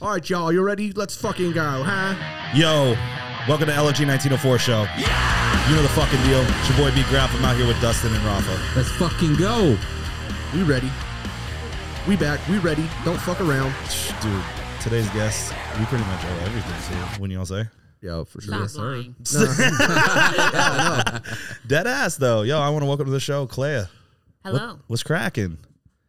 All right, y'all, you ready? Let's fucking go, huh? Yo, welcome to LG 1904 show. Yeah! You know the fucking deal. It's your boy B Graff. I'm out here with Dustin and Rafa. Let's fucking go. We ready. We back. We ready. Don't fuck around. Dude, today's guest, we pretty much owe everything to. Wouldn't y'all say? Yo, for sure. Stop lying. Dead ass though. Yo, I want to welcome to the show, Klea. Hello. What's cracking?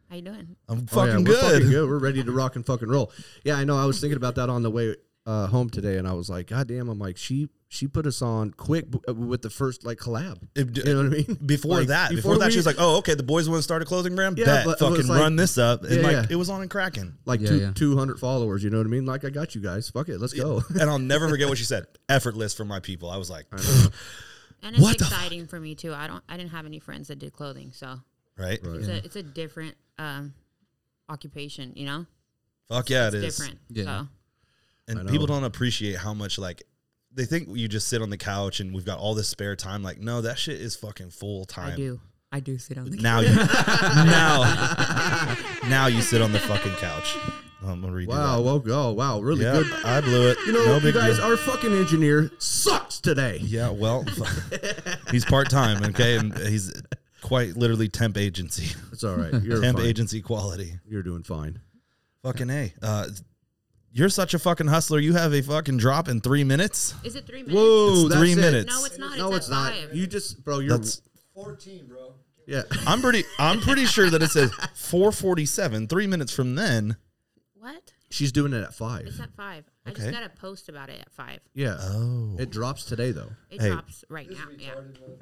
How you doing? I'm Oh, yeah, fucking we're good. fucking good. We're ready to rock and fucking roll. Yeah, I know. I was thinking about that on the way uh, home today, and I was like, God damn! I'm like, she she put us on quick b- uh, with the first like collab. If- You know what I mean? Before Like, that, before, that, we- she was like, "Oh, okay." The boys want to start a clothing brand. Yeah, Bet, but fucking like- run this up, and Yeah, like yeah. it was on and cracking. like Yeah, two, yeah. 200 followers. You know what I mean? Like, I got you guys. Fuck it, let's go. And I'll never forget what she said. Effortless for my people. I was like, And it's What the exciting for me too. I don't. I didn't have any friends that did clothing, so right? it's a it's a different um, occupation. You know, Fuck yeah, it's it is. different. Yeah. So And people don't appreciate how much like they think you just sit on the couch and we've got all this spare time. Like, no, that shit is fucking full time. I do. I do sit on the. Couch. Now you now now you sit on the fucking couch. I'm gonna redo wow, that. well, go, wow, really yeah, good. I blew it. You know, no you guys, deal. our fucking engineer sucks today. Yeah, well, he's part time, okay, and he's quite literally temp agency, It's all right. You're temp fine. agency quality. You're doing fine. Fucking a. Uh, you're such a fucking hustler. You have a fucking drop in three minutes. Is it three minutes? Whoa, It's that's three it. minutes. No, it's not. No, it's, it's not. five. You just, bro. You're That's. 14, bro. yeah. I'm pretty. I'm pretty sure that it says 4:47. Three minutes from then. what? She's doing it at five. It's at five. I Okay. just got a post about it at five. Yeah. Oh. It drops today though. It Hey. drops right now. Yeah.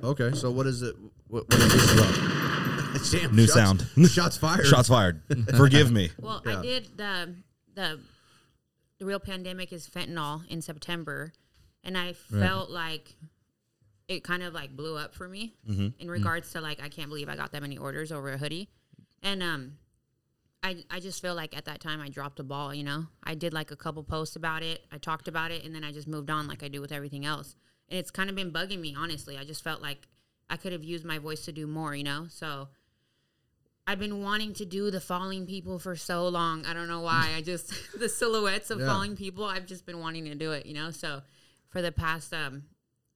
Okay, so what is it? What, what is this drop? Damn, New shots- sound. Shots fired. Shots fired. Forgive me. Well, Yeah. I did the the the real pandemic is fentanyl in September, and I felt like it kind of like blew up for me in regards to like I can't believe I got that many orders over a hoodie, and um, I I just feel like at that time I dropped the ball. You know, I did like a couple posts about it, I talked about it, and then I just moved on like I do with everything else, and it's kind of been bugging me honestly. I just felt like I could have used my voice to do more. You know, so. I've been wanting to do the falling people for so long. I don't know why. I just the silhouettes of Yeah. falling people. I've just been wanting to do it, you know. So for the past um,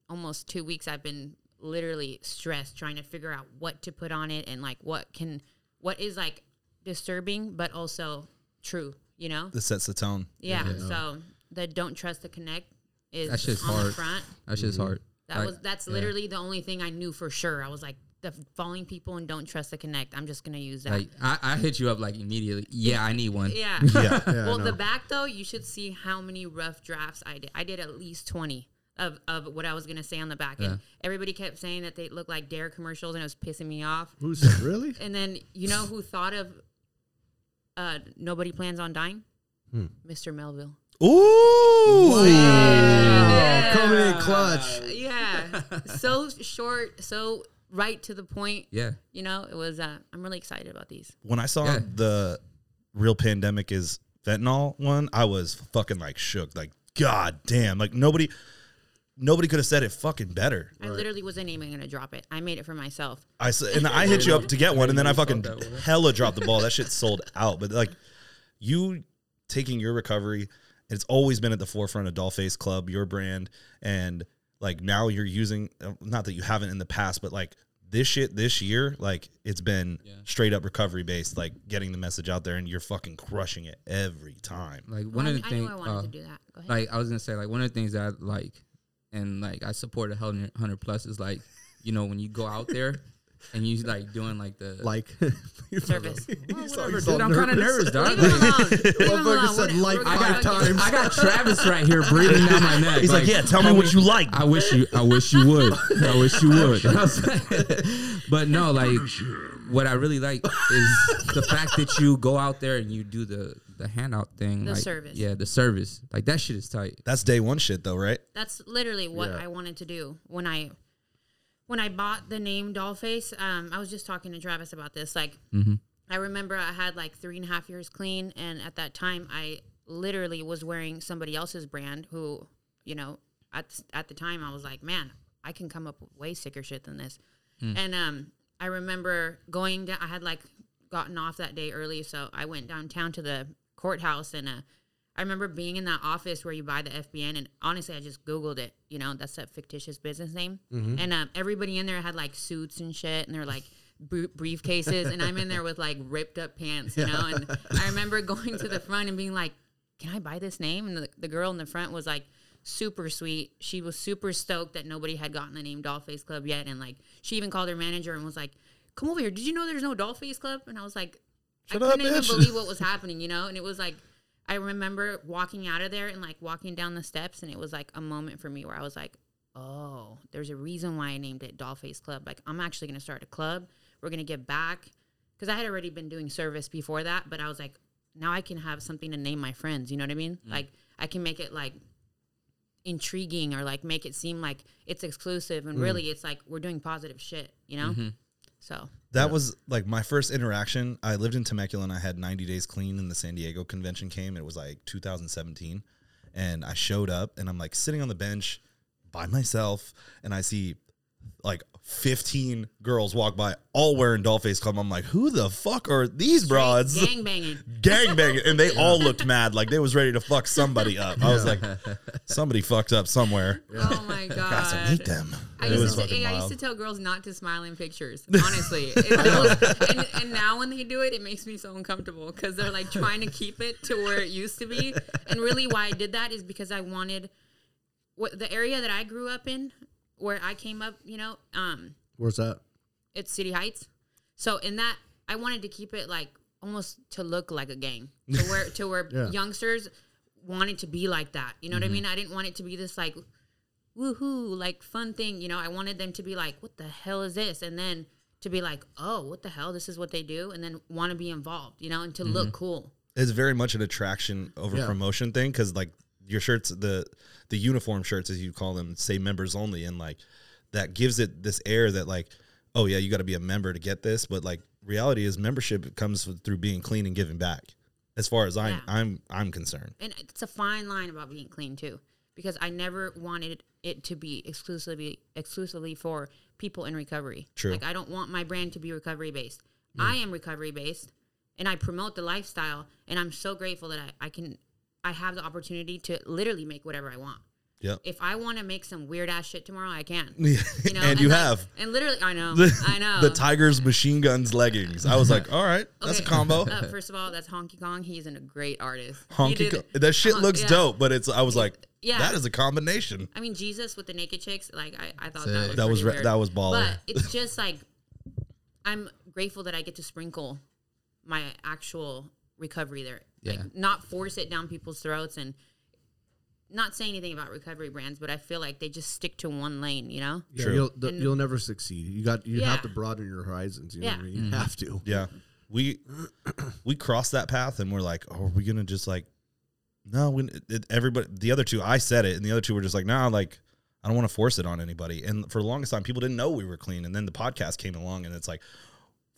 almost two weeks, I've been literally stressed trying to figure out what to put on it and like what can what is like disturbing but also true, you know. This sets the tone. Yeah. So the don't trust the connect is That shit's on the front. That shit's hard. Mm-hmm. That Like, was that's yeah. literally the only thing I knew for sure. I was like the falling people and don't trust the connect. I'm just gonna use that. Like I, I hit you up like immediately. Yeah, I need one. Yeah. Yeah. Yeah, I well, the back though, you should see how many rough drafts I did. I did at least twenty of, of what I was gonna say on the back, Yeah. and everybody kept saying that they looked like Dare commercials, and it was pissing me off. Who's really? And then you know who thought of uh, nobody plans on dying? Hmm. Mr. Melville. Ooh. Yeah. coming in clutch. Yeah, so short, so right to the point. Yeah. You know, it was. Uh, I'm really excited about these. When I saw Yeah. the real pandemic is fentanyl one, I was fucking like shook. Like, god damn. Like nobody nobody could have said it fucking better. I literally wasn't even gonna drop it. I made it for myself. I s- and I hit you up to get one, and then I fucking that one. hella dropped the ball. That shit sold out. But like you taking your recovery, it's always been at the forefront of Dollface Club, your brand, and like now you're using. uh, Not that you haven't in the past, but like this shit this year, like it's been Yeah. straight up recovery based, like getting the message out there, and you're fucking crushing it every time. Like Well, one I, of the I things. knew I wanted uh, to do that. Go ahead. like I was gonna say, like one of the things that I like, and like I support a hundred hundred plus is like, you know, when you go out there and you like doing like the Like Service. He's Whatever, dude, I'm kind of nervous, dog. Leave him alone. Leave him alone. said like we're I gonna five times. I got Travis right here breathing down my neck. He's like, "Yeah, tell me what you like." I wish you, I wish you would. I wish you would. but no, like what I really like is the fact that you go out there and you do the the handout thing. The like, service. Yeah, the service. Like that shit is tight. That's day one shit though, right? That's literally what Yeah. I wanted to do when I when I bought the name Dollface. Um, I was just talking to Travis about this. Like, I remember I had like three and a half years clean, and at that time, I literally was wearing somebody else's brand. Who, you know, at at the time, I was like, man, I can come up with way sicker shit than this. And um, I remember going down. I had like gotten off that day early, so I went downtown to the courthouse and uh, I remember being in that office where you buy the FBN, and honestly, I just Googled it. You know, that's a fictitious business name. And um, everybody in there had like suits and shit, and they're like br- briefcases, and I'm in there with like ripped up pants, you know. And I remember going to the front and being like, "Can I buy this name?" And the, the girl in the front was like super sweet. She was super stoked that nobody had gotten the name Dollface Club yet, and like she even called her manager and was like, "Come over here. Did you know there's no Dollface Club?" And I was like, Shut I couldn't even bitch. believe what was happening, you know? And it was like, I remember walking out of there and like walking down the steps, and it was like a moment for me where I was like, oh, there's a reason why I named it Dollface Club. Like, I'm actually going to start a club. We're going to give back. Because I had already been doing service before that, but I was like, now I can have something to name my friends. You know what I mean? Mm. Like, I can make it like intriguing or like make it seem like it's exclusive. And mm. really, it's like we're doing positive shit, you know? Mm-hmm. So, That was like my first interaction. I lived in Temecula and I had 90 days clean and the San Diego convention came. It was like 2017. And I showed up and I'm like sitting on the bench by myself and I see like 15 girls walk by all wearing Dollface Club. I'm like, who the fuck are these broads? gang banging. Gang banging. And they all looked mad. Like they was ready to fuck somebody up. I was like, somebody fucked up somewhere. Oh my god! Gosh, I hate them. I It used, was to, fucking I used to tell girls not to smile in pictures. Honestly, It- and, and now when they do it, it makes me so uncomfortable because they're like trying to keep it to where it used to be. And really, why I did that is because I wanted what the area that I grew up in, where I came up. You know, um, Where's that? it's City Heights. So in that, I wanted to keep it like almost to look like a gang, to where to where Yeah. youngsters wanted to be like that. You know Mm-hmm. what I mean? I didn't want it to be this like woohoo like fun thing. You know, I wanted them to be like, what the hell is this? And then to be like, oh, what the hell? This is what they do, and then want to be involved. You know, and to Mm-hmm. look cool. it's very much an attraction over Yeah. promotion thing because like your shirts the the uniform shirts as you call them say members only. And like that gives it this air that like oh yeah you got to be a member to get this. But like reality is membership comes through being clean and giving back as far as I, Yeah. I'm I'm concerned. And it's a fine line about being clean too because i never wanted it to be exclusively exclusively for people in recovery. True. like i don't want my brand to be recovery based mm. i am recovery based and i promote the lifestyle and i'm so grateful that i, I can i have the opportunity to literally make whatever i want Yep. if i want to make some weird ass shit tomorrow i can Yeah. you know and you like- have and literally i know the, i know the Tigers machine guns leggings. I was like, all right, that's a combo. uh, first of all that's honky kong he's a great artist He Honky, did- co- that shit Hon- looks yeah. dope, but it's. I was like, Yeah. that is a combination. I mean, Jesus with the naked chicks, like I, I thought Sick. that was That was pretty re- that was baller. But it's just like I'm grateful that I get to sprinkle my actual recovery there, Yeah. like not force it down people's throats and not say anything about recovery brands, but I feel like they just stick to one lane, you know? Yeah, True. you'll the, And- you'll never succeed. You got you Yeah. have to broaden your horizons. You know what I Yeah. mean? You mm. have to. Yeah. We we crossed that path and we're like, oh, are we gonna just like no, we, it, everybody the other two I said it and the other two were just like, nah, like I don't want to force it on anybody. And for the longest time people didn't know we were clean. And then the podcast came along and it's like,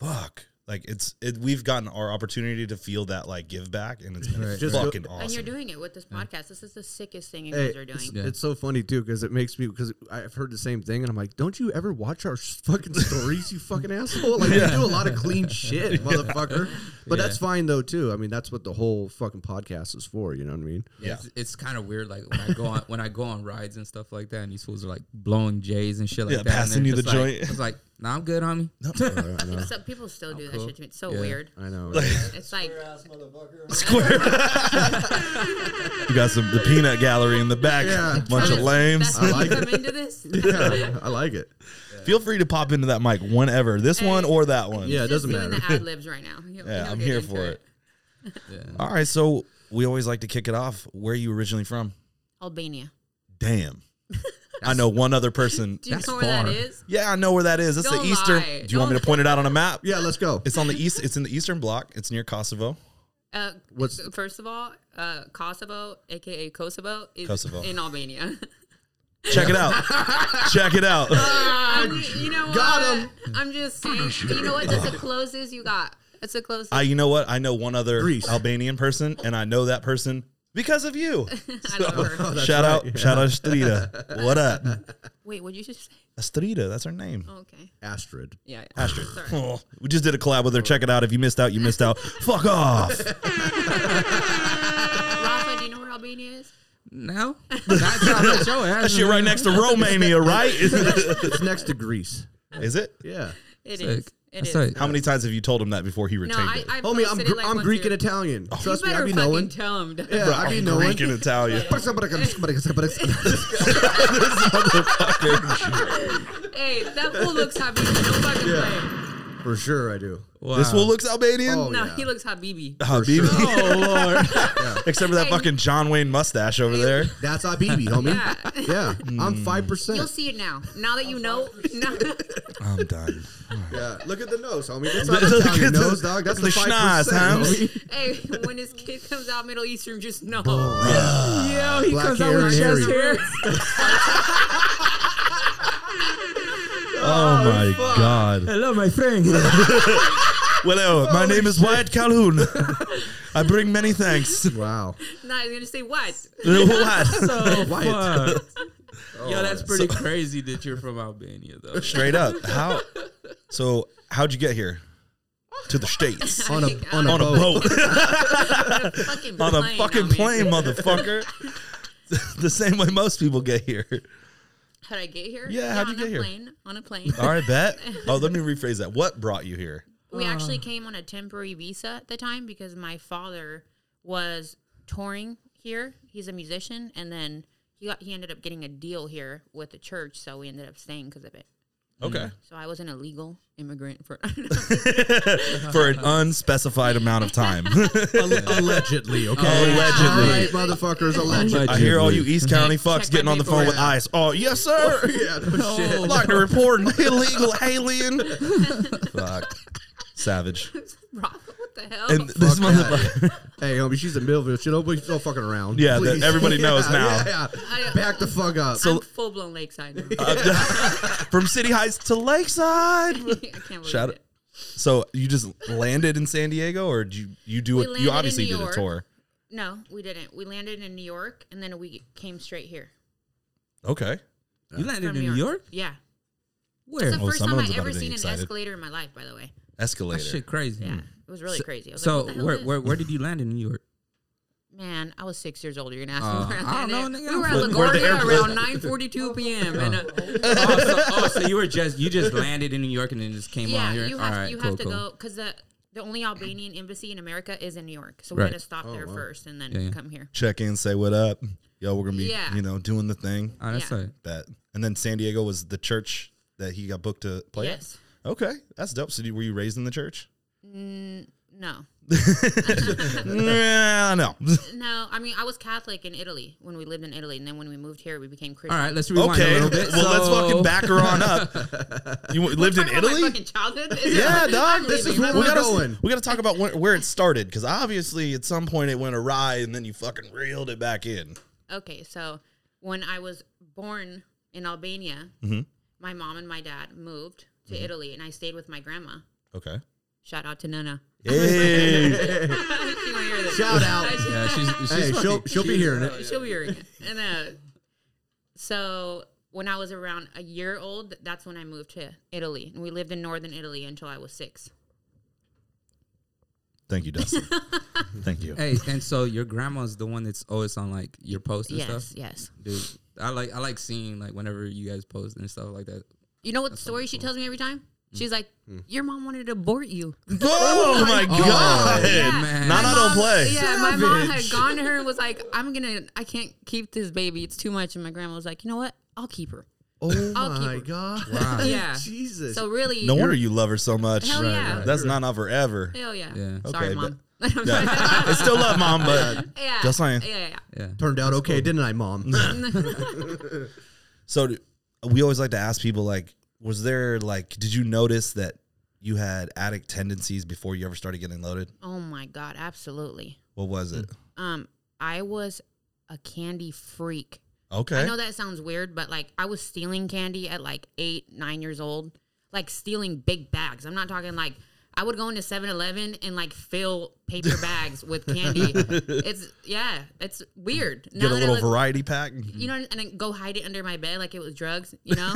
fuck. Like it's it, we've gotten our opportunity to feel that like give back and it's been Right. Just fucking go- awesome. And you're doing it with this podcast. This is the sickest thing you Hey, guys are it's, doing. Yeah. it's so funny too because it makes me because I've heard the same thing and I'm like, don't you ever watch our fucking stories, you fucking asshole? Like we do a lot of clean shit, motherfucker. But that's fine though too. I mean, that's what the whole fucking podcast is for. You know what I mean? Yeah. It's, it's kind of weird, like when I go on when I go on rides and stuff like that, and these fools are like blowing J's and shit like Yeah, that. and passing they're you the like- joint. It's like, nah, I'm good, homie. I know. So people still do that cool. shit to me. It's so Yeah. weird. I know. It's like Square. you got some the peanut gallery in the back. Yeah. Bunch of lames. That's how like you come into this. yeah, I like it. Feel free to pop into that mic whenever. This Hey. one or that one. Yeah, it doesn't matter. the ad libs right now. He'll- Yeah, he'll I'm here into for it. Yeah. All right, so we always like to kick it off. Where are you originally from? Albania. Damn. I know one other person. Do you That's know where that far. is? Yeah, I know where that is. That's the Don't eastern. lie. Do you want me to point it out on a map? Yeah, let's go. It's on the east. It's in the eastern block. It's near Kosovo. Uh, What's- first of all, uh, Kosovo, aka Kosovo, is Kosovo. in Albania. Check it out. Check it out. I'm, you know what? Got him. I'm just saying. You know what? That's the closest you got. That's the closest. I, you know what? I know one other Greece. Albanian person, and I know that person because of you. I love her. That's shout right, out, yeah. shout out, Astrida. What up, Wait, what'd you just say? Astrida? That's her name. Oh, okay. Astrid. Yeah. yeah. Astrid. Sorry. Oh, we just did a collab with her. Check it out. If you missed out, you missed out. Fuck off. Rafa, do you know where Albania is? No, that's how much show it That shit right next to Romania, right? It's next to Greece. Is it? Yeah. It Sick. is. It That's is. How many times have you told him that before he No, retained I, it? I Homie, I'm, posted Gr- it like I'm once Greek or- and Italian. You Trust me, I better be fucking knowing. tell him. dog. Yeah, I be knowing. Greek and Italian. Hey, that fool looks Habibi. No fucking play. For sure, I do. Wow. This fool looks Albanian. Oh, No, yeah. he looks Habibi. Habibi. Oh lord. Except for that Hey. fucking John Wayne mustache over there. That's Habibi, homie. Yeah. Yeah, I'm five percent. You'll see it now. Now that you know. Now, I'm done. Yeah, look at the nose, homie. That's not Look Italian at the- nose, dog. That's the the five schnoz, percent. huh? homie. hey, when his kid comes out Middle Eastern, just know. Yo, he Black comes out with and chest hairy. hair. Oh, oh my god. Hello, my friend. Well, my name is Wyatt Calhoun. I bring many thanks. Wow. Nah, he's gonna say what? what? so Wyatt. fucked. Yo, that's oh, pretty crazy that you're from Albania, though. Straight up. How? So, how'd you get here? To the states On a on a, on a boat. boat, on a fucking on a plane, fucking homie. plane, motherfucker. the same way most people get here. How'd I get here? Yeah, how'd you on get a here? Plane, on a plane. All right, bet. Oh, let me rephrase that. What brought you here? We actually uh. came on a temporary visa at the time because my father was touring here. He's a musician, and then he got he ended up getting a deal here with the church, so we ended up staying because of it. Okay. So I was an illegal immigrant for. For an unspecified amount of time. Allegedly, okay. Allegedly. All right, motherfuckers. Allegedly. I hear all you East County Check fucks my getting on the phone with paperwork. ICE. Oh, yes, sir. Oh, yeah, no shit. I'd like to report an illegal alien. Fuck. Savage. Rob, what the hell? And this Fuck that. motherfucker. Hey, homie, she's in Millville. She don't be still fucking around. Yeah, that Please. everybody knows Yeah, now. Yeah, yeah. I- uh, Back the fuck up. I'm full blown Lakeside. now. Uh, from City Heights to Lakeside. I can't believe Shout it. So you just landed in San Diego, or did you you do We it? landed You in obviously New did a York. tour. No, we didn't. We landed in New York, and then we came straight here. Okay. You landed from in New York? Yeah. Where? It's the Oh, first time someone's I about ever to be seen an excited. escalator in my life, by the way. Escalator. That shit crazy. Yeah. It was really crazy. I was So like, what the hell where, is where where did you land in New York? Man, I was six years old. You're gonna ask Uh, me where I I don't landed. know, nigga. We were at Where- where the LaGuardia around 9:42 p.m. and uh, oh, so, oh, so you were just you just landed in New York and then just came yeah, on here. you have right, you cool, have to cool. go because the the only Albanian embassy in America is in New York, so we Right. had to stop there first and then Yeah, yeah. come here. Check in, say what up. Yo, we're gonna be, Yeah. you know, doing the thing. Oh, that's Yeah. tight. Bet. And then San Diego was the church that he got booked to play at. Yes. Okay, that's dope. So, you- were you raised in the church? Mm, no. nah, no. No, I mean I was Catholic in Italy when we lived in Italy, and then when we moved here, we became Christian. All right, let's rewind Okay, a little bit. Well, let's So- fucking back her on up. You lived in Talking about my Italy? fucking childhood. Yeah, dog. I'm This is where we we're gotta going. we gotta talk about where, where it started because obviously at some point it went awry and then you fucking reeled it back in. Okay, so when I was born in Albania, Mm-hmm. my mom and my dad moved to Italy, and I stayed with my grandma. Okay. Shout out to Nana. Hey. She won't hear this. Shout out. Yeah, she's, she's Hey, she'll fucking- she'll be hearing it. She'll be hearing it. And uh, so when I was around a year old, that's when I moved to Italy, and we lived in northern Italy until I was six. Thank you, Dustin. Thank you. Hey, and so your grandma's the one that's always on like your posts and Yes, stuff. yes. Yes. Dude, I like I like seeing like whenever you guys post and stuff like that. You know what story she tells me every time? She's like, "Your mom wanted to abort you." Oh, oh my god. Yeah. man. Nana My don't mom- play. Yeah, my mom had gone to her and was like, "I'm gonna, I can't keep this baby. It's too much." And my grandma was like, "You know what? I'll keep her." Oh I'll my her. god. Wow. Yeah. Jesus. So really, No wonder you love her so much. Hell yeah. That's Nana forever. hell yeah. Yeah. Sorry, Okay, mom. Yeah. it's still love, mom, but yeah. Just saying. Yeah, yeah, yeah. Yeah. Turned out okay, didn't I, mom? so we always like to ask people like, was there like, did you notice that you had addict tendencies before you ever started getting loaded? Oh my god, absolutely. What was it? Um, I was a candy freak. Okay. I know that sounds weird, but like I was stealing candy at like eight, nine years old, like stealing big bags. I'm not talking like I would go into 7 Eleven and like fill paper bags with candy. It's, yeah, it's weird. Now Get a little look- variety pack. Mm-hmm. you know, and then go hide it under my bed like it was drugs, you know?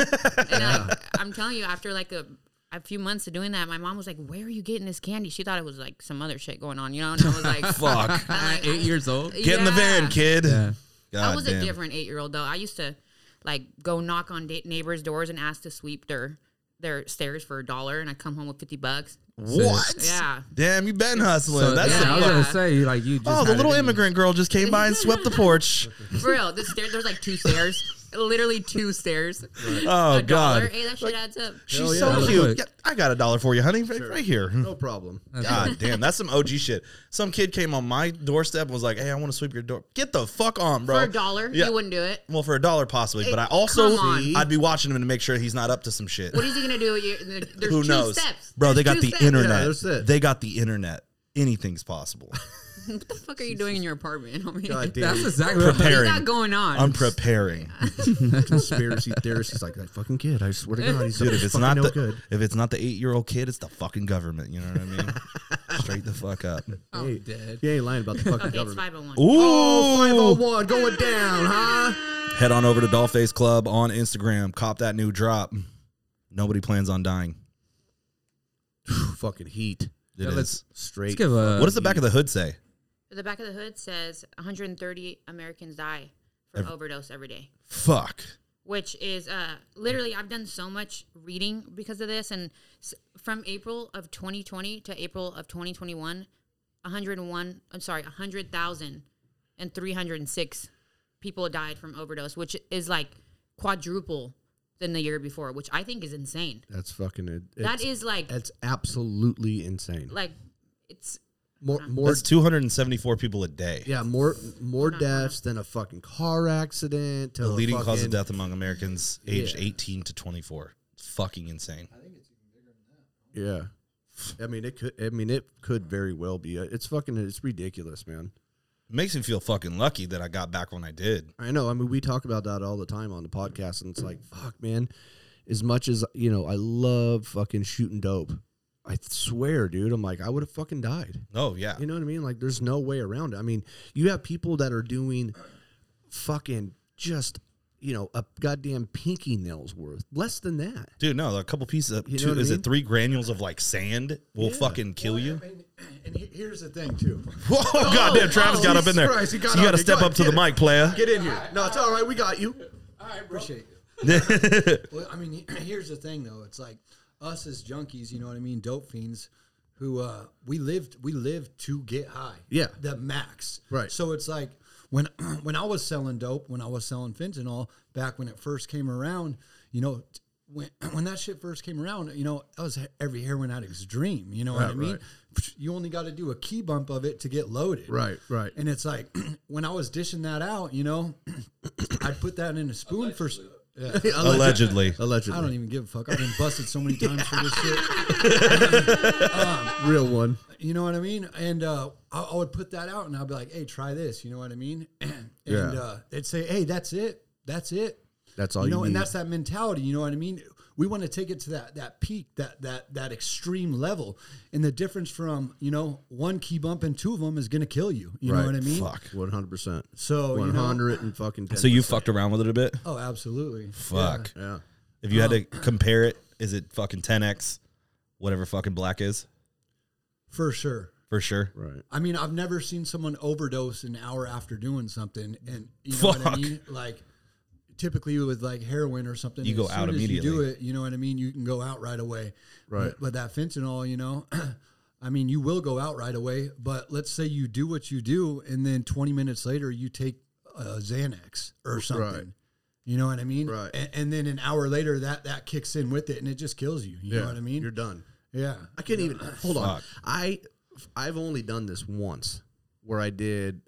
and like, I'm telling you, after like a a few months of doing that, my mom was like, "Where are you getting this candy?" She thought it was like some other shit going on, you know. And I was like, Fuck. I'm like, Eight years old. Get in the van, kid. Yeah. God I was damn. a different eight year old though. I used to like go knock on da- neighbors' doors and ask to sweep their their stairs for a dollar, and I come home with fifty bucks. What? Yeah. Damn, you been hustling. So, That's yeah, the I was gonna say like you. Just Oh, the little immigrant girl just came by and swept the porch. For real, the stair, there's like two stairs, literally two stairs. Oh a dollar. God, Hey, that shit adds up. she's yeah. so cute. Yeah, I got a dollar for you, honey, right, right here. No hmm. problem. God damn, that's some OG shit. Some kid came on my doorstep and was like, "Hey, I want to sweep your door." Get the fuck on, bro. For a dollar, Yeah. you wouldn't do it. Well, for a dollar possibly, but I Hey, also come on. I'd be watching him to make sure he's not up to some shit. What is he gonna do? You- There's Who two knows, steps. bro? They There's got two the steps. internet. Yeah, that's it. They got the internet. Anything's possible. What the fuck are you doing in your apartment? I mean, God damn. That's exactly what what you Preparing. got going on? I'm preparing, conspiracy theorist. He's like that fucking kid. I swear to God, he's dude. If it's not no the good. if it's not the eight year old kid, it's the fucking government. You know what I mean? Straight the fuck up. I'm Hey, dead. He ain't lying about the fucking okay, it's government. five hundred one. Ooh, Oh, 501 going down, huh? head on over to Dollface Club on Instagram. Cop that new drop. Nobody plans on dying. fucking heat. It Yeah, is. let's- Straight. Let's give a. what does the back of the hood say? The back of the hood says 130 Americans die from overdose every day. Fuck. which is uh literally I've done so much reading because of this and s- from April of 2020 to April of 2021 101 I'm sorry 100,000 and 306 people died from overdose which is like quadruple than the year before which I think is insane. That's fucking. It, That is like That's absolutely insane. like it's More, more. That's 274 people a day. Yeah, more more deaths than a fucking car accident. To The a leading cause of death among Americans aged Yeah. 18 to 24. It's fucking insane. Yeah, I mean it could. I mean it could very well be. Uh, it's fucking. It's ridiculous, man. It makes me feel fucking lucky that I got back when I did. I know. I mean, we talk about that all the time on the podcast, and it's like, fuck, man. As much as you know, I love fucking shooting dope. I swear, dude. I'm like, I would have fucking died. Oh, yeah. You know what I mean? Like, there's no way around it. I mean, you have people that are doing fucking just, you know, a goddamn pinky nail's worth, less than that. Dude, no, a couple pieces of You know two, I is mean? it three granules of like sand will Yeah. fucking kill you? And, and here's the thing too. Whoa, oh, goddamn, Travis oh, got up in there. Jesus Christ, he got you got to step got- up to the it. mic, player. Get in here. No, it's all right. We got you. I appreciate it. Well, I mean, here's the thing though. It's like us as junkies, you know what I mean, dope fiends, who uh, we lived we lived to get high. Yeah. the max. Right. So it's like when when I was selling dope, when I was selling fentanyl back when it first came around, you know. t- When, when that shit first came around, you know, that was every heroin addict's dream. You know what I mean? right. You only got to do a key bump of it to get loaded. Right, right. And it's like when I was dishing that out, you know, I'd put that in a spoon for. S- Yeah. Allegedly. Allegedly. I don't even give a fuck. I've been busted so many times for this shit. Real one. You know what I mean? And uh, I, I would put that out, and I'd be like, "Hey, try this." You know what I mean? and Yeah. uh, they'd say, "Hey, that's it. That's it." That's all you you, know, need. and that's that mentality. You know what I mean? We want to take it to that that peak, that that that extreme level, and the difference from you know one key bump and two of them is going to kill you. You know what I mean? Fuck. One hundred percent. So you hundred and fucking. So you fucked around with it a bit? oh, absolutely. Fuck. Yeah. If you had to um, compare it, is it fucking 10x, whatever fucking black is? for sure. For sure. Right. I mean, I've never seen someone overdose an hour after doing something, and you know what I mean. Like, typically with like heroin or something, You go out as You do it, you know what I mean. You can go out right away. Right. But, but that fentanyl, you know, I mean, you will go out right away. But let's say you do what you do, and then 20 minutes later you take a Xanax or something. Right. You know what I mean? Right. And, and then an hour later, that that kicks in with it, and it just kills you. You know what I mean? You're done. yeah. I can't even hold on. Fuck. I I've only done this once where I did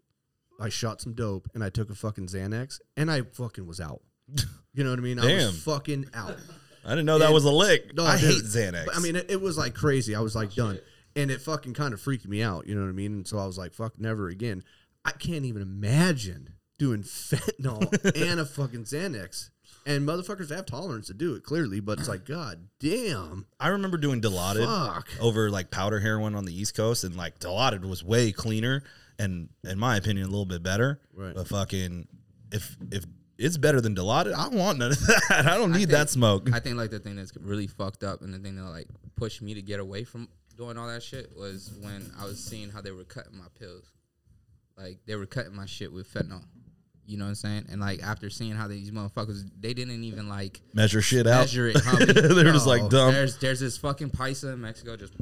I shot some dope and I took a fucking Xanax and I fucking was out. You know what I mean? I Damn. was fucking out. I didn't know that was a lick. No, I dude, hate Xanax. I mean, it, it was like crazy. I was like oh, done, and it fucking kind of freaked me out. You know what I mean? And so I was like, "Fuck, never again." I can't even imagine doing fentanyl and a fucking Xanax. And motherfuckers have tolerance to do it clearly, but it's like, god damn, I remember doing Dilaudid fuck. over like powder heroin on the East Coast, and like Dilaudid was way cleaner and, in my opinion, a little bit better. Right. But fucking, if if it's better than Dilaudid. I don't want none of that. I don't need think- that smoke. I think like the thing that's really fucked up and the thing that like pushed me to get away from doing all that shit was when I was seeing how they were cutting my pills. Like they were cutting my shit with fentanyl. You know what I'm saying? And like after seeing how these motherfuckers, they didn't even like Measure shit out. measure it. They were just like dumb, There's there's this fucking paisa in Mexico just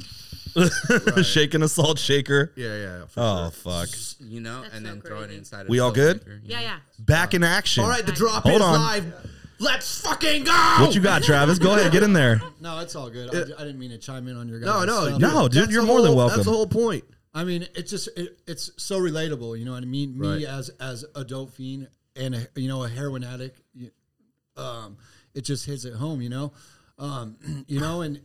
shaking a salt shaker. Yeah, yeah. for Oh sure. fuck! you know, That's and so then throw it inside. We a all good? shaker, Yeah, know? yeah. Back in action. All right, the drop Hold is on. live. Let's fucking go. What you got, Travis? Go ahead, get in there. No, it's all good. I, I didn't mean to chime in on your guys. No, no, stuff. No, dude, that's you're the more than welcome. That's the whole point. I mean, it's just it, it's so relatable. You know what I mean? Me Right. as as a dope fiend and a, you know a heroin addict, um, it just hits at home. You know, um, you know, and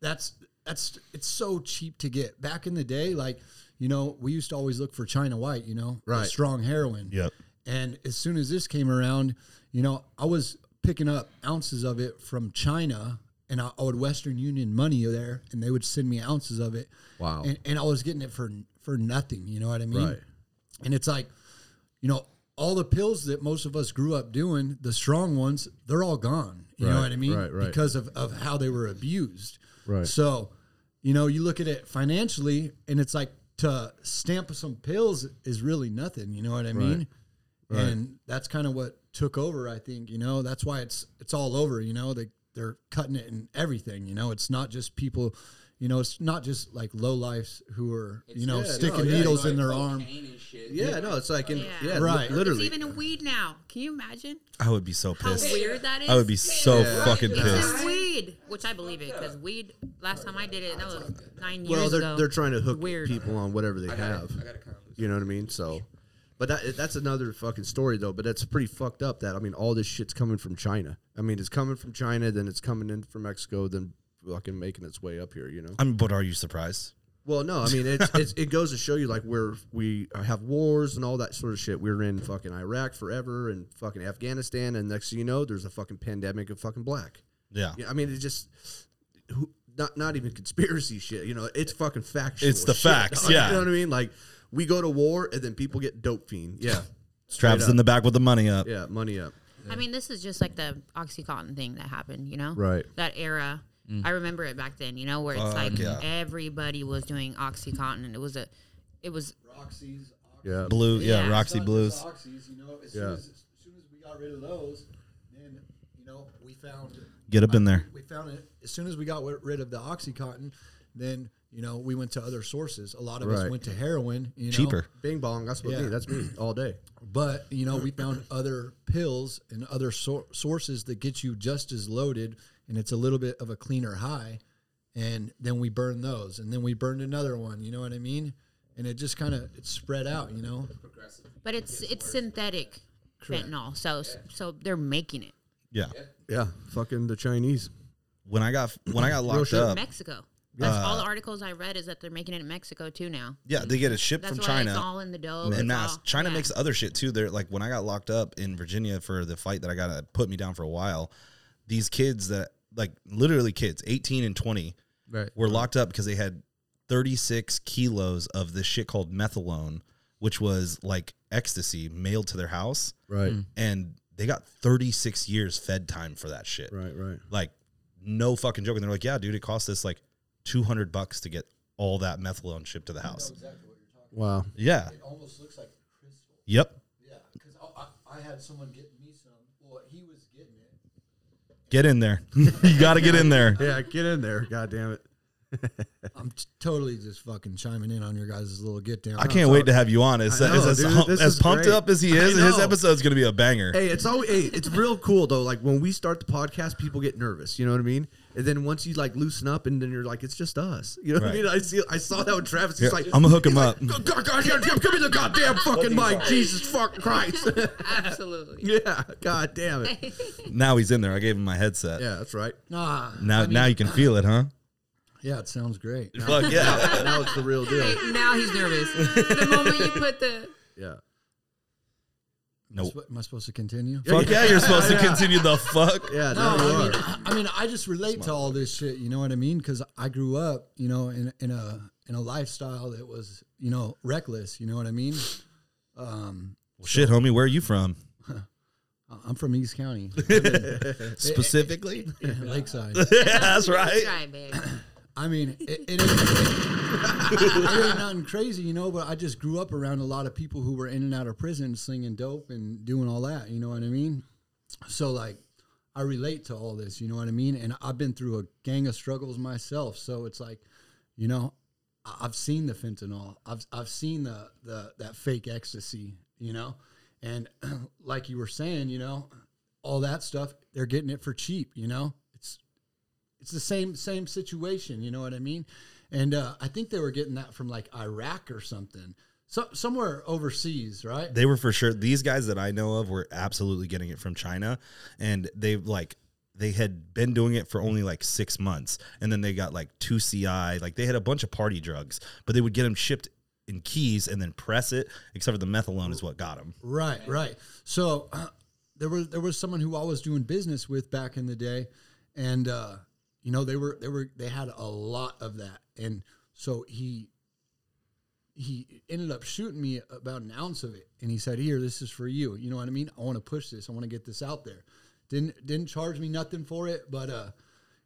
that's that's it's so cheap to get. Back in the day, like you know, we used to always look for China White. You know, Right. strong heroin. Yep. And as soon as this came around, you know, I was picking up ounces of it from China, and I, would Western Union money there, and they would send me ounces of it. Wow. And, and I was getting it for for nothing. You know what I mean? Right. And it's like, you know, all the pills that most of us grew up doing, the strong ones, they're all gone. You know what I mean? right, right. Because of, of how they were abused. Right. So, you know, you look at it financially, and it's like to stamp some pills is really nothing. You know what I mean? Right. And that's kind of what took over. I think. You know, that's why it's it's all over. You know, they they're cutting it in everything. You know, it's not just people. You know, it's not just like low lifes who are you know yeah, sticking no, yeah, needles it's in their arm. Yeah, no, it's like in yeah, Yeah. Right. literally. It's even a weed now. Can you imagine I would be so pissed. how pissed. weird that is? I would be so Yeah. fucking It's pissed. in weed, which I believe it because weed. Last time I did it, that was nine years ago. well, they're ago. they're trying to hook Weird. people on whatever they I have. got it. I got it. You know what I mean? So, but that, that's another fucking story though. But that's pretty fucked up. That I mean, all this shit's coming from China. I mean, it's coming from China, then it's coming in from Mexico, then fucking making its way up here. You know? I mean, but are you surprised? Well, no, I mean, it's, it's it goes to show you like where we have wars and all that sort of shit. We were in fucking Iraq forever and fucking Afghanistan, and next thing you know, there's a fucking pandemic of fucking black. Yeah. Yeah, I mean, it just. Who, not, not even conspiracy shit, you know. It's fucking factual. It's the shit, facts, yeah. You know what I mean? Like we go to war and then people get dope fiend. Yeah, Travis in the back with the money up. yeah, money up. I mean, this is just like the OxyContin thing that happened, you know? Right. That era. I remember it back then, you know, where it's Fuck like yeah. everybody was doing OxyContin. It was a, it was, Roxy's, Yeah, Blue, yeah, Yeah. Roxy Blues. Oxys, you know, as, Yeah. soon as, as soon as we got rid of those, then you know we found Get up in there. we found it as soon as we got rid of the oxycontin. Then you know we went to other sources. A lot of us went to heroin. You know, Cheaper. Bing bong. That's what Yeah. me. That's me all day. But you know we found other pills and other sor- sources that get you just as loaded, and it's a little bit of a cleaner high. And then we burned those, and then we burned another one. You know what I mean? And it just kind of it spread out. You know. but it's it's synthetic fentanyl. So so they're making it. Yeah. Yeah, fucking the Chinese. When I got when I got locked shit. up, Mexico. That's uh, all the articles I read is that they're making it in Mexico too now. yeah, they get it shipped That's from why it's China. all in the dough. and it's mass. all- China yeah. makes other shit too. They're like when I got locked up in Virginia for the fight that I got to put me down for a while. These kids that like literally kids, eighteen and twenty, Right. were locked up because they had thirty six kilos of this shit called methylone, which was like ecstasy mailed to their house, Right, hmm. and they got thirty six years fed time for that shit. right, right. Like no fucking joke. And they're like, yeah, dude, it cost us like two hundred bucks to get all that methylone shipped to the house. Wow. Yeah. It almost looks like crystal. Yep. Yeah, because I, I, I had someone get me some. Well, he was getting it. Get in there. you got to get in there. Yeah, get in there. God damn it. I'm t- totally just fucking chiming in on your guys' little get down. I can't wait to have you on. As, I know, as, as, dude. This as is pumped great. up as he I is, his know. episode's going to be a banger. Hey, it's always hey, it's real cool though. Like when we start the podcast, people get nervous. You know what I mean? And then once you like loosen up, and then you're like, it's just us. You know what I Right. mean? I see. I saw that with Travis. Here, He's like, I'm going to hook him he's up. like, God, God, God, God, give me the goddamn fucking mic, Jesus fuck Christ. Absolutely. yeah, God damn it. Now he's in there. I gave him my headset. Yeah, that's right. Nah, Now, I mean, now you can feel it, huh? Yeah, it sounds great. Fuck yeah. now it's the real deal. Now he's nervous. the moment you put the Yeah. Nope. Am I Am I supposed to continue? Fuck yeah, you're supposed to continue the fuck. Yeah, No, now you I mean, are. I, I mean, I just relate to all this shit. You know what I mean? Because I grew up, you know, in in a in a lifestyle that was, you know, reckless. You know what I mean? Um, Well, shit, homie, where are you from? I'm from East County, I'm Specifically, Lakeside. yeah, that's right. That's right, babe. I mean, it, it, ain't, it ain't nothing crazy, you know. But I just grew up around a lot of people who were in and out of prison, slinging dope and doing all that. You know what I mean? So like, I relate to all this. You know what I mean? And I've been through a gang of struggles myself. So it's like, you know, I've seen the fentanyl. I've I've seen the the that fake ecstasy. You know, and like you were saying, you know, all that stuff. They're getting it for cheap. You know, it's the same same situation. You know what I mean? And uh, I think they were getting that from like Iraq or something, so somewhere overseas, right? They were for sure. These guys that I know of were absolutely getting it from China, and they like they had been doing it for only like six months, and then they got like two CI. Like they had a bunch of party drugs, but they would get them shipped in keys and then press it. Except for the methylone is what got them. Right, right. So uh, there was there was someone who I was doing business with back in the day, and uh, you know they were they were they had a lot of that, and so he he ended up shooting me about an ounce of it, and he said, "Here, this is for you." You know what I mean? I want to push this. I want to get this out there. Didn't didn't charge me nothing for it, but uh,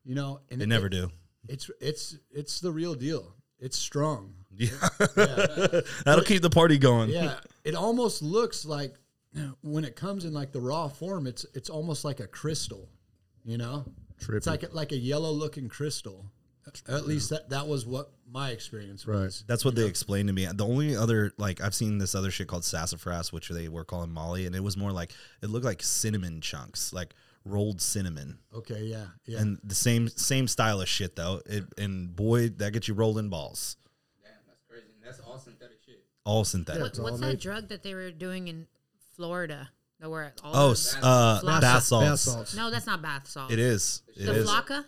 you know, and They it- never do. It's it's it's the real deal. It's strong. Yeah, that'll keep the party going. yeah it almost looks like when it comes in like the raw form it's it's almost like a crystal you know it's like a, like a yellow looking crystal at least that that was what my experience was That's what they explained to me. The only other like I've seen this other shit called sassafras, which they were calling Molly, and it was more like it looked like cinnamon chunks, like rolled cinnamon, okay yeah yeah and the same same style of shit though. It, and boy, that gets you rolling balls, Damn, that's crazy. That's all synthetic shit. all synthetic. What, what's that drug that they were doing in Florida? That were all Oh, s- uh, Bath bath salts. Bath salts. salts. no, that's not bath salt. It is. It the is. Flakka.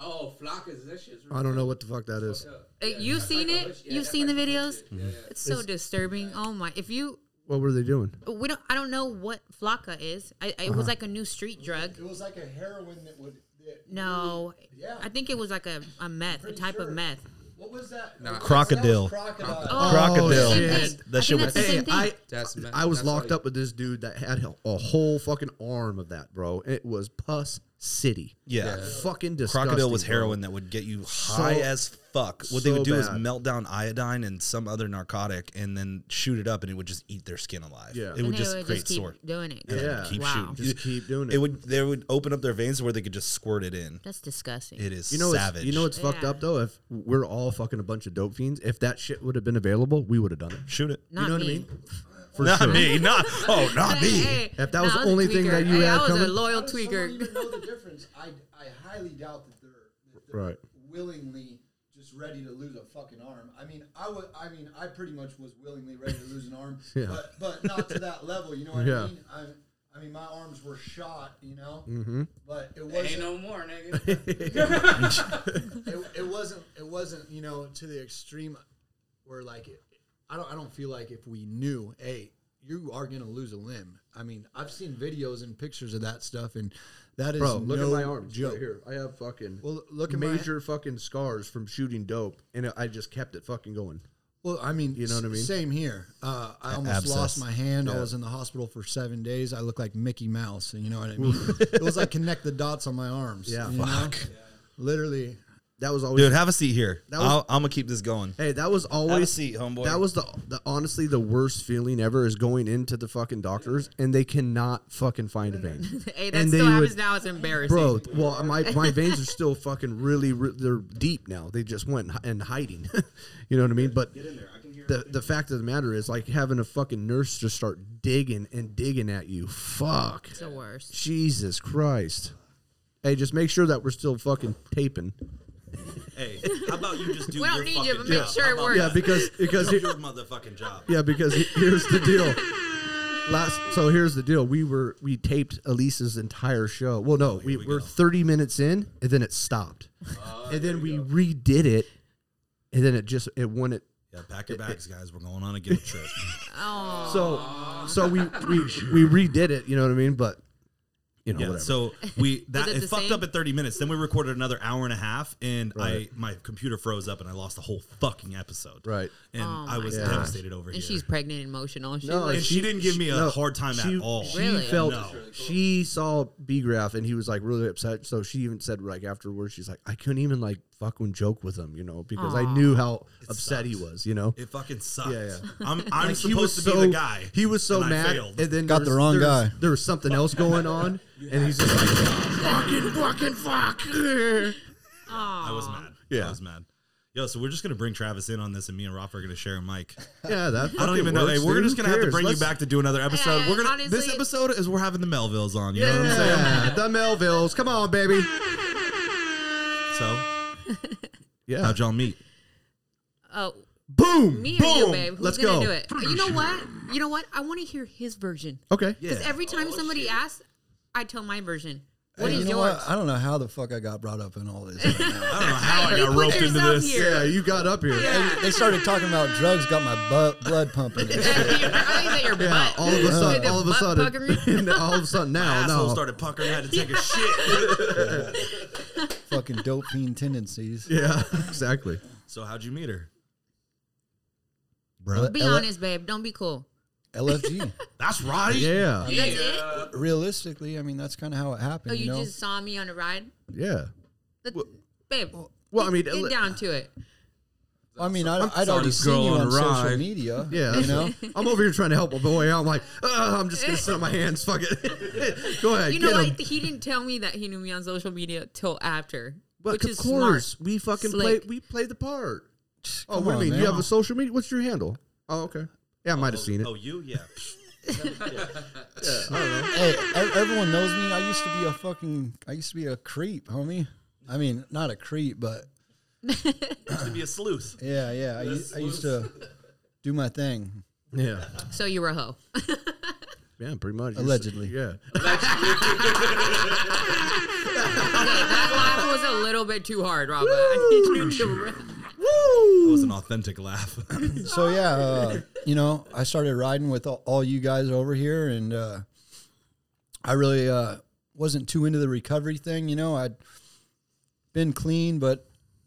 Oh, Flakka's that shit's I don't know what the fuck that is. Uh, You've seen it. You've seen the videos. It's so It's- disturbing. Oh my! If you What were they doing? we don't, I don't know what Flakka is. I, it was like a new street drug. it was like a heroin that would that No, Yeah. I think it was like a, a meth, a type sure. of meth. What was that Nah. Crocodile. That was crocodile Oh, oh Crocodile. same Yeah. That I shit was- Hey, same. I That's I was locked why- up with this dude that had a whole fucking arm of that, bro. It was pus city. Yeah. Fucking disgusting. Crocodile was heroin that would get you high as fuck. What they so would do is bad. melt down iodine and some other narcotic and then shoot it up and it would just eat their skin alive. Yeah. It And would they just would create just keep sore. doing it. And Yeah. keep Wow. shooting. Just keep doing it. It would they would open up their veins where they could just squirt it in. That's disgusting. It is You know, savage. what's, you know what's fucked Yeah. up though? If we're all fucking a bunch of dope fiends, if that shit would have been available, we would have done it. shoot it. Not know what I mean? For not sure. me, not oh, not Hey, me. hey, If that was the only thing that you Hey, had I was coming- a loyal How does someone tweaker. even know the difference? I, I highly doubt that they're, that they're Right. willingly just ready to lose a fucking arm. I mean, I would. I mean, I pretty much was willingly ready to lose an arm, Yeah. but but not to that level. You know what Yeah. I mean? I, I mean, my arms were shot. You know, Mm-hmm. but it wasn't. Ain't no more, nigga. it, it wasn't. It wasn't. You know, to the extreme where like it, I don't. I don't feel like if we knew, hey, you are gonna lose a limb. I mean, I've seen videos and pictures of that stuff, and that is Bro, look no at my arms joke. right here. I have fucking Well, look at my- major fucking scars from shooting dope, and I just kept it fucking going. Well, I mean, You know what I mean? Same here. Uh, I almost Abscess. lost my hand. I was in the hospital for seven days. I look like Mickey Mouse. And you know what I mean? it was like connect the dots on my arms. Yeah. Fuck. Literally. That was always Dude, have a seat here. That was- I'll, I'm gonna keep this going. Hey, that was Have a always seat, homeboy. That was the, the honestly the worst feeling ever is going into the fucking doctors and they cannot fucking find a vein. hey, that And still happens would- now. It's embarrassing. Bro, well, my, my veins are still fucking really, re- they're deep now. They just went hi- and hiding. you know what I mean? But the the fact of the matter is, like having a fucking nurse just start digging and digging at you. Fuck, it's the worst. Jesus Christ. Hey, just make sure that we're still fucking taping. Hey, how about you just do We don't your need you, fucking but make job? sure it works. Yeah, because because do your motherfucking job. Yeah, because he- here's the deal. Last, so here's the deal. We were we taped Elisa's entire show. Well, no, oh, we, we were go. 30 minutes in, and then it stopped, uh, and then we redid it, and then it just it won it. Yeah, pack your bags, guys. We're going on a guilt trip. Oh, So so we we we redid it. You know what I mean? But you know, Yeah, whatever. so we that it it, fucked same? up at 30 minutes. Then we recorded another hour and a half, and Right. I my computer froze up, and I lost the whole fucking episode. Right. and Oh I was gosh. devastated over it. And here. she's pregnant and emotional. She's No, like, and she, didn't give me a no, hard time she, at all. She Really? felt No. she saw B Graff and he was like really upset. So she even said like afterwards, she's like, I couldn't even like fucking joke with him, you know, because I knew how upset he sucks. was, you know. It fucking sucks. Yeah, yeah. I'm I'm Like, supposed to be the guy. He was so and I mad, failed. and then Got there the was- wrong there was- guy. There was something else going on, and he's just like, fucking, fucking, fuck. I was mad. Yeah. I was mad. Yo, so we're just gonna bring Travis in on this, and me and Rob are gonna share a mic. Yeah, that. I don't fucking even know. Hey, we're just gonna have to bring Let's- you back to do another episode. Hey, we're gonna. this honestly- episode is we're having the Melvilles on. You know what I'm saying? Yeah, the Melvilles. Come on, baby. So Yeah. how'd y'all meet? oh, Boom. me or you, babe? Who's Let's gonna go. do it? You know what? You know what? I want to hear his version. Okay. Yeah. Because every time oh, somebody asks, I tell my version. What Hey, is you know yours? what? I don't know how the fuck I got brought up in all this. right now. I don't know how I Hey, got put roped into yourself this. here. Yeah, you got up here. They- they started talking about drugs, got my butt, blood pumping. And shit. I think that your Yeah, butt. all of a sudden, Did all of a butt sudden, puckering? all of a sudden My now, asshole no. started puckering. I had to take a shit. Fucking dope fiend tendencies. Yeah, exactly. so how'd you meet her? Bro, Be honest, babe. Don't be cool. LFG. That's right. Yeah, That's it? Realistically, I mean, that's kind of how it happened. Oh, you you know, just saw me on a ride? yeah. That- babe, Well, I mean, get li- down to it. I mean, I, I'd already seen you on on social media. Yeah, you know. I'm over here trying to help a boy out. I'm like, "Ugh, I'm just gonna sit on my hands. Fuck it. Go ahead. You know get what? him. He didn't tell me that he knew me on social media till after. But which of is course, smart. we fucking Slick. play. We play the part. Oh, Come what do you mean? man. You have a social media? What's your handle? Oh, okay. Yeah, I might have oh, seen it. Oh, you? Yeah. Hey, e- everyone knows me. I used to be a fucking. I used to be a creep, homie. I mean, not a creep, but to be a sleuth. yeah, yeah. I, u- I used to do my thing. Yeah, So you were a hoe. yeah, pretty much. Allegedly. Yeah. Okay, that laugh was a little bit too hard, Robert. I need you to. It was an authentic laugh. So yeah, uh, you know, I started riding with all, all you guys over here, and uh, I really uh, wasn't too into the recovery thing. You know, I'd been clean, but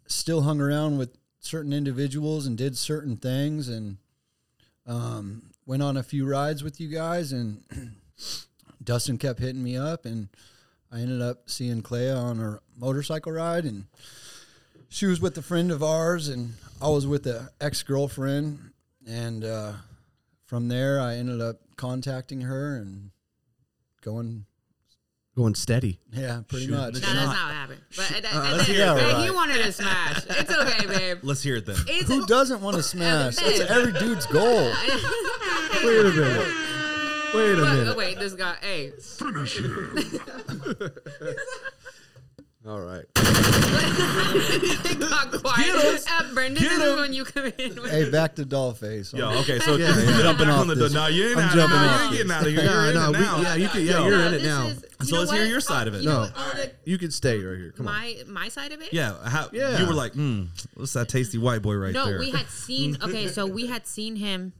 still hung around with certain individuals and did certain things, and um, went on a few rides with you guys. And Dustin kept hitting me up, and I ended up seeing Klea on a motorcycle ride, and she was with a friend of ours, and I was with an ex girlfriend, and uh, from there I ended up contacting her and going, Going steady. yeah, pretty Shoot. much. No, that's not what happened. But uh, uh, let's hear it. hey, Yeah, he wanted to smash. It's okay, babe. Let's hear it then. It's Who doesn't want to smash? That's every dude's goal. Wait a minute. Wait a But, minute. oh, wait, this guy. Hey, All right. it got quiet. Uh, Brendan, Get this him. is when you come in. With, hey, back to Dollface. Yo, okay, so Yeah, you're yeah. jumping off on the this. No, you ain't I'm out of jumping here. You off ain't getting out of here. You're in no, it we, now. yeah, you can, yeah, Yo. you're in it this now. is- you So know let's hear what? your side of it. You know No. what? All the- You can stay right here. Come on. my my side of it. Yeah, how, Yeah. you were like, mm, what's that tasty white boy right there? no, there? we had seen. Okay, so we had seen him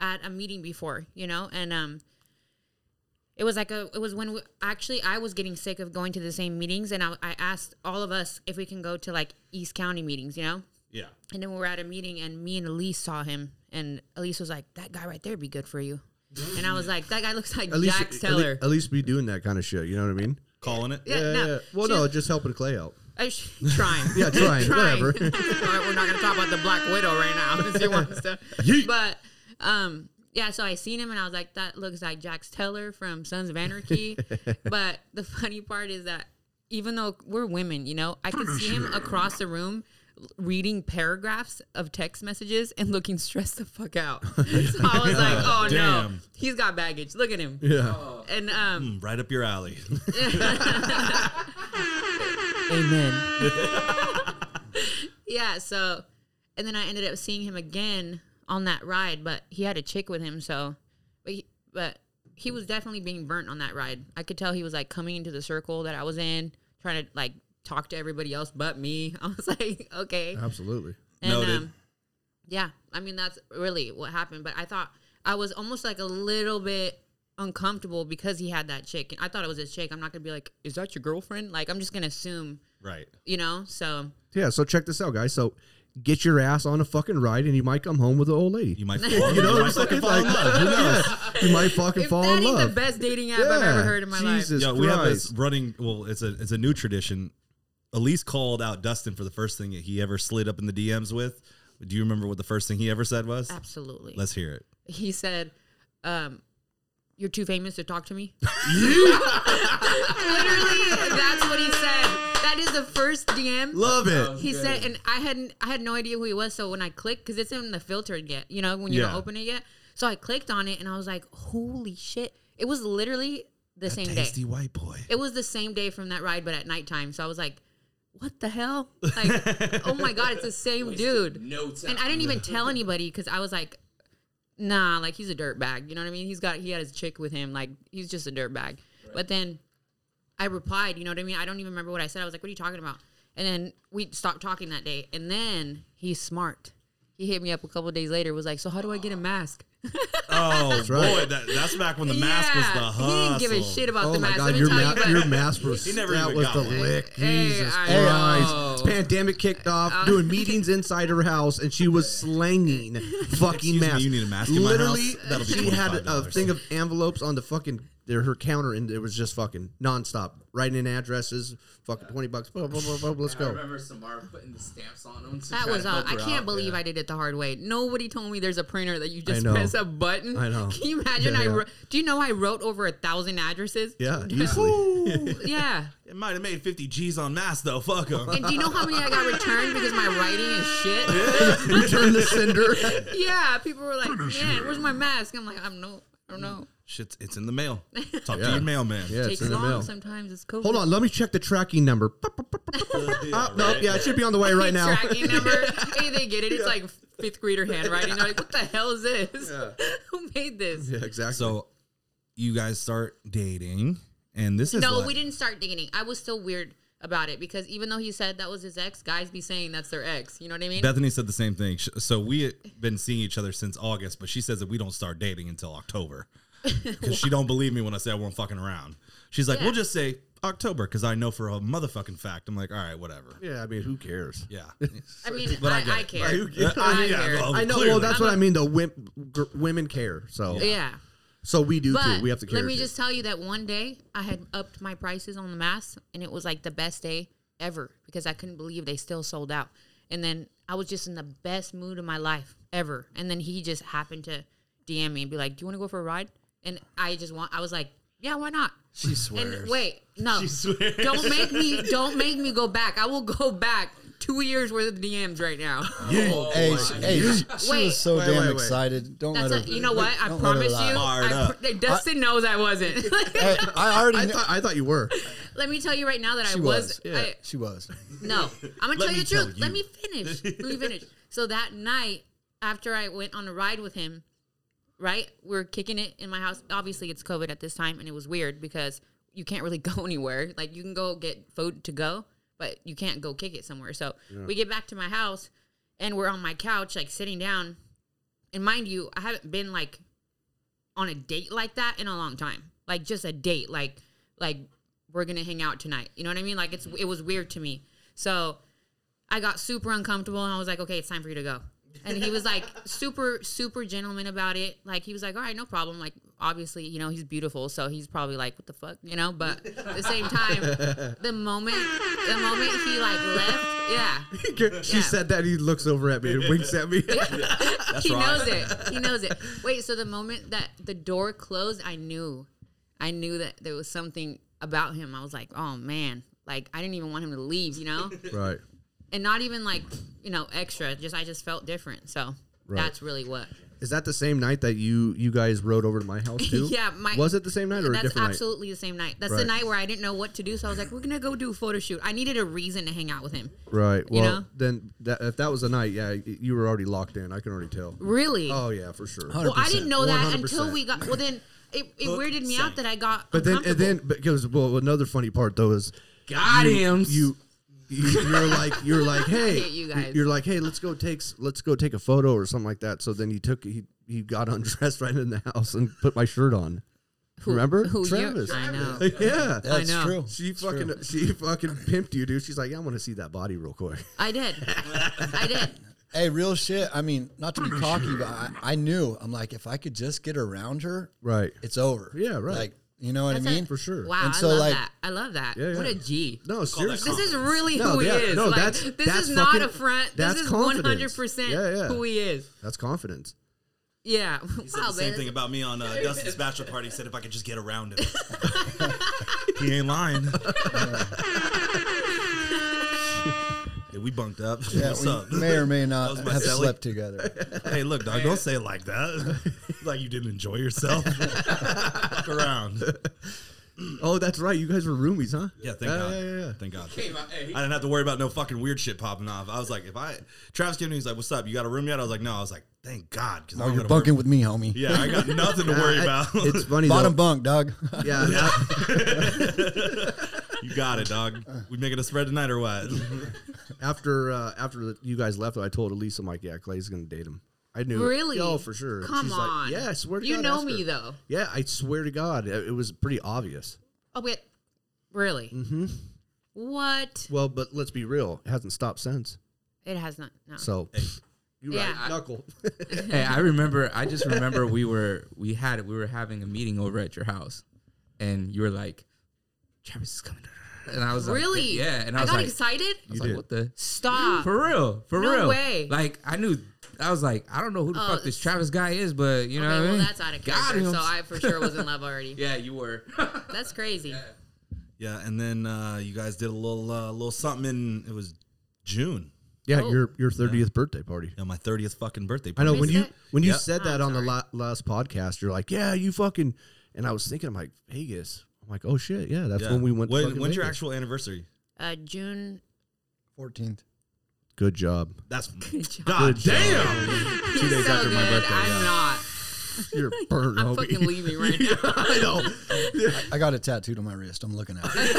at a meeting before, you know, and um, it was like a. It was when we, actually I was getting sick of going to the same meetings, and I, I asked all of us if we can go to like East County meetings, you know. yeah. And then we were at a meeting, and me and Elise saw him, and Elise was like, "That guy right there would be good for you." And I was like, "That guy looks like At least, Jack at, Teller." at least be doing that kind of shit. You know what I mean? Calling it. Yeah, no, Well, she no, was- just helping Klea out. Sh- trying. Yeah, trying, whatever. All right, we're not gonna talk about the Black Widow right now because he wants to. But um, yeah. So I seen him and I was like, that looks like Jax Teller from Sons of Anarchy. but the funny part is that even though we're women, you know, I could see him across the room reading paragraphs of text messages and looking stressed the fuck out. so I was like, oh no, he's got baggage. Look at him. Yeah. And um, Mm, right up your alley. Amen. yeah, so and then I ended up seeing him again on that ride, but he had a chick with him, so but he, but he was definitely being burnt on that ride. I could tell he was like coming into the circle that I was in, trying to like talk to everybody else but me. I was like, okay. Absolutely. And Noted. um yeah, I mean that's really what happened, but I thought I was almost like a little bit uncomfortable because he had that chick. And I thought it was his chick. I'm not gonna be like, is that your girlfriend? Like I'm just gonna assume, Right. you know. So Yeah, so check this out, guys. So get your ass on a fucking ride, and you might come home with an old lady. You might fall, you know you what I'm might fucking saying? fall in love. Who knows? yeah, you might fucking if fall that in ain't love. the best dating app I've ever heard in my life. Jesus Yo, we have Christ. this running. Well, it's a it's a new tradition. Elise called out Dustin for the first thing that he ever slid up in the DMs with. Do you remember what the first thing he ever said was? Absolutely. Let's hear it. he said, um, "You're too famous to talk to me." Literally, that's what he said. That is the first DM. Love it. He said, and I hadn't, I had no idea who he was. So when I clicked, because it's in the filter yet, you know, when you Yeah. don't open it yet. So I clicked on it, and I was like, "Holy shit!" It was literally the same day. Tasty white boy. It was the same day from that ride, but at nighttime. So I was like, "What the hell?" Like, oh my god, it's the same dude. No time. And I didn't even tell anybody because I was like, nah, like he's a dirt bag. You know what I mean? He's got he had his chick with him. Like he's just a dirt bag. But then I replied, you know what I mean? I don't even remember what I said. I was like, what are you talking about? And then we stopped talking that day. And then he's smart. He hit me up a couple days later. Was like, so how do I get a mask? Oh boy, right. that, that's back when the mask was the hustle. He didn't give a shit about Oh the mask. god, Let me your, ma- you, your mask was He never that was got the one. lick. Hey, Jesus I Christ. know. Pandemic kicked uh, off, uh, doing meetings inside her house, and she was slanging fucking Excuse me, masks. you need a mask in my Literally, house? That'll be she had a thing of envelopes on the fucking their, her counter, and it was just fucking nonstop writing in addresses. Fucking twenty bucks. Blah, blah, blah, blah, let's I go. remember Samara putting the stamps on them. To That try was to uh, help I can't out. believe I did it the hard way. Nobody told me there's a printer that you just press a button. I know. Can you imagine? Yeah, I yeah. wrote, do you know I wrote over a thousand addresses? Yeah, easily. yeah. It might have made 50 G's on mass though. Fuck him. And do you know how many I got returned because my writing is shit? Return the sender. yeah, people were like, "Man, where's my mask?" I'm like, "I'm no, I don't know." Shit's it's in the mail. Talk to Yeah. your mailman. Yeah, it's Takes in the long mail. sometimes. It's COVID. Hold on, let me check the tracking number. Ah, nope, yeah, it should be on the way right now. Tracking number. Hey, they get it. It's like fifth grader handwriting. They're like, "What the hell is this? Who made this?" yeah, exactly. So you guys start dating, and this is No, like- we didn't start dating. I was still weird about it because even though he said that was his ex, guys be saying that's their ex. You know what I mean? Bethany said the same thing. So we had been seeing each other since August, but she says that we don't start dating until October because she don't believe me when I say I won't fucking around. She's like, Yeah. we'll just say October because I know for a motherfucking fact. I'm like, all right, whatever. yeah, I mean, who cares? Yeah, I mean, But I I, I, care. Like, who cares? I Yeah, care. well, I know. clearly. Well, that's I'm what a- I mean. The wim- gr- women care. So, yeah. So we do But too. We have to care. let me just tell you that one day I had upped my prices on the masks, and it was like the best day ever because I couldn't believe they still sold out. And then I was just in the best mood of my life ever. And then he just happened to DM me and be like, "Do you want to go for a ride?" And I just want. I was like, "Yeah, why not?" She swears. And wait, no, swears. don't make me don't make me go back. I will go back two years worth of DMs right now. Oh, hey, she, hey, she, she Wait. was so Wait, damn wait, wait. excited. Don't That's let a, her. you know what? I don't let her promise you. Fired I up. pr- Dustin knows I wasn't. Hey, I already I knew. thought I thought you were. Let me tell you right now that She I was. was, yeah. I, She was. no, I'm gonna tell you the tell truth. Let me finish. Let me finish. So that night, after I went on a ride with him, right, we're kicking it in my house. Obviously, it's COVID at this time, and it was weird because you can't really go anywhere. Like you can go get food to go, but you can't go kick it somewhere. So we get back to my house, and we're on my couch, like sitting down. And mind you, I haven't been like on a date like that in a long time. Like just a date, like like we're gonna hang out tonight. You know what I mean? Like it's it was weird to me. So I got super uncomfortable and I was like, okay, it's time for you to go. And he was like super, super gentleman about it. Like he was like, all right, no problem. Like obviously, you know, he's beautiful, so he's probably like, what the fuck, you know. But at the same time, the moment, the moment he like left, yeah, she Yeah. said that. He looks over at me and winks at me. he knows it. He knows it. Wait, so the moment that the door closed, I knew, I knew that there was something about him. I was like, oh man, like I didn't even want him to leave, you know, right. and not even like you know extra. Just I just felt different. So Right. that's really what. Is that the same night that you you guys rode over to my house too? Yeah, my- was it the same night or a That's different absolutely the same night. That's the night where I didn't know what to do, so I was like, we're gonna go do a photo shoot. I needed a reason to hang out with him. night? Right. You Well, know? then that, if that was the night, yeah, you were already locked in. I can already tell. Really? Oh yeah, for sure. well, I didn't know that 100%. until we got. Well, then it, it weirded me out that I got. But then, and then because well, another funny part though is Got you, him. You, you you're like you're like hey, you guys. you're like hey, let's go take let's go take a photo or something like that. So then he took he he got undressed right in the house and put my shirt on. Who- Remember who you- Travis? I know. yeah. That's know. true. She fucking she fucking pimped you, dude. She's like, yeah, I want to see that body real quick. I did. I did. Hey, real shit. I mean, not to be cocky, but I, I knew. I'm like, if I could just get around her, Right. it's over. Yeah, right. Like, you know what That's I mean? it. For sure. Wow, And I so, love like- that. I love that. Yeah, What a G. No, seriously. This is really No, who he is. no, like, that's- this that's is not a front. that's This is confidence. hundred percent Yeah, yeah. who he is. That's confidence. Yeah. He said wow, the same man. thing about me on uh, Dustin's bachelor party. He said if I could just get around him. He ain't lying. yeah, we bunked up. Yeah, What's we up? may or may not have celly. slept together. Hey, look, dog, don't say it like that. like you didn't enjoy yourself. Fuck around. Oh, that's right. You guys were roomies, huh? Yeah, thank yeah, God. Yeah, yeah, yeah. Thank God. Came out- hey, he- I didn't have to worry about no fucking weird shit popping off. I was like, if I Travis came to me, he's like, "What's up? You got a room yet?" I was like, "No." I was like, "Thank God," because Oh, you're bunking with me, homie. Yeah, I got nothing to worry I- about. It's funny Bottom though. bunk, dog. Yeah, yeah. You got it, dog. We making a spread tonight or what? after uh, after the, you guys left, I told Elise, I'm like, yeah, Klea's gonna date him. I knew. it. Really? Oh, for sure. Come She's on. Like, yeah, I swear to You God. know ask me her. though. Yeah, I swear to God, it, it was pretty obvious. Oh wait, really? Mm-hmm. What? Well, but let's be real, it hasn't stopped since. It has not. No. So, you Yeah. right, knuckle. hey, I remember. I just remember we were we had we were having a meeting over at your house, and you were like, "Travis is coming," and I was like, really? "Yeah," and I, I, was got like, excited. I was You like, did. "What the." Stop. For real, for real. No real. way. Like I knew, I was like, I don't know who the Oh, fuck this Travis guy is, but you know, okay, what I well mean? that's out of Got character. him. So I for sure was in love already. yeah, you were. That's crazy. yeah, and then uh, you guys did a little uh, little something in it was June. yeah, Oh. your your thirtieth birthday party. Yeah, my thirtieth fucking birthday. Party. I know when you when you Yep. said Oh, that on the la- last podcast, you're like, yeah, you fucking. And I was thinking, I'm like Vegas. I'm like, oh shit, yeah, that's Yeah. when we went. to When, fucking when's your Vegas. actual anniversary? Uh, June. 14th. Good job. That's job. God Good job. damn. Two days so after good. my birthday. I'm yeah. not. You're burned, I'm homie. fucking leaving right now. I know. I got it tattooed on my wrist. I'm looking at it.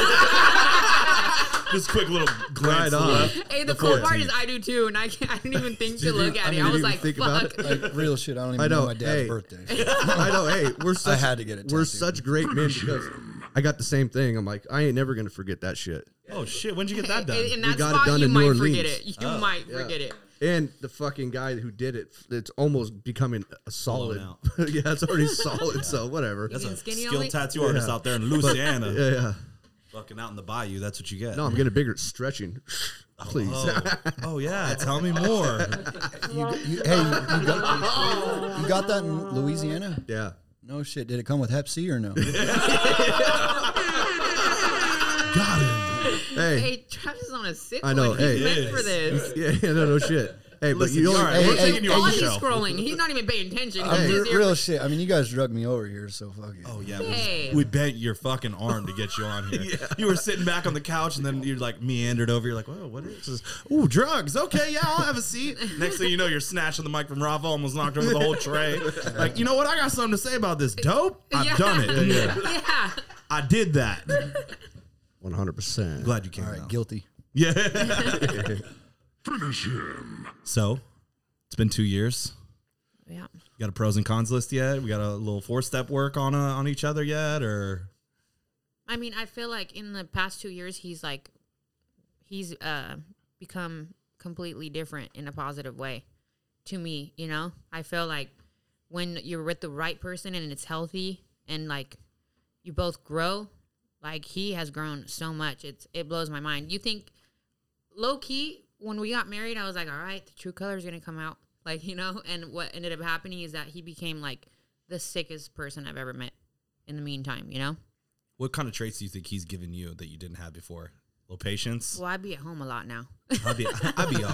Just quick little glance Right on. left. Hey, the, The cool part 14th. is I do too, and I can't, I didn't even think to look at I it. didn't I was even like, think about fuck. it. Like real shit. I don't even I know, know. my dad's Hey. birthday. I know. Hey, we're such, had to get it We're tattooed. such great men because I got the same thing. I'm like, I ain't never gonna forget that shit. Oh shit! When'd you get that done? In, in that got it spot, done you in might New forget Orleans. it. You oh. might yeah. forget it. And the fucking guy who did it, it's almost becoming a solid. out. yeah, it's already solid. So whatever. That's mean a skinny skilled only? tattoo artist Yeah. out there in Louisiana, Yeah, yeah. fucking out in the bayou. That's what you get. No, I'm getting bigger. Stretching, please. Oh, oh yeah, tell me more. You, you, hey, you, you got, you got that in Louisiana? yeah. No shit. Did it come with Hep C or no? Got it. Hey. Hey, Travis is on a sick I know, one. He's hey. meant for this. Yeah, yeah, no, no shit. Hey, but Listen, you you only. are- Hey, we're hey, taking you hey, on While the he's show. scrolling, he's not even paying attention. He's I'm just here real shit. I mean, you guys drugged me over here, so fuck it. Oh yeah, Hey. we, we bent your fucking arm to get you on here. You were sitting back on the couch, and then you're like meandered over. You're like, "Whoa, what is this? Ooh, drugs. Okay, yeah, I'll have a seat." Next thing you know, you're snatching the mic from Rafa, almost knocked over the whole tray. Like, you know what? I got something to say about this. Dope. I've Yeah. done it. yeah. I did that. 100%. Glad you came. All right, out. guilty. Yeah. So, it's been two years. Yeah. You got a pros and cons list yet? We got a little four step work on uh, on each other yet, or I mean, I feel like in the past two years, he's like, he's uh become completely different in a positive way to me. You know, I feel like when you're with the right person and it's healthy and like you both grow, like he has grown so much. It's it blows my mind. You think low key when we got married, I was like, all right, the true color is gonna come out, like you know. And what ended up happening is that he became like the sickest person I've ever met. In the meantime, you know. what kind of traits do you think he's given you that you didn't have before? A little patience. Well, I be at home a lot now. I'll be, I'll be, a,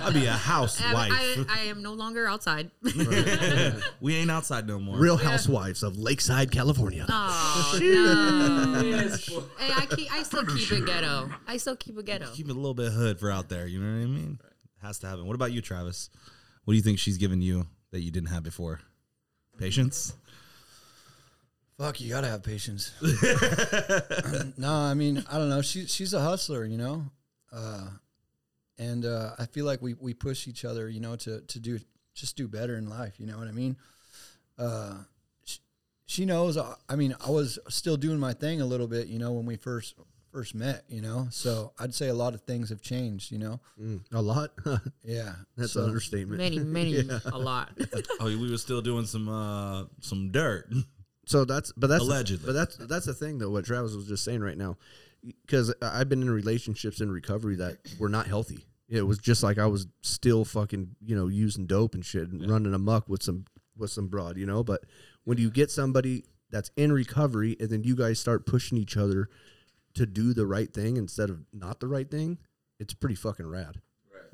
I'll be a I, housewife. I, I am no longer outside. we ain't outside no more. Real Housewives of Lakeside, California. oh no! hey, I keep, I still keep it ghetto. I still keep it ghetto. Keep it a little bit hood for out there. You know what I mean? Has to happen. What about you, Travis? What do you think she's given you that you didn't have before? Patience. Fuck, you gotta have patience. no, I mean, I don't know. She she's a hustler, you know, uh, and uh, I feel like we we push each other, you know, to to do just do better in life. You know what I mean? Uh, sh she knows. I, I mean, I was still doing my thing a little bit, you know, when we first first met, you know. So I'd say a lot of things have changed, you know. Mm, a lot. Yeah, That's so, an understatement. Many, many, a lot. Oh, we were still doing some uh some dirt. So that's but that's Allegedly. but that's that's the thing though. What Travis was just saying right now, because I've been in relationships in recovery that were not healthy. It was just like I was still fucking you know using dope and shit and running amok with some with some broad, you know. But when you get somebody that's in recovery and then you guys start pushing each other to do the right thing instead of not the right thing, it's pretty fucking rad.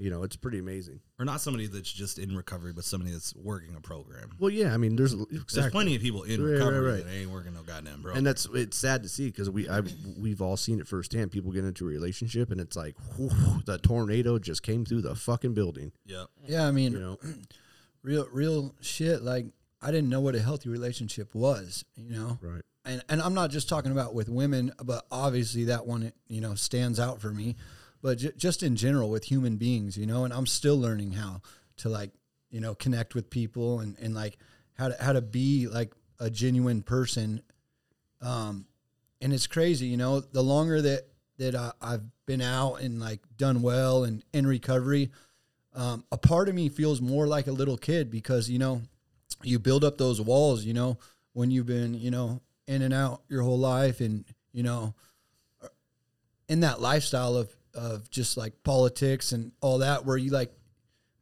You know, it's pretty amazing. or not somebody that's just in recovery, but somebody that's working a program. Well, yeah, I mean, there's There's plenty of people in Right, right, recovery right. that ain't working no goddamn bro. and that's it's sad to see because we I've, we've all seen it firsthand. People get into a relationship and it's like whew, the tornado just came through the fucking building. yeah. yeah. I mean, You know, real real shit. Like I didn't know what a healthy relationship was, you know. right? and and I'm not just talking about with women, but obviously that one you know stands out for me. But j- just in general with human beings, you know, and I'm still learning how to like you know connect with people and and like how to how to be like a genuine person. Um, and it's crazy, you know, the longer that that I, I've been out and like done well and in recovery, um, a part of me feels more like a little kid because you know you build up those walls, you know, when you've been, you know, in and out your whole life and, you know, in that lifestyle of, of just like politics and all that, where you like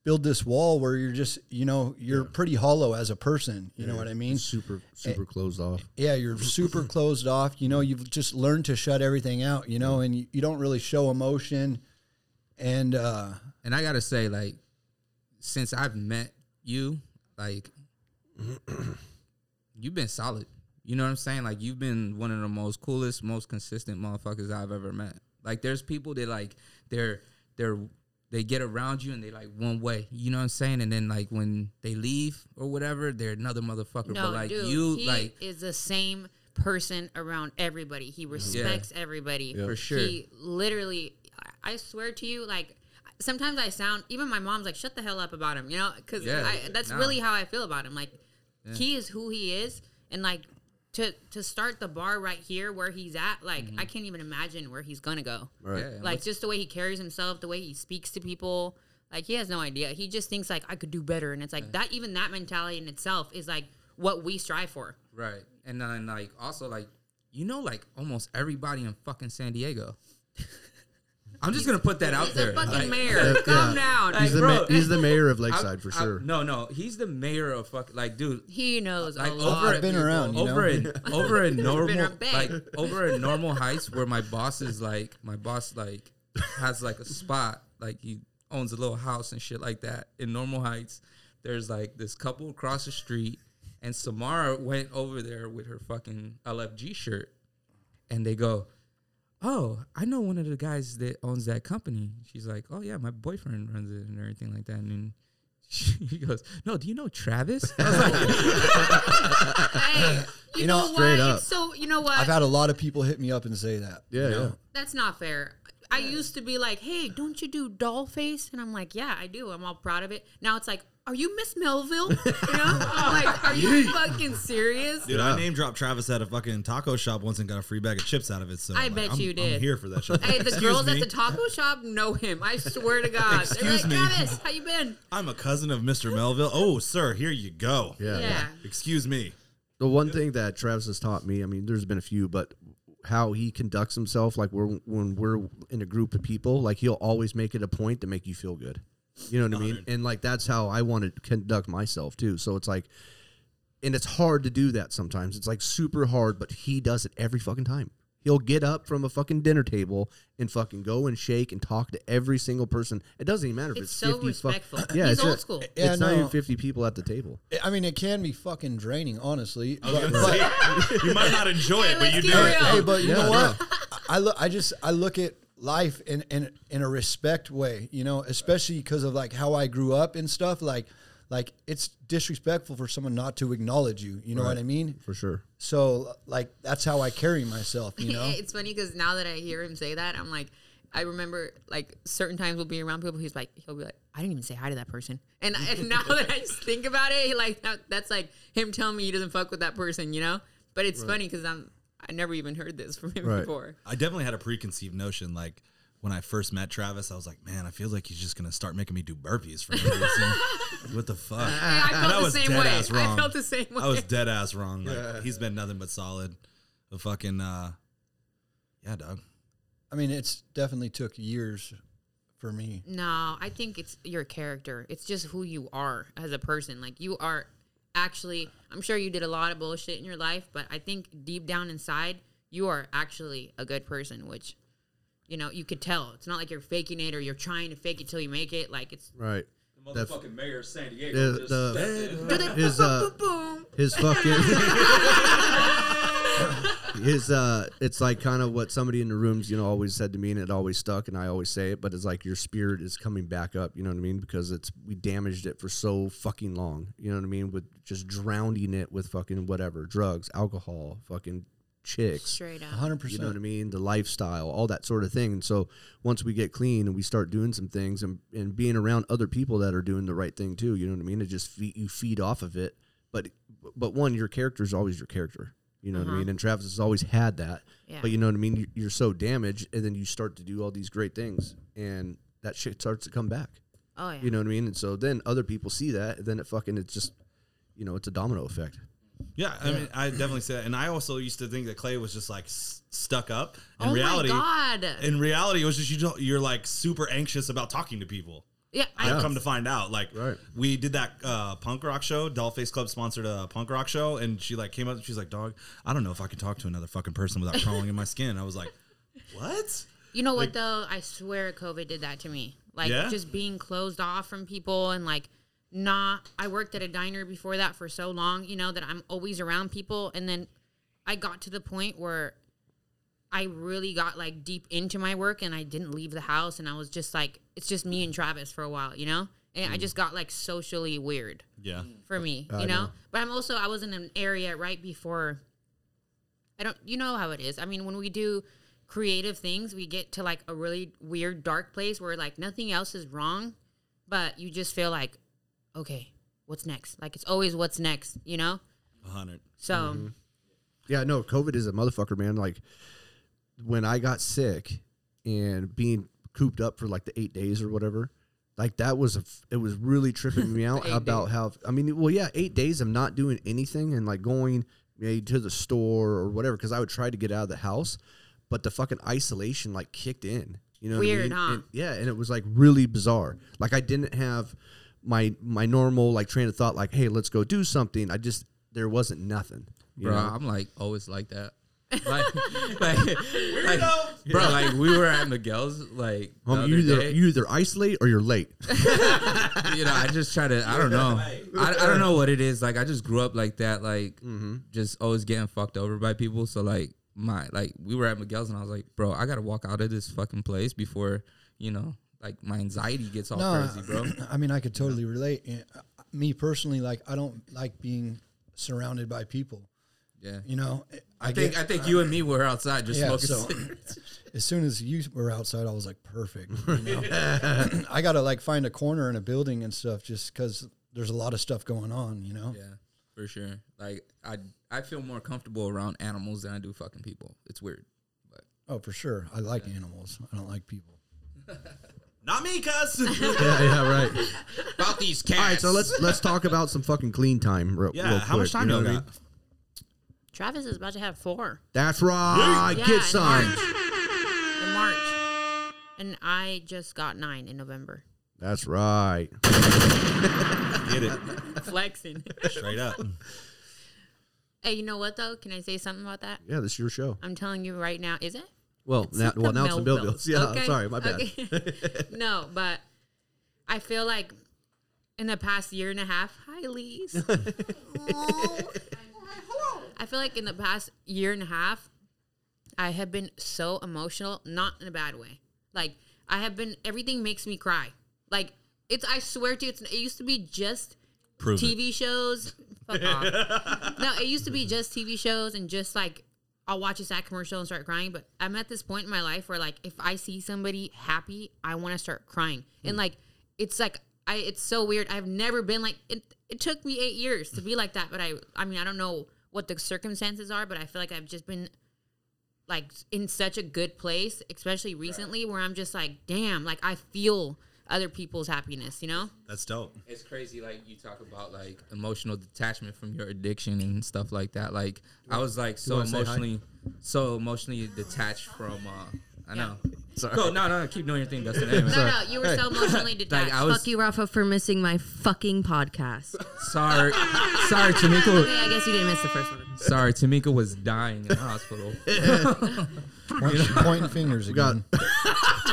build this wall where you're just, you know, you're pretty hollow as a person. You know what I mean? Super super closed off. Yeah, you're super closed off. You know, you've just learned to shut everything out, you know, and you, you don't really show emotion. And, uh, And I gotta say, like, since I've met you, like, you've been solid. You know what I'm saying? Like, you've been one of the most coolest, most consistent motherfuckers I've ever met. Like, there's people that like they're they're they get around you and they like one way. You know what I'm saying? And then like when they leave or whatever, they're another motherfucker. No, but like dude, you, he like is the same person around everybody. He respects everybody For sure. He literally, I I swear to you, like sometimes I sound. Even my mom's like, "Shut the hell up about him," you know, because Yeah, that's nah. really how I feel about him. Like he is who he is, and like to to start the bar right here where he's at, like I can't even imagine where he's gonna go. Right. Mm-hmm. yeah, Like just the way he carries himself, the way he speaks to people. Like he has no idea. He just thinks like I could do better, and it's like that. Even that mentality in itself is like what we strive for. Right. And then like also like you know like almost everybody in fucking San Diego. I'm just gonna put that out there. He's there. the fucking Like, mayor. Calm down. He's the bro, ma- he's the mayor of Lakeside for I'm- sure. no, no, he's the mayor of fuck. Like, dude, he knows Like, a over lot. I've been around, you over know? in over in normal like over in normal heights where my boss is like my boss like has like a spot like he owns a little house and shit like that in normal heights there's like this couple across the street and samara went over there with her fucking lfg shirt and they go oh i know one of the guys that owns that company she's like oh yeah my boyfriend runs it and everything like that and then he goes no do you know travis I was like, Hey, you, You know, know, what? up. It's so you know what? I've had a lot of people hit me up and say that. Yeah, you know? yeah. That's not fair. I used to be like, "Hey, don't you do Dollface?" And I'm like, "Yeah, I do. I'm all proud of it." Now it's like, "Are you Miss Melville?" You know, I'm like, "Are you fucking serious?" Dude, Yeah. I name dropped Travis at a fucking taco shop once and got a free bag of chips out of it. So I like, bet I'm, you did. I'm here for that shit. Hey, the Excuse girls me. at the taco shop know him. I swear to God. Excuse They're me. like, Travis, how you been? I'm a cousin of Mr. Melville. Oh, sir, here you go. Yeah, Yeah. Excuse me. The one thing that Travis has taught me, I mean, there's been a few, but how he conducts himself, like we're, when we're in a group of people, like he'll always make it a point to make you feel good. You know what I mean? And like that's how I want to conduct myself too. So it's like, and it's hard to do that sometimes. It's like super hard, but he does it every fucking time. He'll get up from a fucking dinner table and fucking go and shake and talk to every single person. It doesn't even matter if It's it's, so 50 fuck- yeah, He's it's old a- school. Yeah, it's not even 50 people at the table. I mean, it can be fucking draining, honestly. But, Say, you might not enjoy Hey, it, but you do it. hey, but you Yeah, know what? I I look. I just I look at life in in in a respect way. You know, especially because of like how I grew up and stuff. Like like it's disrespectful for someone not to acknowledge you. You know what I mean? For sure. So like that's how I carry myself. You know. it's funny because now that I hear him say that, I'm like, I remember like certain times we'll be around people. He's like, he'll be like, I didn't even say hi to that person. And, and now that I just think about it, like that, that's like him telling me he doesn't fuck with that person, you know. But it's funny because I'm I never even heard this from him Right. before. I definitely had a preconceived notion. Like when I first met Travis, I was like, man, I feel like he's just gonna start making me do burpees for no reason. what the fuck? Yeah, I And felt I the was same dead way. ass I wrong. felt the same way. I was dead ass wrong. Like he's been nothing but solid. A fucking uh, yeah, dog. I mean, it's definitely took years for me. No, I think it's your character. It's just who you are as a person. Like you are actually I'm sure you did a lot of bullshit in your life, but I think deep down inside you are actually a good person, which you know, you could tell. It's not like you're faking it or you're trying to fake it till you make it. Like it's Right. The motherfucking mayor of San Diego. The, just the, his uh his fucking his uh it's like kind of what somebody in the rooms you know always said to me and it always stuck and i always say it but it's like your spirit is coming back up you know what i mean because it's we damaged it for so fucking long you know what i mean with just drowning it with fucking whatever drugs alcohol fucking chicks Straight up. 100%. you know what I mean? The lifestyle, all that sort of thing. And so once we get clean and we start doing some things and, and being around other people that are doing the right thing too, you know what I mean? It just feed, you feed off of it. But but one, your character is always your character. You know what I uh-huh. mean? And Travis has always had that. Yeah. But you know what I mean? You- You're so damaged, and then you start to do all these great things, and that shit starts to come back. Oh yeah. You know what I mean? And so then other people see that, and then it fucking it's just, you know, it's a domino effect. Yeah, I mean, I definitely say that. And I also used to think that Klea was just like s- stuck up. In oh reality, my god. in reality, it was just you don't, you're like super anxious about talking to people. yeah, I, I've come to find out, like Right. we did that uh, punk rock show. Dollface Club sponsored a punk rock show, and she like came up. and She's like, "Dog, I don't know if I can talk to another fucking person without crawling in my skin." I was like, "What?" You know what though? I swear COVID did that to me. Like Yeah? just being closed off from people and like not I worked at a diner before that for so long, you know, that I'm always around people and then I got to the point where I really got like deep into my work and I didn't leave the house and I was just like it's just me and Travis for a while, you know? And I mm. just got like socially weird Yeah, for me, I you know? know. But I'm also I was in an area right before I don't you know how it is. I mean, when we do creative things, we get to like a really weird dark place where like nothing else is wrong, but you just feel like okay, what's next? Like it's always what's next, you know? a hundred. So mm-hmm. Yeah, no, COVID is a motherfucker, man. Like when I got sick and being cooped up for like the eight days or whatever, like that was a, f- it was really tripping me out about days. how I mean, well, yeah, eight days of not doing anything and like going maybe to the store or whatever because I would try to get out of the house, but the fucking isolation like kicked in. You know, Weird, what I mean? huh? And- yeah, and it was like really bizarre. Like I didn't have my my normal like train of thought, like, hey, let's go do something. I just there wasn't nothing. bro. know? I'm like always like that. like, like, like, bro, like we were at Miguel's like the Um, you either day. you either isolate or you're late. you know, I just try to. I don't know. I, I don't know what it is. Like I just grew up like that. Like Mm-hmm. just always getting fucked over by people. So like my like we were at Miguel's and I was like, bro, I gotta walk out of this fucking place before you know, like my anxiety gets all No, crazy, bro. I mean, I could totally relate. Uh, Me personally, like I don't like being surrounded by people. Yeah. You know, I think I think you and me were outside just Yeah, smoking. so- cigarettes. as soon as you were outside, I was like, perfect. You know? I gotta like find a corner in a building and stuff, just because there's a lot of stuff going on. You know, yeah, for sure. Like I I feel more comfortable around animals than I do fucking people. It's weird. But oh for sure. I like animals. I don't like people. Not me, cuz. yeah, yeah, right. about these cats. All right, so let's let's talk about some fucking clean time. Real, yeah, real how much time you y'all know what I got? mean? Travis is about to have four That's right. Yeah, Get in some. March. in March. And I just got nine in November. That's right. Get it Flexing. straight up. hey, you know what though? Can I say something about that? Yeah, this is your show. I'm telling you right now, is it? Well, It's now, well, now it's the Bill Melvilles. Bills. Yeah, Okay, sorry, my bad. okay. no, but I feel like in the past year and a half, hi, Lise. I feel like in the past year and a half, I have been so emotional, not in a bad way. Like I have been, everything makes me cry. Like it's, I swear to you, it's, it used to be just Prove it. TV shows. Fuck off. no, it used to be just TV shows and just like I'll watch a sad commercial and start crying. But I'm at this point in my life where like if I see somebody happy, I want to start crying. And mm. like it's like I it's so weird. I've never been like it. It took me eight years to be like that. But I I mean I don't know what the circumstances are, but I feel like I've just been like in such a good place, especially recently, where I'm just like, damn, like I feel other people's happiness. You know? That's dope. It's crazy, like you talk about like emotional detachment from your addiction and stuff like that. Like I was like so wanna say hi? emotionally, so emotionally detached from. uh I know. Sorry. Go, no, no, keep doing your thing, Dustin. Anyway, No, no, you were so emotionally detached. I was- Fuck you, Rafa, for missing my fucking podcast. sorry, sorry, Tamika. okay, I guess you didn't miss the first one. Sorry, Tamika was dying in the hospital. Point, pointing fingers got- again.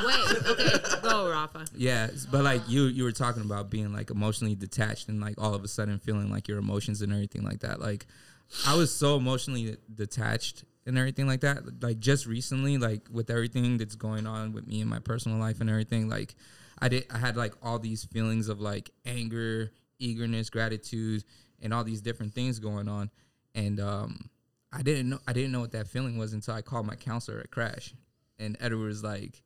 Wait, okay, go, Rafa. Yeah, but like you, you were talking about being like emotionally detached and like all of a sudden feeling like your emotions and everything like that. Like, I was so emotionally detached and everything like that. Like just recently, like with everything that's going on with me and my personal life and everything, like I did, I had like all these feelings of like anger, eagerness, gratitude, and all these different things going on, and um, I didn't know, I didn't know what that feeling was until I called my counselor at Crash, and Edward was like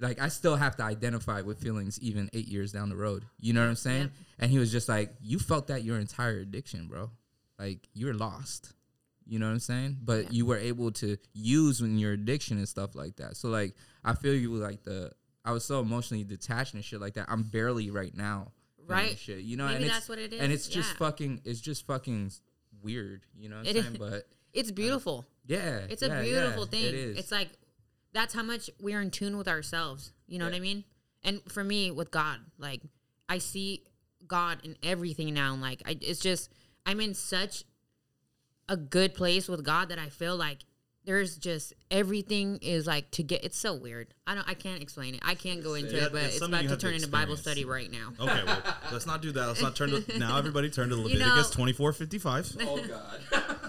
like I still have to identify with feelings even eight years down the road. You know what I'm saying? Yep. And he was just like, "You felt that your entire addiction, bro. Like you're lost." You know what I'm saying? But you were able to use when your addiction and stuff like that. So like I feel you like the I was so emotionally detached and shit like that. I'm barely right now. Right. Shit. You know, Maybe and it's, that's what it And is. it's just fucking. It's just fucking weird. You know what I'm saying? is. But It's beautiful. yeah, It's a yeah, beautiful yeah, thing. It is. It's like that's how much we're in tune with ourselves. You know what I mean? And for me, with God, like I see God in everything now. And like I, it's just I'm in such a good place with God that I feel like there's just everything is like to get. It's so weird. I don't. I can't explain it. I can't go into Yeah, it, but it's it's about to have to turn into Bible study right now. Okay, well, let's not do that. Let's not turn to now. Everybody turn to You Leviticus know- twenty four fifty five. oh god.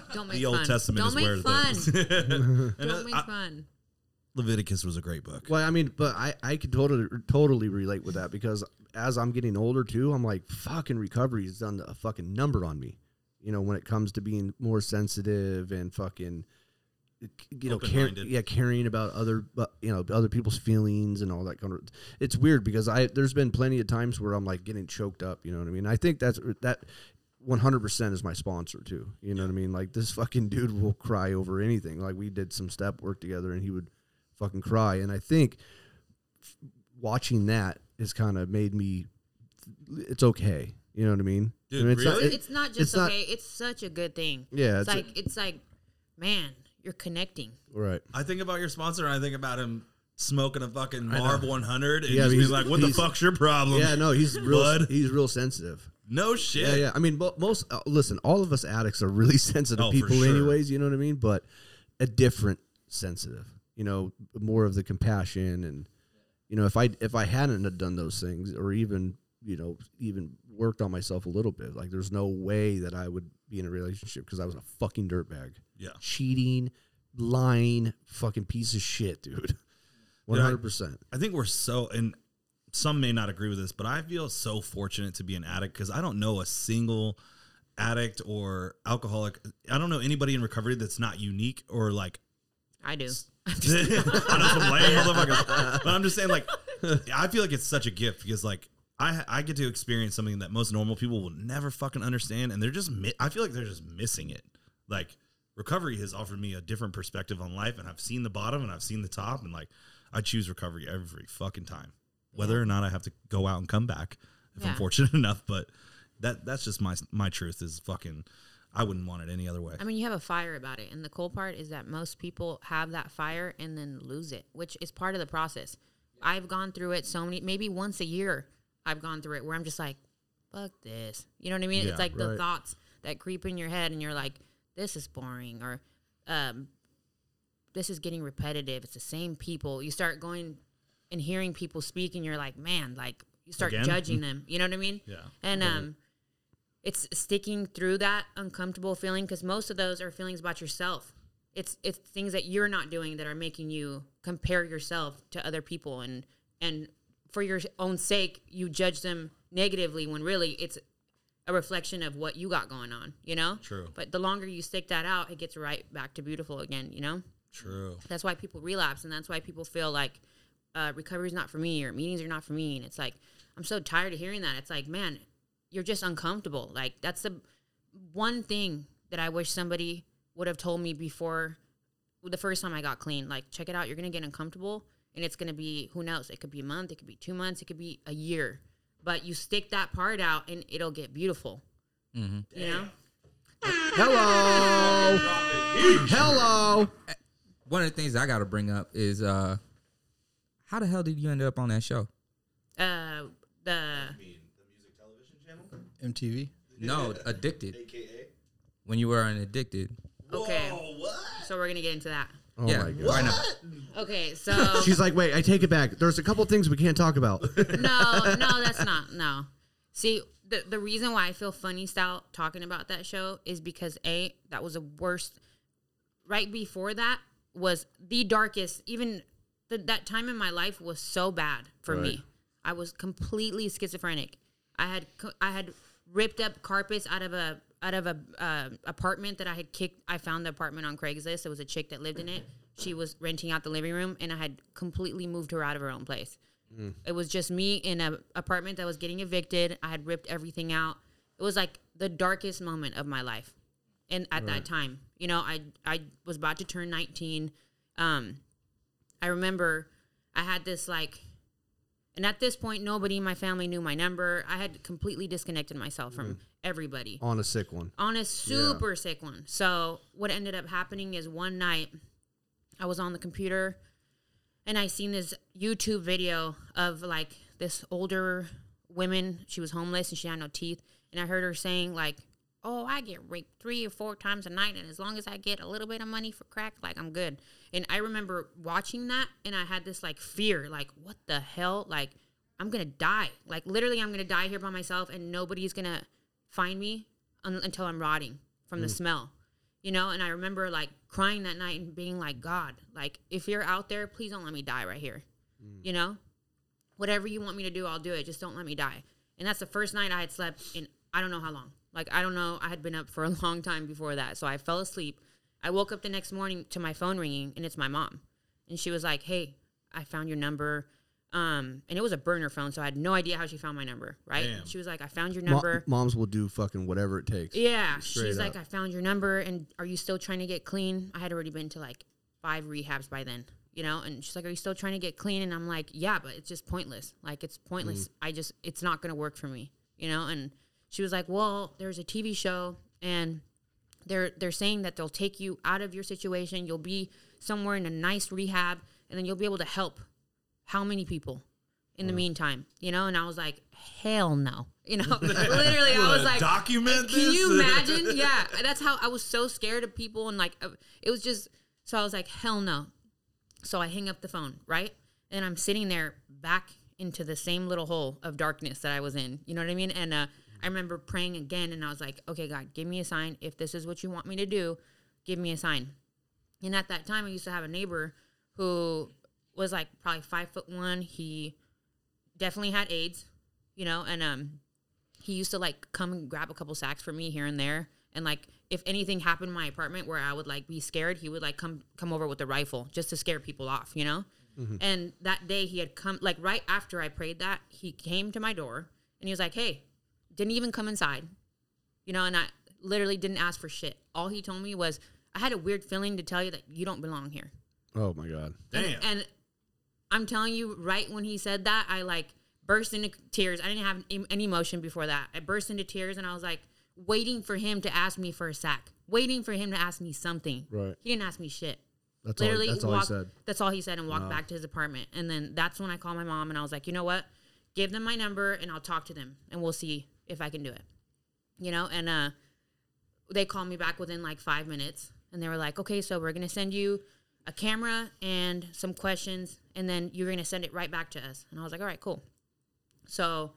Don't make The Old fun. Testament Don't is make where fun. the Don't uh, make I- fun. Leviticus was a great book. Well, I mean, but I I could totally totally relate with that because as I'm getting older too, I'm like fucking recovery has done a fucking number on me. You know, when it comes to being more sensitive and fucking you know, Open-minded. yeah, caring about other, you know, other people's feelings and all that kind of. It's weird because I there's been plenty of times where I'm like getting choked up. You know what I mean? I think that's that. 100% is my sponsor too. You know what I mean? Like this fucking dude will cry over anything. Like we did some step work together and he would fucking cry. And I think f- watching that has kind of made me, it's okay. You know what I mean? Dude, I mean, it's not- really? it- it's not just it's not- okay. it's such a good thing. Yeah, it's, it's a- like it's like, man, you're connecting. right. I think about your sponsor. and I think about him smoking a fucking I know. Marb 100 and Yeah, just he's- being like, "What the fuck's your problem?" Yeah, no, he's real. Bud. He's real sensitive. no shit. Yeah, yeah. I mean, most uh, listen, all of us addicts are really sensitive Oh, people, sure. anyways. You know what I mean? But a different sensitive. You know, more of the compassion and you know, if I if I hadn't have done those things or even you know even worked on myself a little bit, like there's no way that I would be in a relationship because I was a fucking dirtbag, Yeah. cheating, lying, fucking piece of shit, dude. One hundred percent. I think we're so, and some may not agree with this, but I feel so fortunate to be an addict because I don't know a single addict or alcoholic. I don't know anybody in recovery that's not unique or like. I do. I know some lame motherfuckers, but I'm just saying, like, I feel like it's such a gift because, like, I I get to experience something that most normal people will never fucking understand, and they're just. Mi- I feel like they're just missing it. Like, recovery has offered me a different perspective on life, and I've seen the bottom and I've seen the top, and like, I choose recovery every fucking time, whether or not I have to go out and come back if I'm fortunate enough. But that that's just my my truth is fucking. I wouldn't want it any other way. I mean, you have a fire about it, and the cool part is that most people have that fire and then lose it, which is part of the process. I've gone through it so many, maybe once a year. I've gone through it where I'm just like, "Fuck this," you know what I mean? Yeah, it's like the thoughts that creep in your head, and you're like, "This is boring," or um, "This is getting repetitive." It's the same people. You start going and hearing people speak, and you're like, "Man," like you start Again? judging them. You know what I mean? Yeah. And um, it's sticking through that uncomfortable feeling because most of those are feelings about yourself. It's it's things that you're not doing that are making you compare yourself to other people and and for your own sake you judge them negatively when really it's a reflection of what you got going on, you know? True. But the longer you stick that out, it gets right back to beautiful again, you know? True. That's why people relapse, and that's why people feel like uh, recovery is not for me or meetings are not for me. And it's like I'm so tired of hearing that. It's like, man, you're just uncomfortable. Like that's the one thing that I wish somebody would have told me before the first time I got clean. Like, check it out. You're gonna get uncomfortable, and it's gonna be who knows. It could be a month. It could be two months. It could be a year. But you stick that part out, and it'll get beautiful. mm-hmm. You know. Hello. Hello. One of the things I got to bring up is uh, how the hell did you end up on that show? Uh, the mean, the music television channel MTV. No, addicted. Aka when you were on addicted. okay. So we're gonna get into that. Oh yeah, my god. why not? Okay, so She's like, wait, I take it back. There's a couple things we can't talk about. no, no, that's not. No. See, the the reason why I feel funny style talking about that show is because a that was the worst. Right before that was the darkest. Even the, that time in my life was so bad for Right. me. I was completely schizophrenic. I had I had ripped up carpets out of a out of a uh, apartment that I had kicked. I found the apartment on Craigslist. It was a chick that lived in it. She was renting out the living room, and I had completely moved her out of her own place. It was just me in an apartment that was getting evicted. I had ripped everything out. It was like the darkest moment of my life, and at that time, you know, I I was about to turn nineteen. Um, I remember I had this like, and at this point, nobody in my family knew my number. I had completely disconnected myself from everybody On a sick one. on a super sick one. So what ended up happening is one night I was on the computer and I seen this YouTube video of like this older woman. She was homeless and she had no teeth. And I heard her saying like, "Oh, I get raped three or four times a night, and as long as I get a little bit of money for crack, like I'm good." And I remember watching that, and I had this like fear, like, "What the hell? Like, I'm gonna die. Like, literally, I'm gonna die here by myself, and nobody's gonna find me un- until I'm rotting from the mm. smell." You know, and I remember like crying that night and being like, God, like if you're out there, please don't let me die right here. Mm. You know, whatever you want me to do, I'll do it. Just don't let me die. And that's the first night I had slept in I don't know how long. Like I don't know. I had been up for a long time before that. So I fell asleep. I woke up the next morning to my phone ringing, and it's my mom, and she was like, "Hey, I found your number." Um, and it was a burner phone, so I had no idea how she found my number. Right? Damn. She was like, "I found your Mo- number." moms will do fucking whatever it takes. Yeah, Straight she's like. I found your number, and are you still trying to get clean? I had already been to like five rehabs by then, you know. And she's like, Are you still trying to get clean? And I'm like, Yeah, but it's just pointless. Like it's pointless. Mm. I just, it's not gonna work for me, you know. And she was like, Well, there's a TV show, and they're they're saying that they'll take you out of your situation. You'll be somewhere in a nice rehab, and then you'll be able to help how many people in the meantime, you know? And I was like, hell no, you know. Literally, I was like, document can you imagine? Yeah, that's how I was so scared of people, and like it was just. So I was like, hell no. So I hang up the phone, right? And I'm sitting there back into the same little hole of darkness that I was in. You know what I mean? And uh, I remember praying again, and I was like, okay, God, give me a sign. If this is what you want me to do, give me a sign. And at that time, I used to have a neighbor who was like probably five foot one. He definitely had AIDS, you know, and um, he used to like come and grab a couple sacks for me here and there. And like, if anything happened in my apartment where I would like be scared, he would like come come over with a rifle just to scare people off, you know. And that day he had come like right after I prayed that he came to my door and he was like, "Hey," didn't even come inside, you know. And I literally didn't ask for shit. All he told me was, "I had a weird feeling to tell you that you don't belong here." Oh my god. Damn. And, and I'm telling you, right when he said that, I like burst into tears. I didn't have any emotion before that. I burst into tears and I was like waiting for him to ask me for a sack, waiting for him to ask me something. Right. He didn't ask me shit. That's all. Literally, That's all he walked, said. That's all he said, and walked back to his apartment. And then that's when I called my mom and I was like, you know what? Give them my number and I'll talk to them and we'll see if I can do it. You know, and uh, they called me back within like five minutes and they were like, okay, so we're gonna send you a camera and some questions, and then you're gonna send it right back to us. And I was like, all right, cool. So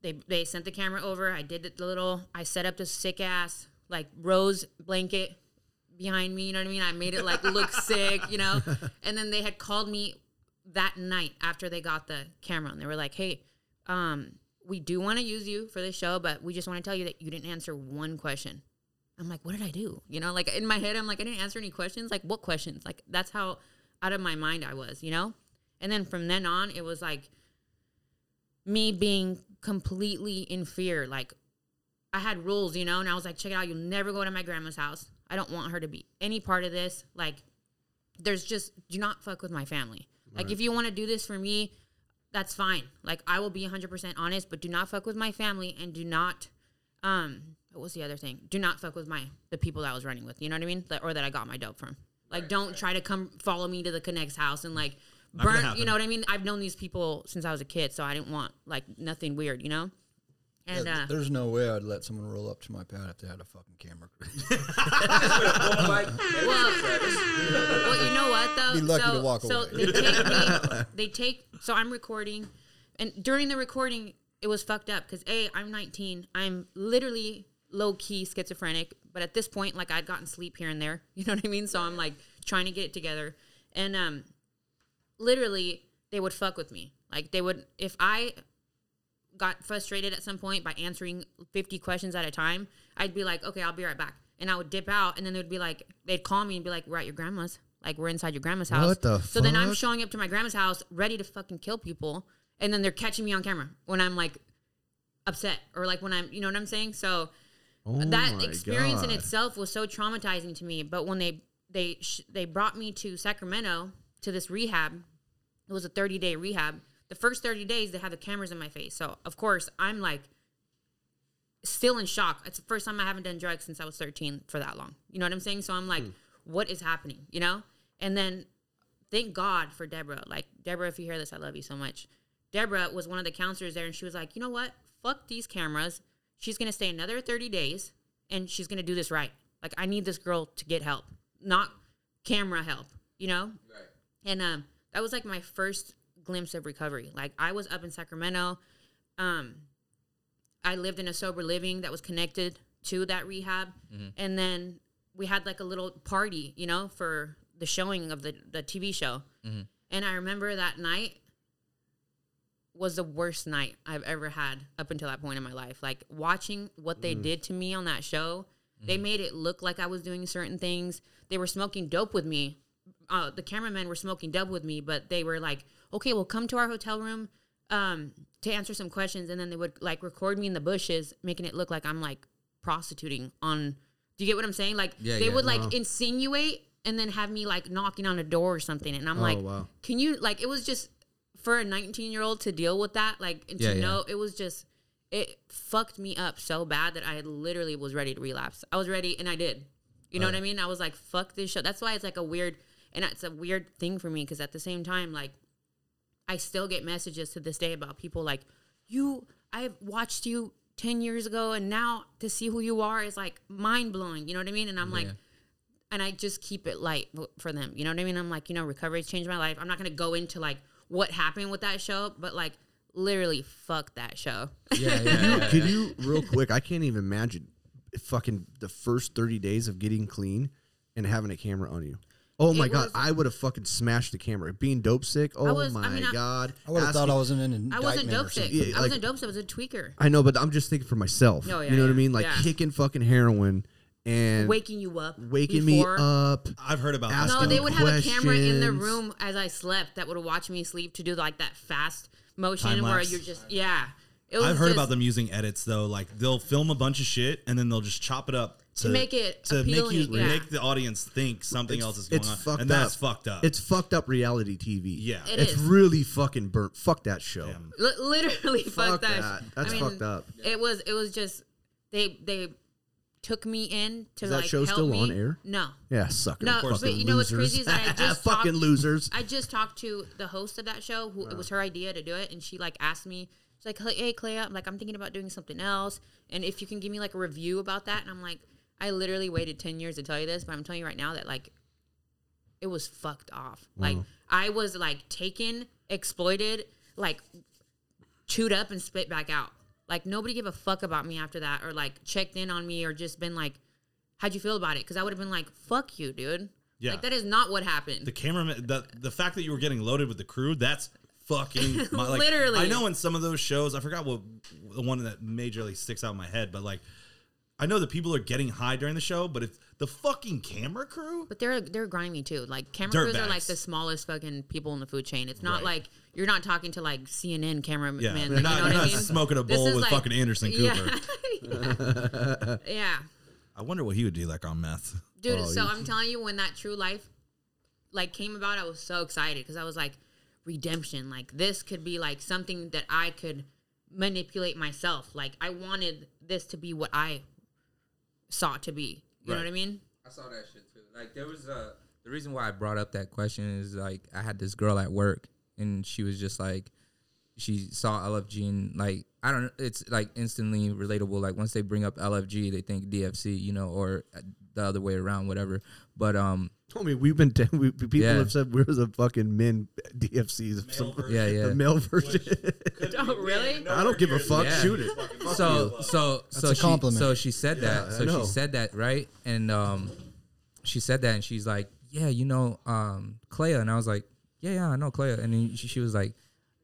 they they sent the camera over. I did the little. I set up this sick ass like rose blanket behind me. You know what I mean? I made it like look sick, you know. And then they had called me that night after they got the camera, and they were like, "Hey, um, we do want to use you for this show, but we just want to tell you that you didn't answer one question. I'm like, what did I do? You know, like in my head, I'm like, I didn't answer any questions. Like, what questions? Like, that's how out of my mind I was, you know? And then from then on, it was like me being completely in fear. Like, I had rules, you know, and I was like, check it out, you'll never go to my grandma's house. I don't want her to be any part of this. Like, there's just, do not fuck with my family. Like, if you want to do this for me, that's fine. Like, I will be 100% honest, but do not fuck with my family and do not, um, what was the other thing? Do not fuck with my, the people that I was running with. You know what I mean? That, or that I got my dope from. Like, don't try to come follow me to the Connect's house and like, gonna burn, you know what I mean? I've known these people since I was a kid, so I didn't want like nothing weird, you know? And, Yeah, uh, there's no way I'd let someone roll up to my pad if they had a fucking camera. well, well, you know what though? Be lucky so, to walk so away. they take me. They take. So I'm recording, and during the recording, it was fucked up because a I'm 19. I'm literally low key schizophrenic, but at this point, like I'd gotten sleep here and there. You know what I mean? So I'm like trying to get it together, and um, literally they would fuck with me. Like they would if I got frustrated at some point by answering 50 questions at a time, I'd be like, okay, I'll be right back. And I would dip out, and then they'd be like, they'd call me and be like, we're at your grandma's. Like, we're inside your grandma's house. What the So then I'm fuck? showing up to my grandma's house ready to fucking kill people. And then they're catching me on camera when I'm like upset or like when I'm, you know what I'm saying? So Oh that experience in itself was so traumatizing to me. But when they, they, sh- they brought me to Sacramento to this rehab, it was a 30 day rehab. The first 30 days, they had the cameras in my face. So, of course, I'm like still in shock. It's the first time I haven't done drugs since I was 13 for that long. You know what I'm saying? So, I'm like, hmm. what is happening? You know? And then thank God for Deborah. Like, Deborah, if you hear this, I love you so much. Deborah was one of the counselors there, and she was like, you know what? Fuck these cameras. She's going to stay another 30 days, and she's going to do this right. Like, I need this girl to get help, not camera help, you know? Right. And um, that was like my first glimpse of recovery. Like, I was up in Sacramento. Um, I lived in a sober living that was connected to that rehab. And then we had like a little party, you know, for the showing of the, the TV show. And I remember that night was the worst night I've ever had up until that point in my life. Like watching what they did to me on that show, they made it look like I was doing certain things. They were smoking dope with me. Uh, the cameramen were smoking dope with me, but they were like, "Okay, well, come to our hotel room um, to answer some questions," and then they would like record me in the bushes, making it look like I'm like prostituting on. Do you get what I'm saying? Like Yeah, they yeah. would like insinuate and then have me like knocking on a door or something, and I'm like, wow. "Can you like?" It was just for a 19 year old to deal with that, like, and to Yeah, yeah. know it was just it fucked me up so bad that I literally was ready to relapse. I was ready, and I did. You know what I mean? I was like, "Fuck this show." That's why it's like a weird, and it's a weird thing for me because at the same time, like, I still get messages to this day about people like, "You, I've watched you 10 years ago, and now to see who you are is like mind blowing." You know what I mean? And I'm like, and I just keep it light for them. You know what I mean? I'm like, you know, recovery's changed my life. I'm not gonna go into like what happened with that show, but like literally, fuck that show. Yeah, yeah, yeah. Could you real quick? I can't even imagine fucking the first thirty days of getting clean and having a camera on you. Oh my It god, was- I would have fucking smashed the camera. Being dope sick. Oh was- I my mean, I- god. I would have thought I was in an I wasn't or dope sick. something. Yeah, I wasn't dope sick. I was a tweaker. I know, but I'm just thinking for myself. Oh, yeah, you know what I mean? Like yeah. kicking fucking heroin and Waking you up, waking before- me up. I've heard about Ask this. No, they would have a camera in the room as I slept that would watch me sleep to do like that fast motion Time where lapse. you're just yeah. It was I've heard just- about them using edits though. Like they'll film a bunch of shit and then they'll just chop it up To make it to make you yeah. make the audience think something else is going It's on, fucked and that's up. fucked up. It's fucked up reality TV. yeah, It it's is. really fucking burnt. Fuck that show. Damn. Li- literally Fuck fuck that. that. That's I mean, fucked up. It was it was just they they took me in to Is that like show help still me. on air? No. Yeah, sucker. No, but you know what's losers. crazy is that I just fucking talked- losers. I just talked to the host of that show. Who it was her idea to do it, and she like asked me. She's like, "Hey, Klea, I'm like, I'm thinking about doing something else, and if you can give me like a review about that." And I'm like, I literally waited ten years to tell you this, but I'm telling you right now that like, it was fucked off. Like I was like taken, exploited, like chewed up and spit back out. Like nobody gave a fuck about me after that, or like checked in on me, or just been like, "How'd you feel about it?" Because I would have been like, "Fuck you, dude." Yeah. Like that is not what happened. the cameraman. The the fact that you were getting loaded with the crew. That's fucking my, like, Literally. I know in some of those shows, I forgot what the one that majorly sticks out in my head, but like I know that people are getting high during the show, but it's the fucking camera crew, But they're they're grimy too. Like camera crews are like the smallest fucking people in the food chain. It's not Right. like you're not talking to like CNN cameramen. yeah, like, they're you not, know they're what I not mean? smoking a bowl with like- fucking Anderson Cooper. Yeah. yeah. I wonder what he would do like on meth. Dude, Oh, so you- I'm telling you, when that true life like came about, I was so excited because I was like, redemption. Like this could be like something that I could manipulate myself. Like I wanted this to be what I saw it to be. You know what I mean? I saw that shit too. Like there was a the reason why I brought up that question is like I had this girl at work and she was just like she saw LFG and like I don't know it's like instantly relatable like once they bring up LFG they think DFC you know or uh, the other way around whatever but um I mean, we've been t- we, people Yeah. have said we're the fucking men DFCs. Some, yeah yeah The male version. Oh, really? I don't give a fuck. Yeah. Shoot it. so so so a she, compliment. so she said that. Yeah, so she said that, right? And um she said that and she's like, "Yeah, you know, um Klea." And I was like, "Yeah, yeah, I know Klea." And she, she was like,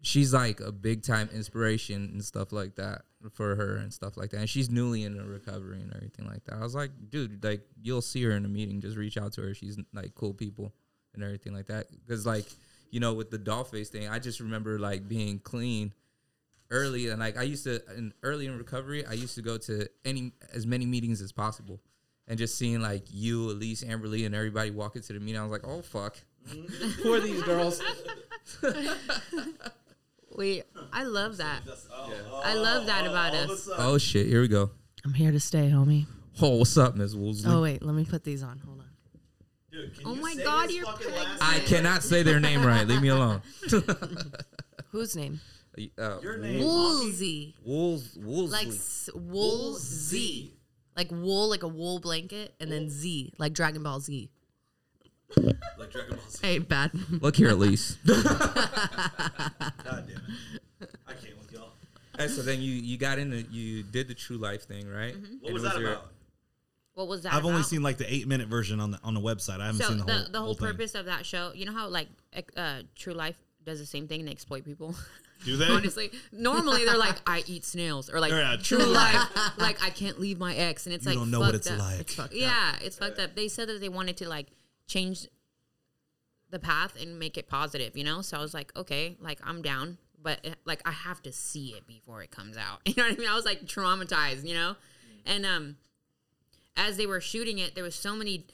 "She's like a big time inspiration and stuff like that for her and stuff like that." And she's newly in recovery and everything like that. I was like, "Dude, like you'll see her in a meeting, just reach out to her. She's like cool people and everything like that." Cuz like, you know, with the Dollface thing, I just remember like being clean early and like I used to in early in recovery, I used to go to any as many meetings as possible. And just seeing like you, Elise, Amberly, and everybody walk into the meeting, I was like, "Oh fuck, who are these girls?" Wait, I love that. I love that about us. oh shit, here we go. I'm here to stay, homie. Oh, what's up, Miss Woolsey? Oh wait, let me put these on. Hold on. Oh my god, you're pregnant. I cannot say their name right. Leave me alone. Whose name? Uh, Woolsey. Wolves, Wolves, Like s- wool Z. Like wool, like a wool blanket, and then Z, like Dragon Ball Z. Like Dragon Ball Z. Hey, bad. Look here, Elise. God damn it. I can't with y'all. Hey, so then you you got into you did the true life thing, right? Mm-hmm. What And was that your- about? What was that? I've only seen like the eight minute version on the on the website. I haven't So seen the, the whole the whole thing. purpose of that show, you know how like uh, True Life does the same thing and they exploit people. Do they? Honestly, normally they're like, I eat snails, or like Yeah, True True Life, like I can't leave my ex, and it's like You like don't know what it's up. like. fucked up. Yeah, it's fucked up. They said that they wanted to like change the path and make it positive, you know. So I was like, okay, like I'm down, but like I have to see it before it comes out. You know what I mean? I was like traumatized, you know. And um, as they were shooting it, there was so many,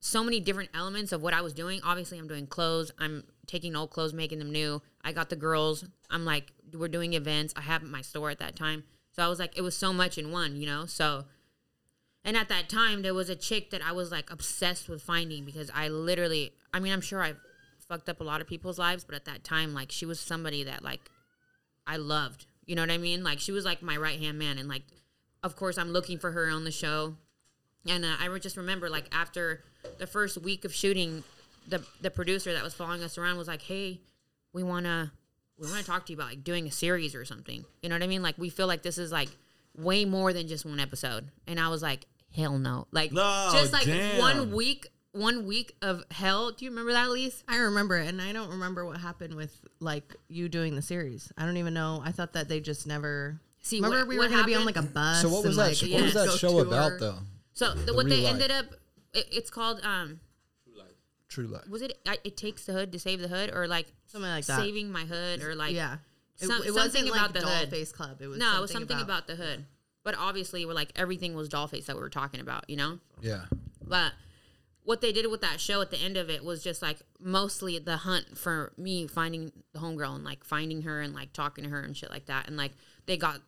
so many different elements of what I was doing. Obviously, I'm doing clothes. I'm taking old clothes, making them new. I got the girls. I'm like, we're doing events. I have my store at that time. So I was like, it was so much in one, you know. So and at that time, there was a chick that I was like obsessed with finding because I literally, I mean, I'm sure I've fucked up a lot of people's lives, but at that time, like, she was somebody that, like, I loved. You know what I mean? Like, she was like my right hand man. And, like, of course, I'm looking for her on the show. And uh, I just remember, like, after the first week of shooting, the, the producer that was following us around was like, hey, we want to. We want to talk to you about like doing a series or something. You know what I mean? Like we feel like this is like way more than just one episode. And I was like, hell no. Like No, just like damn. one week, one week of hell. Do you remember that, Elise? I remember it, and I don't remember what happened with like you doing the series. I don't even know. I thought that they just never. See, remember what- we what were gonna be on like a bus. So what was and, that? like, sh- yeah, what was that show tour. about though? So the, what they life. ended up, it, it's called um, True life. was it? I, it takes the hood to save the hood, or like Something like that. saving my hood, or like yeah. It, some- it something wasn't about like the Doll hood. Face Club. It was no, it was something about, the hood. But obviously, we're like everything was Dollface that we were talking about, you know. Yeah. But what they did with that show at the end of it was just like mostly the hunt for me finding the homegirl and like finding her and like talking to her and shit like that. And like they got,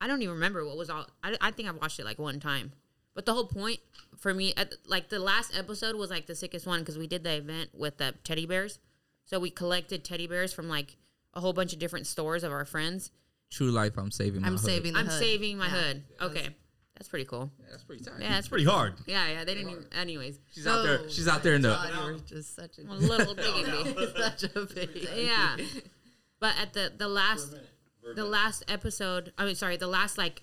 I don't even remember what was all. I, I think I watched it like one time. But the whole point for me, at, like the last episode was like the sickest one because we did the event with the teddy bears. So we collected teddy bears from like a whole bunch of different stores of our friends. True life. I'm saving. My I'm hood. saving. The I'm hood. saving my Yeah. hood. Okay, that's pretty cool. Yeah, that's pretty tight. Yeah, that's It's pretty hard. Yeah, yeah. They didn't even. Anyways, She's out there. She's out there in the. God, you were just such a a little baby. such a baby. yeah. But at the the last the last episode, I mean sorry, the last like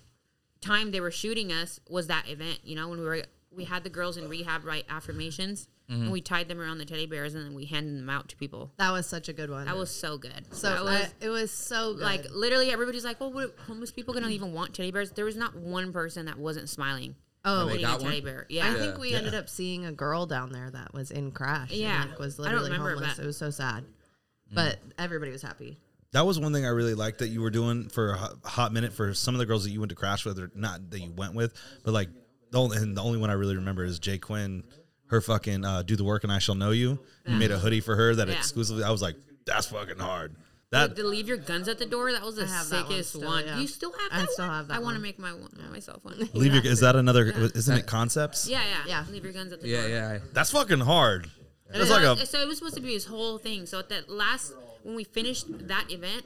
time they were shooting us was that event, you know, when we were we had the girls in rehab write affirmations Mm-hmm. and we tied them around the teddy bears and then we handed them out to people. That was such a good one. That was so good. so. that was, I- it was so good. like literally everybody's like, "Well, what, homeless people gonna even want teddy bears?" There was not one person that wasn't smiling. oh, they got a teddy one? bear. Yeah, I think we ended up seeing a girl down there that was in crash. Yeah. and, like, was I don't literally remember, homeless. but- It was so sad, mm. but everybody was happy. That was one thing I really liked that you were doing for a hot, hot minute for some of the girls that you went to crash with, or not that you went with, but like the only, and the only one I really remember is Jay Quinn. Her fucking uh, do the work and I shall know you. You made a hoodie for her that Yeah. exclusively. I was like, that's fucking hard. That to leave your guns at the door. That was the I have that one sickest still, one. yeah. You still have that. I still one? have that I want to make my one myself one. leave your is that another? Isn't it concepts? Yeah, yeah, Yeah. Leave your guns at the Yeah, door. yeah. Yeah. That's fucking hard. That's so, like a so it was supposed to be this whole thing. So at that last, when we finished that event,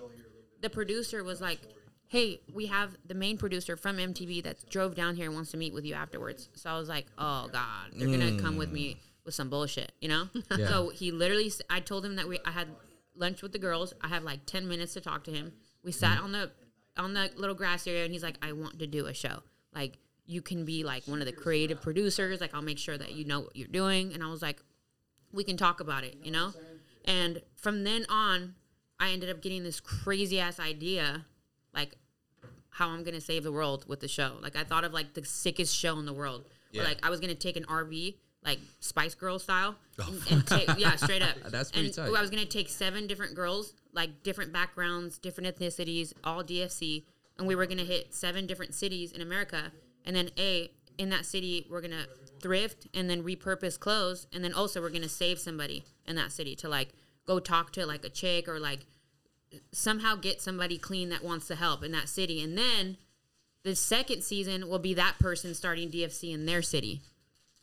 the producer was like, "Hey, we have the main producer from MTV that drove down here and wants to meet with you afterwards." So I was like, "Oh God, they're gonna hmm. come with me with some bullshit," you know? Yeah. So he literally, I told him that we, I had lunch with the girls. I had like ten minutes to talk to him. We hmm. sat on the on the little grass area, and he's like, "I want to do a show. Like, you can be like one of the creative producers. Like, I'll make sure that you know what you're doing." And I was like, we can talk about it, you know? And from then on, I ended up getting this crazy ass idea, like how I'm gonna save the world with the show. Like I thought of like the sickest show in the world. Where, like I was gonna take an RV, like Spice Girl style, oh, and, and take yeah, straight up. That's pretty and tight. I was gonna take seven different girls, like different backgrounds, different ethnicities, all DFC, and we were gonna hit seven different cities in America, and then a in that city we're gonna thrift and then repurpose clothes, and then also we're gonna save somebody in that city to like go talk to like a chick or like somehow get somebody clean that wants to help in that city, and then the second season will be that person starting DFC in their city.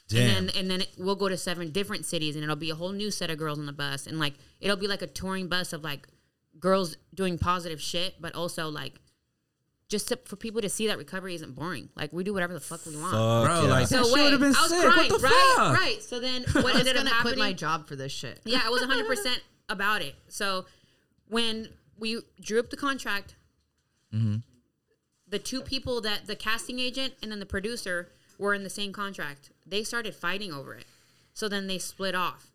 damn. And then and then it, we'll go to seven different cities, and it'll be a whole new set of girls on the bus, and like it'll be like a touring bus of like girls doing positive shit, but also like just to, for people to see that recovery isn't boring. Like we do whatever the fuck we want. Fuck Bro, yeah. like So that shit wait, would have been I was sick. crying, what the right? fuck? Right. So then what I ended up gonna happening? quit my job for this shit. Yeah, I was 100% about it. So when we drew up the contract, mm-hmm. the two people that the casting agent and then the producer were in the same contract, they started fighting over it. So then they split off.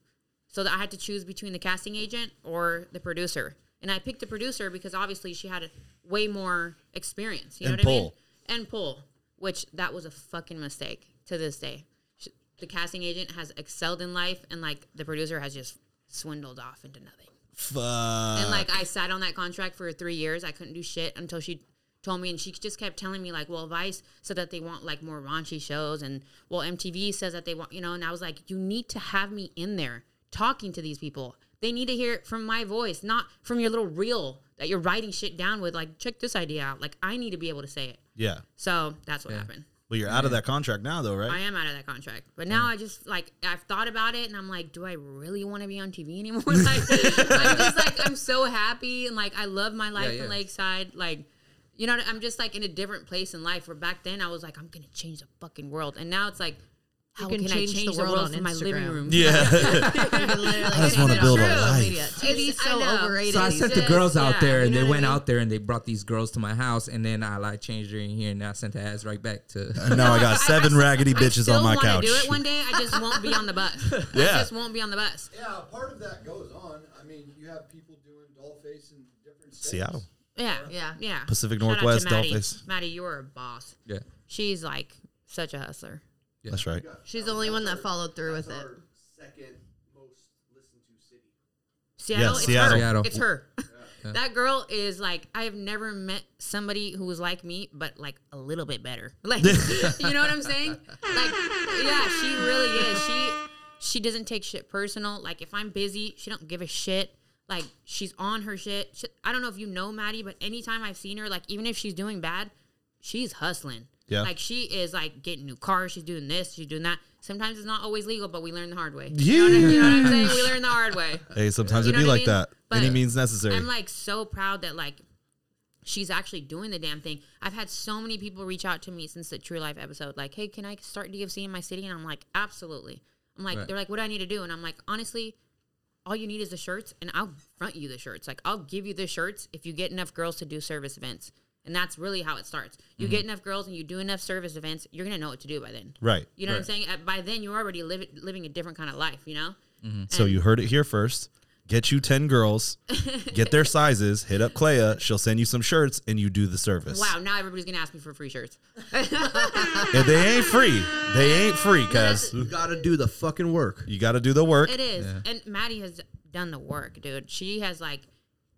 So that I had to choose between the casting agent or the producer. And I picked the producer because obviously she had way more experience. You know And what I mean? And pull, which that was a fucking mistake to this day. Sh- The casting agent has excelled in life, and like the producer has just swindled off into nothing. Fuck. And like I sat on that contract for three years. I couldn't do shit until she told me, and she just kept telling me like, "Well, Vice said that they want like more raunchy shows, and well, MTV says that they want, you know." And I was like, "You need to have me in there talking to these people. They need to hear it from my voice, not from your little reel that you're writing shit down with. Like, check this idea out. Like, I need to be able to say it." yeah. So that's what happened. But you're out of that contract now, though, right? I am out of that contract. But now I just like I've thought about it and I'm like, do I really want to be on TV anymore? like I'm just like I'm so happy and like I love my life Yeah, in. Lakeside. Like you know, I'm just like in a different place in life. Where back then I was like, I'm gonna change the fucking world, and now it's like, how can can, change I change the world world, on from my living room? yeah. I just wanna build a life. TV's It's- so I overrated. So I sent the girls out Yeah, there, and you they know what I went mean? out there and they brought these girls to my house, and then I like changed her in here, and I sent the ass right back to. now I got seven raggedy I bitches still on my wanna couch. do it one day. I just won't be on the bus. Yeah. I just won't be on the bus. Yeah, part of that goes on. I mean, you have people doing dollface in different states. Seattle. Yeah, Yeah. yeah. Pacific Shout out to Northwest, Maddie. Dollface. Maddie, you are a boss. yeah. She's like such a hustler. That's right. She's the only one that followed through with it. Second most listened to city. Seattle, Yeah, it's Seattle. her. Seattle. It's her. That girl is like I have never met somebody who was like me, but like a little bit better. Like you know what I'm saying? Like yeah, she really is. She she doesn't take shit personal. Like if I'm busy, she don't give a shit. Like she's on her shit. She, I don't know if you know Maddie, but anytime I've seen her, like even if she's doing bad, she's hustling. Yeah. Like she is like getting new cars. She's doing this. She's doing that. Sometimes it's not always legal, but we learn the hard way. Yeah. You know what I'm saying? We learn the hard way. Hey, sometimes You it know be like mean? that. But Any means necessary. I'm like so proud that like she's actually doing the damn thing. I've had so many people reach out to me since the True Life episode, like, "Hey, can I start DFC in my city?" And I'm like, "Absolutely." I'm like, Right. they're like, "What do I need to do?" And I'm like, honestly. All you need is the shirts, and I'll front you the shirts. Like I'll give you the shirts if you get enough girls to do service events. And that's really how it starts. You get mm-hmm. enough girls and you do enough service events, you're gonna know what to do by then. Right. You know what I'm saying? By then, you're already living living a different kind of life. You know? Mm-hmm. So you heard it here first. Get you 10 girls, get their sizes, hit up Klea. She'll send you some shirts and you do the service. Wow! Now everybody's gonna ask me for free shirts. And they ain't free. They ain't free, cuz You gotta do the fucking work. you got to do the work. It is. And Maddie has done the work, dude. She has like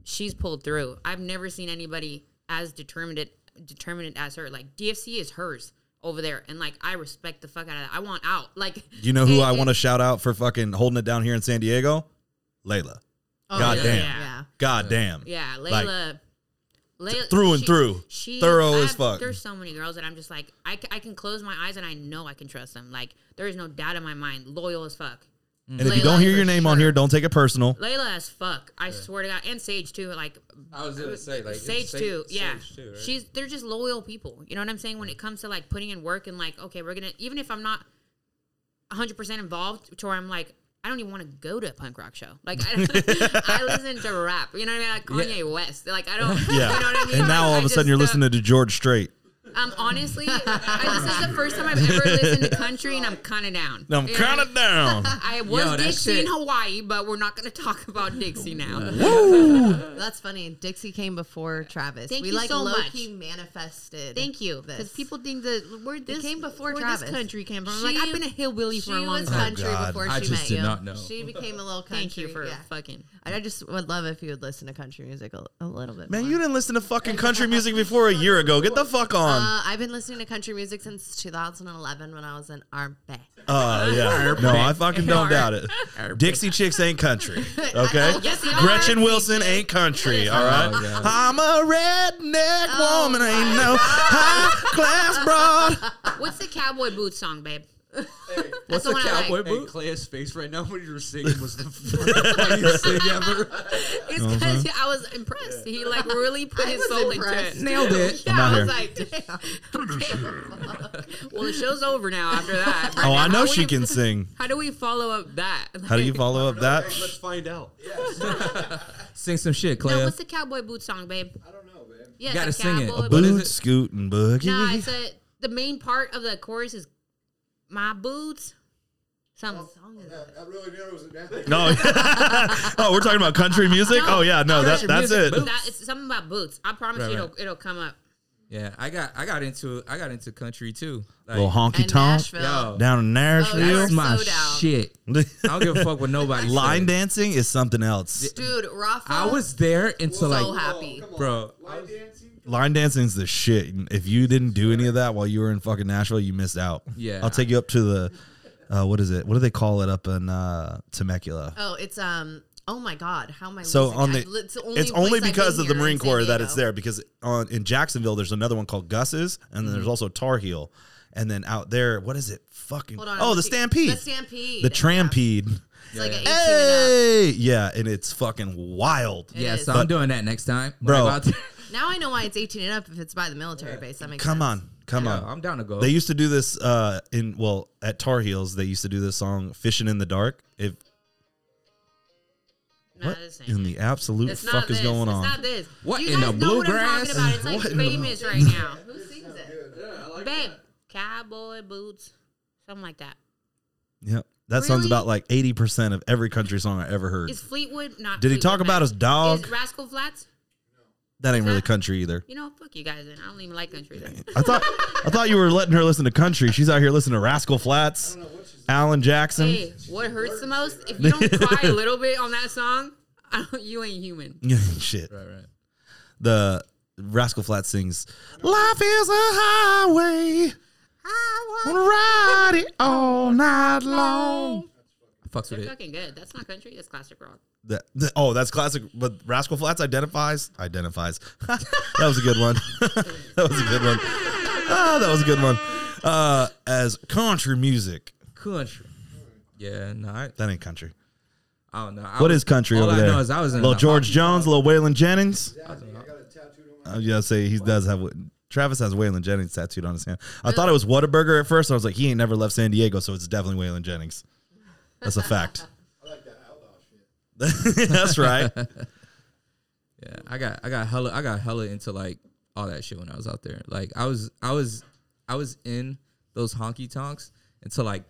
she's pulled through. I've never seen anybody as determined determined as her. Like DFC is hers over there. And like I respect the fuck out of that. I want out. Like Do You know who it- I want to shout out for fucking holding it down here in San Diego? Layla. Oh, God yeah, damn. Yeah. God damn. Yeah, Like, Layla. Layla through and she- through. She Thorough I as fuck. There's so many girls that I'm just like I, c- I can close my eyes and I know I can trust them. Like there is no doubt in my mind. Loyal as fuck. And if you don't hear your name on here, don't take it personal. Layla as fuck. I swear to God, and Sage too. Like I was gonna say like Sage Sa- too. Yeah, Sage too, right? she's they're just loyal people. You know what I'm saying? When it comes to like putting in work and like, okay, we're gonna even if I'm not 100 percent involved, to where I'm like, I don't even want to go to a punk rock show. Like I, I listen to rap. You know what I mean? Like Kanye West. Like I don't. Yeah. You know what I mean? And now all of a sudden you're uh, listening to George Strait. Um, honestly, I, this is the first time I've ever listened to country, and I'm kind of down. I'm You know what I kind of down. I was Yo, that Dixie shit- in Hawaii, but we're not going to talk about Dixie now. That's funny. Dixie came before Travis. Thank we you like so low much. key manifested. Thank you, because people think that where this came before where Travis. this country came from. I'm like She- I've been a hillbilly she for a long was time. country God. before I she just met did you. not know. She became a little country. Thank you for yeah. fucking. I just would love if you would listen to country music a, a little bit. Man, more. you didn't listen to fucking country music before a year ago. Get the fuck on. Uh, I've been listening to country music since 2011 when I was in Arbe. Uh, yeah. No, I fucking don't doubt it. Dixie Chicks ain't country. Okay? Yes, they are. Gretchen Wilson ain't country. All right? Oh, I'm a redneck Oh, woman. Ain't no high class broad. What's the cowboy boots song, babe? What's the a one I like. cowboy Hey, boot? Claire's face right now when you were singing was the funniest thing ever. It's because I was impressed. He like really put his soul impressed. into it. Nailed it. Yeah, I'm out I here. was like, well, the show's over now after that. Oh, I know she we- can sing. How do we follow up that? How do you follow up that? Let's find out. Sing some shit, No, what's the cowboy boot song, babe? I don't know, man. Yeah, gotta sing it. A boot- What is Boot it? scooting boogie. No, it's a the main part of the chorus is my boots. Some That really knew it was a dance. No. oh, we're talking about country music? No. Oh, yeah. No, that, that's music, it. that, it's something about boots. I promise Right, you, right. it'll it'll come up. Yeah, I got I got into I got into country too. Like, Little honky tonk yo, down in Oh, Nashville. yeah. that's my so down. shit. I don't give a fuck what nobody Line says. dancing is something else. Dude, Rafa. I was there until so like, happy. bro. Line dancing's the shit. If you didn't do any of that while you were in fucking Nashville, you missed out. Yeah. I'll take you up to the, uh, what is it? What do they call it up in uh, Temecula? Oh, it's um. Oh my God, how am I? So losing on the, I- it's only, it's only because of the Marine Corps that it's there. Because on in Jacksonville, there's another one called Gus's, and then there's also Tar Heel, and then out there, what is it? Fucking Hold on, oh, the looking- Stampede, The Stampede. the Trampede. It's like an 18 and up. Hey, yeah, and it's fucking wild. Yeah, is. so I'm doing that next time, When Bro. I'm out there. Now I know why it's 18 and up if it's by the military base. That makes Come sense. on, come Yeah, on. I'm down to go. They used to do this uh in well at Tar Heels. They used to do this song "Fishing in the Dark." If Not what the same. in the absolute It's fuck not is going it's on? not this. What, you in guys the know what I'm bluegrass? talking about. It's like What in the- famous right now. Who sings it? Babe, cowboy boots, something like that. Yep, that sounds Really? about like eighty percent of every country song I ever heard. Is Fleetwood not? Did he Fleetwood talk about his dog? Is Rascal Flatts? That ain't really country either. You know, fuck you guys. Then I don't even like country. Then. I thought I thought you were letting her listen to country. She's out here listening to Rascal Flatts, Alan Jackson. Hey, what hurts the most? If you don't cry a little bit on that song, I don't, you ain't human. Shit. right, right. The Rascal Flatts sings, "Life is a highway. I wanna ride it all night long." Fucks with They're it. fucking good. That's not country. That's classic rock. That, that- oh, that's classic. But Rascal Flatts identifies identifies. that was a good one. that was a good one. Ah, that was a good one. Uh, as country music, Country. Yeah, no, I, that ain't country. I don't know. I What was- is country all over I there? know is I was in little George Jones, club. little Waylon Jennings. I got a tattoo on my I was gonna say he does have. Travis has Waylon Jennings tattooed on his hand. I thought it was Whataburger at first. I was like, he ain't never left San Diego, so it's definitely Waylon Jennings. That's a fact. I like that outlaw shit. That's right. Yeah, I got I got hella I got hella into like all that shit when I was out there. Like I was I was I was in those honky tonks until like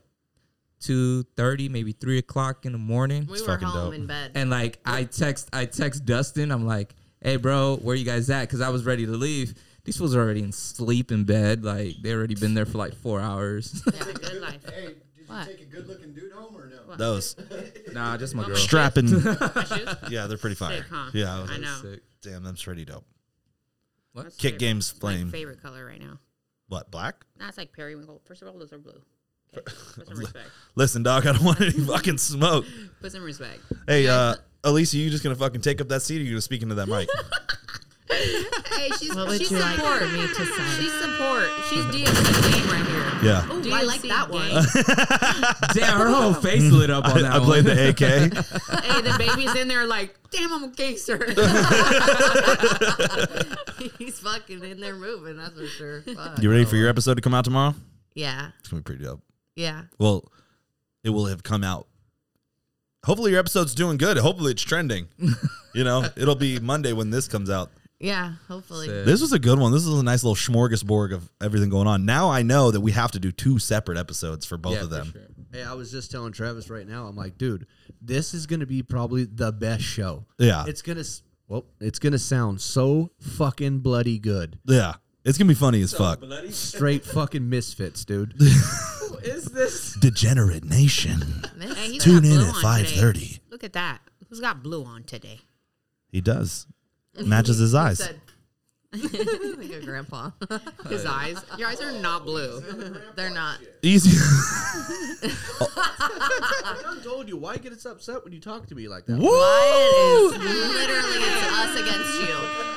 two thirty, maybe three o'clock in the morning. We were fucking home dope. in bed. And like I text I text Dustin, I'm like, hey bro, where you guys at? Because I was ready to leave. These fools are already in sleep in bed. Like they already been there for like four hours. Yeah, good life. Hey, you What? take a good looking dude home or no? Those nah, just my girl. strapping. Yeah, they're pretty fire. Sick, huh? Yeah, I was I like, know. Sick. damn, that's pretty dope. That's Kick favorite- games my flame. favorite color right now. What black? That's like periwinkle. First of all, those are blue. Okay, put some respect. Listen, dog, I don't want any fucking smoke. Put some respect. Hey, uh, Elisa, you just gonna fucking take up that seat, or you gonna speak into that mic? Hey, she's What would she's you like support. for me to say? She's support. She's DFC game right here. Yeah, Ooh, I like DFC that one. Damn, her whole face lit up on that I played one. the AK. hey, the baby's in there like, damn, I'm a gangster. He's fucking in there moving. That's for sure. Fuck. You ready for your episode to come out tomorrow? Yeah, It's gonna be pretty dope. yeah. Well, it will have come out. Hopefully, your episode's doing good. Hopefully, it's trending. you know, it'll be Monday when this comes out. Yeah, hopefully. Sick. This was a good one. This is a nice little smorgasbord of everything going on. Now I know that we have to do two separate episodes for both Yeah, of for them. sure. Hey, I was just telling Travis right now. I'm like, dude, this is gonna be probably the best show. Yeah. It's gonna, well, it's gonna sound so fucking bloody good. Yeah, it's gonna be funny as fuck. Straight fucking misfits, dude. Who is this? Degenerate Nation. Hey, he's Tune in at five thirty. Look at that. Who's got blue on today? He does. Matches his eyes. Said, like a grandpa. His eyes. Your eyes are not blue. They're not. Easy. I told you why get us upset when you talk to me like that. Wyatt is literally it's us against you.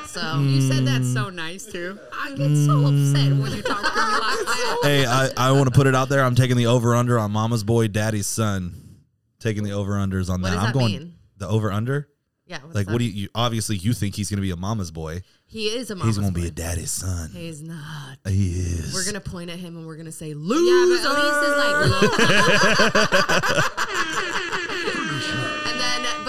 So You said that hmm. so nice too. I get so upset when you talk to me like that. hey, I, I want to put it out there. I'm taking the over under on Mama's Boy, Daddy's Son. Taking the over unders on What that. does I'm that going mean? the over under. Yeah, what's Like, that? what do you, you? Obviously, you think he's gonna be a Mama's Boy. He is a Mama's he's gonna be a Daddy's son. He's not. Uh, he is. We're gonna point at him and we're gonna say Yeah, loser. but Elise is like low. and then,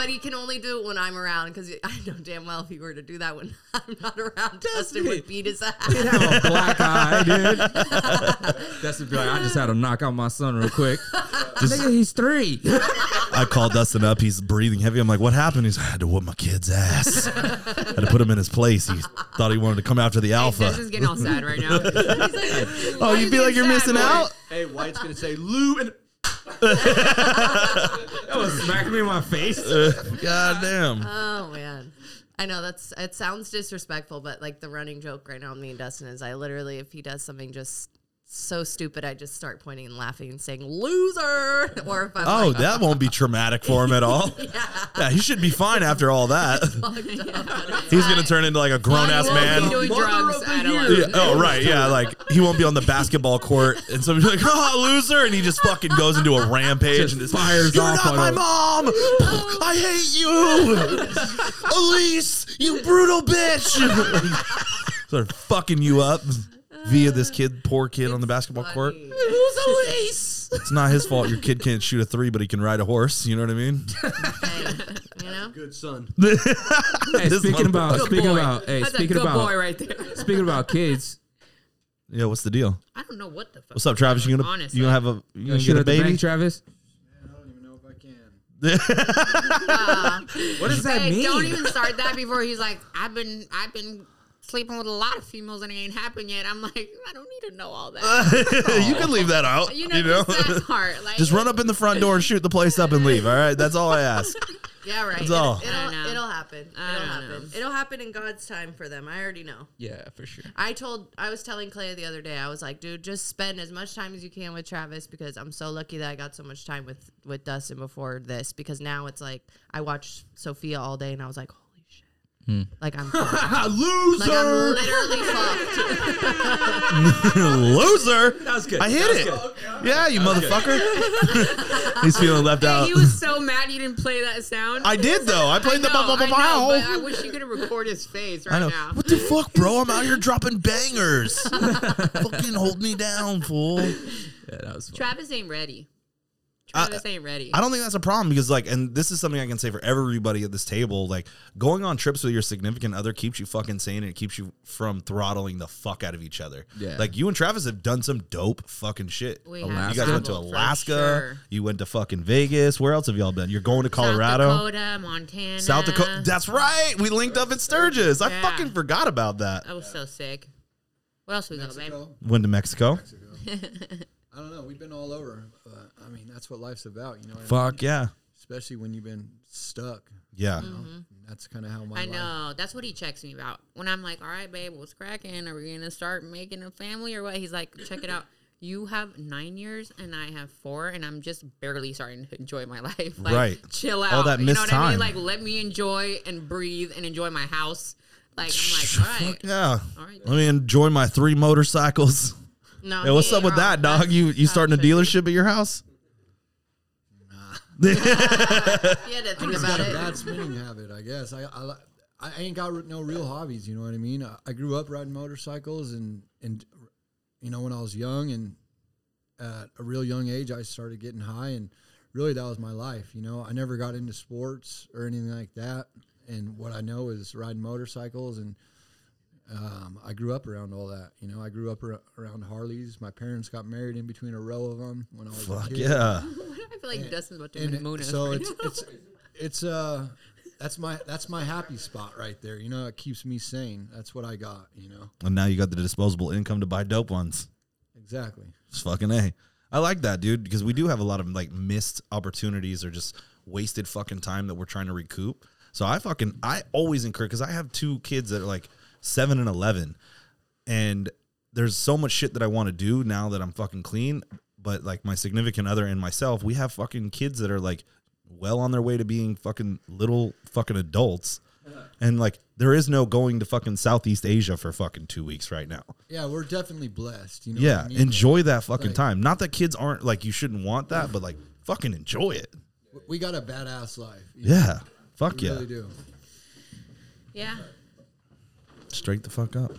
but he can only do it when I'm around because I know damn well if he were to do that when I'm not around, Dustin would beat his ass. Oh, black eye, dude. That's the be like, I just had to knock out my son real quick. Nigga, he's three. I called Dustin up. He's breathing heavy. I'm like, what happened? He's, I had to whoop my kid's ass. had to put him in his place. He thought he wanted to come after the Hey, alpha. Dustin's getting all sad right now. Like, oh, "Why you feel like you're missing boy?" out? Hey, White's gonna say Lou and That was smacking me in my face. God damn. Oh man. I know that's it sounds disrespectful, but like the running joke right now, me and Dustin is I literally if he does something just so stupid, I just start pointing and laughing and saying loser. Or if I'm Oh, like, that won't be traumatic for him at all. yeah. he should be fine after all that. He's gonna turn into like a grown ass man. doing drugs at Yeah, oh right, yeah. Like he won't be on the basketball court, and somebody's like, "Oh, loser!" and he just fucking goes into a rampage and just fires You're off not my him." mom. I hate you, Elise. You brutal bitch. Sort of fucking you up via this kid, poor kid on the basketball court. funny. Who's Elise? It's not his fault. Your kid can't shoot a three, but he can ride a horse. You know what I mean? Hey, you know? good son. Hey, speaking about motherfucker. speaking boy. about hey, That's a speaking good about boy right there. speaking about kids, Yeah, what's the deal? I don't know what the fuck. What's up, Travis? You gonna Honestly. you gonna have a you you gonna shoot get a at the baby? bank, Travis. I don't even know if I can. What does that Hey, mean? don't even start that before he's like, I've been, I've been sleeping with a lot of females and it ain't happened yet. I'm like, I don't need to know all that. you can leave that out. You know, just that part. Like, Just run up in the front door and shoot the place up and leave. All right, that's all I ask. Yeah, right. That's all. It'll, I don't it'll happen. I It'll don't happen. It'll happen in God's time for them. I already know. Yeah, for sure. I told I was telling Clay the other day, I was like, dude, just spend as much time as you can with Travis because I'm so lucky that I got so much time with with Dustin before this because now it's like I watched Sophia all day and I was like, holy. Like I'm fucked. like I'm Loser, literally fucked. loser. That was good. I hit it. Yeah, you motherfucker. He's feeling left out. he was so mad you didn't play that sound. I did though. I played the know, bow bow I know, bow but I bow. wish you could record his face I right know. now. What the fuck, bro? I'm out here dropping bangers. Fucking hold me down, fool. Yeah, that was fun. Travis ain't ready. Travis ain't ready. I don't think that's a problem because like, and this is something I can say for everybody at this table. Like, going on trips with your significant other keeps you fucking sane and it keeps you from throttling the fuck out of each other. Yeah. Like you and Travis have done some dope fucking shit. We you have guys went to traveled for Alaska. sure. You went to fucking Vegas. Where else have y'all been? You're going to South Colorado. Dakota, Montana. South Dakota. That's right. We linked up at Sturgis. I Yeah. fucking forgot about that. I was so sick. What else we go, babe? Mexico. Went to Mexico. I don't know. We've been all over. But, I mean, that's what life's about. You know. What I Fuck mean? yeah. Especially when you've been stuck. Yeah. Mm-hmm. And that's kind of how my I life- know. That's what he checks me about. When I'm like, all right, babe, what's cracking? Are we going to start making a family or what? He's like, check it out. You have nine years and I have four, and I'm just barely starting to enjoy my life. Like, Right. Chill out. All that you know missed what I time. mean? Like, let me enjoy and breathe and enjoy my house. Like, I'm like, all right. Yeah. All right. Let me enjoy my three motorcycles. No, Hey, what's up with that, dog? You you starting a how it should dealership at your house? Be. You had to think just about got a it. bad spinning habit, I guess. I, I I ain't got no real hobbies. You know what I mean? I, I grew up riding motorcycles, and and you know when I was young and at a real young age, I started getting high, and really that was my life. You know, I never got into sports or anything like that. And what I know is riding motorcycles, and um, I grew up around all that. You know, I grew up ar- around Harleys. My parents got married in between a row of them when I was a Fuck kid. yeah. I feel like Dustin's about to And moon us so right it's it's it's uh that's my that's my happy spot right there. You know, it keeps me sane. That's what I got. You know, And now you got the disposable income to buy dope ones. exactly. It's fucking A. I like that, dude, because we do have a lot of like missed opportunities or just wasted fucking time that we're trying to recoup. So I fucking I always encourage because I have two kids that are like seven and eleven, and there's so much shit that I want to do now that I'm fucking clean. But like my significant other and myself, we have fucking kids that are like well on their way to being fucking little fucking adults. And like there is no going to fucking Southeast Asia for fucking two weeks right now. Yeah, we're definitely blessed. You know, Yeah, what I mean? enjoy that fucking like- time. Not that kids aren't like you shouldn't want that, but like fucking enjoy it. we got a badass life. You know, Yeah, fuck we yeah, really do. yeah. Straight the fuck up.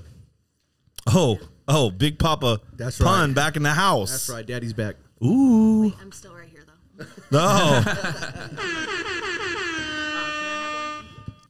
Oh, oh, Big Papa, That's pun right. back in the house. That's right. Daddy's back. Ooh, I'm still right here though. No.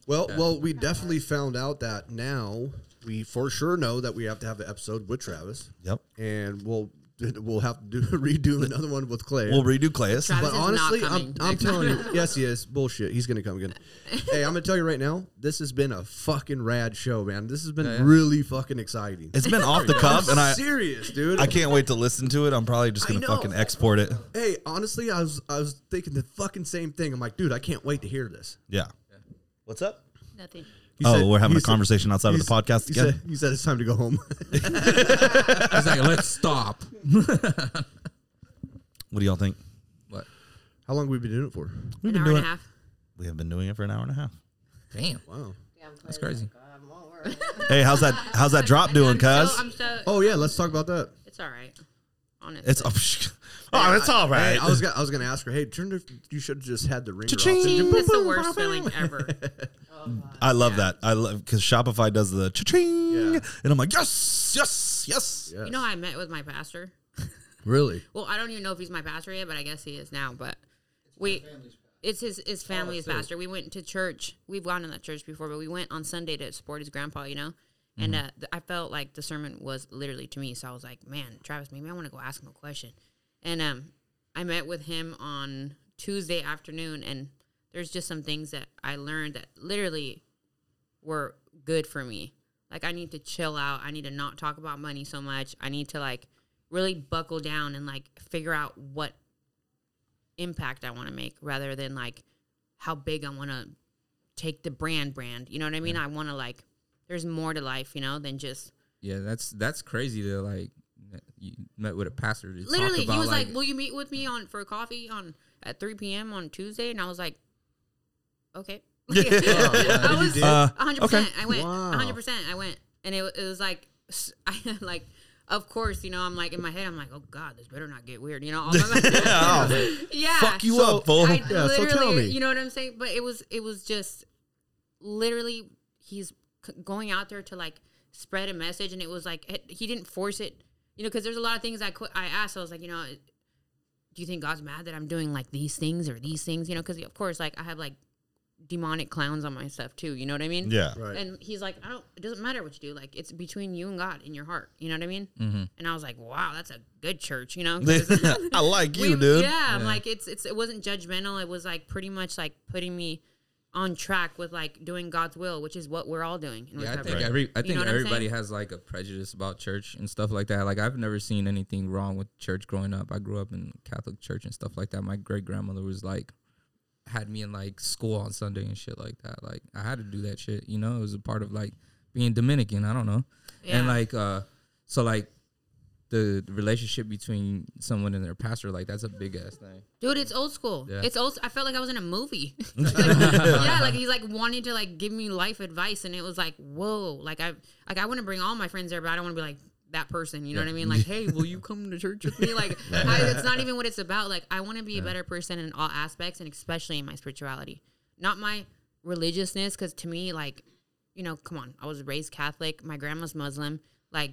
Well, well, we definitely found out that now we for sure know that we have to have an episode with Travis, yep. and we'll we'll have to do redo another one with Klea. We'll redo Clayus. Travis but is honestly, not I'm, coming I'm next telling you, yes, he is. Bullshit. He's gonna come again. hey, I'm gonna tell you right now, this has been a fucking rad show, man. This has been Yeah, yeah. really fucking exciting. It's been off the cuff, and I serious, dude. I can't wait to listen to it. I'm probably just I gonna know. fucking export it. Hey, honestly, I was I was thinking the fucking same thing. I'm like, dude, I can't wait to hear this. Yeah. What's up? Nothing. He oh, said- we're having he a said- conversation outside of the podcast He again. said, he said it's time to go home. He's like, let's stop. what do y'all think? What? How long have we been doing it for? We've An been hour doing and a it. half. We have been doing it for an hour and a half. Damn, Wow. Yeah, that's crazy. Hey, how's that? How's that drop doing, I'm so, cuz? So. Oh yeah, let's talk about that. It's all right. Honestly. It's oh, oh, it's all right. Hey, I was gonna, I was gonna ask her. Hey, turn the, you should have just had the ringer off. Cha-ching. It's the worst feeling ever. I love that. I love because Shopify does the cha-ching, Yeah. and I'm like, yes, yes, yes. Yes. You know, I met with my pastor. really? Well, I don't even know if he's my pastor yet, but I guess he is now. But we, it's his his family's pastor. We went to church. We've gone to that church before, but we went on Sunday to support his grandpa. You know, and uh, th- I felt like the sermon was literally to me. So I was like, man, Travis, maybe I want to go ask him a question. And um, I met with him on Tuesday afternoon, and there's just some things that I learned that literally were good for me. Like I need to chill out. I need to not talk about money so much. I need to like really buckle down and like figure out what impact I want to make rather than like how big I want to take the brand brand. You know what I mean? I want to like there's more to life, you know, than just Yeah, that's that's crazy to like. You met with a pastor. To literally talk about, he was like, "Will you meet with me on for coffee on at 3 p.m. on Tuesday?" And I was like, "Okay." I was Uh, 100%. okay. I went Wow. 100%. I went and it, it was like s- I like of course, you know, I'm like in my head I'm like, "Oh god, this better not get weird." You know, all my yeah. Fuck you So- up, fool. I Yeah, so literally, tell me. you know what I'm saying? But it was it was just literally he's c- going out there to like spread a message, and it was like it, he didn't force it, you know, because there's a lot of things I qu- I asked. I was like, you know, do you think God's mad that I'm doing like these things or these things? You know, because of course, like I have like demonic clowns on my stuff too. You know what I mean? Yeah. Right. And he's like, I don't. It doesn't matter what you do. Like it's between you and God in your heart. You know what I mean? Mm-hmm. And I was like, wow, that's a good church. You know? I like you, we- dude. Yeah, I'm like it's it's it wasn't judgmental. It was like pretty much like putting me on track with like doing God's will, which is what we're all doing. in Yeah, I recovery. think every I You think know everybody has like a prejudice about church and stuff like that. Like I've never seen anything wrong with church growing up. I grew up in Catholic church and stuff like that. My great grandmother was like had me in like school on Sunday and shit like that. Like I had to do that shit, you know? It was a part of like being Dominican, I don't know. yeah. And like uh so like the relationship between someone and their pastor, like that's a big ass thing. Dude, it's old school. Yeah. It's old. I felt like I was in a movie. yeah, like he's like wanting to like give me life advice, and it was like, whoa, like I like I want to bring all my friends there, but I don't want to be like that person. You know what I mean? Like, hey, will you come to church with me? Like, I, it's not even what it's about. Like, I want to be a better person in all aspects, and especially in my spirituality, not my religiousness. Because to me, like, you know, come on, I was raised Catholic. My grandma's Muslim. Like,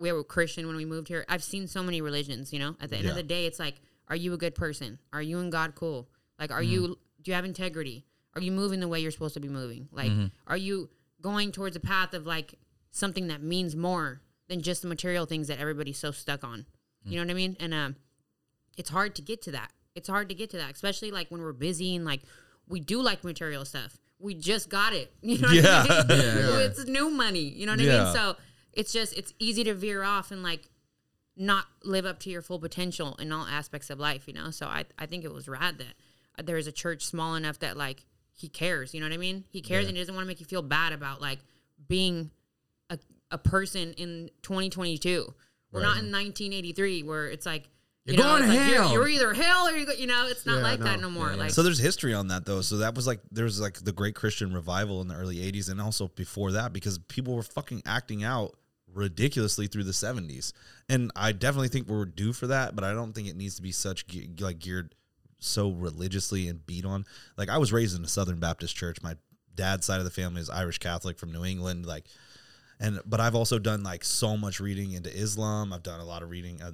we were Christian when we moved here. I've seen so many religions, you know. At the end of the day, it's like, are you a good person? Are you and God cool? Like, are you mm-hmm. do you have integrity? Are you moving the way you're supposed to be moving? Like, mm-hmm. are you going towards a path of like something that means more than just the material things that everybody's so stuck on? You mm. know what I mean? And um, it's hard to get to that. It's hard to get to that, especially like when we're busy and like we do like material stuff. We just got it. You know what Yeah. I mean? Yeah, yeah. It's new money. You know what I mean? So it's just it's easy to veer off and like not live up to your full potential in all aspects of life, you know? So I, I think it was rad that uh, there's a church small enough that like he cares, you know what I mean? He cares and he doesn't want to make you feel bad about like being a, a person in 2022. We're not in 1983 where it's like, You're you know, going it's to like, you're- hell. You're, either hell or you go, you know, it's not Yeah, like that no. no more. Like, So there's history on that though. So that was like there was like the Great Christian Revival in the early '80s, and also before that, because people were fucking acting out ridiculously through the '70s. And I definitely think we're due for that, but I don't think it needs to be such ge- like geared so religiously and beat on. Like I was raised in a Southern Baptist church. My dad's side of the family is Irish Catholic from New England. Like, and but I've also done like so much reading into Islam. I've done a lot of reading. Uh,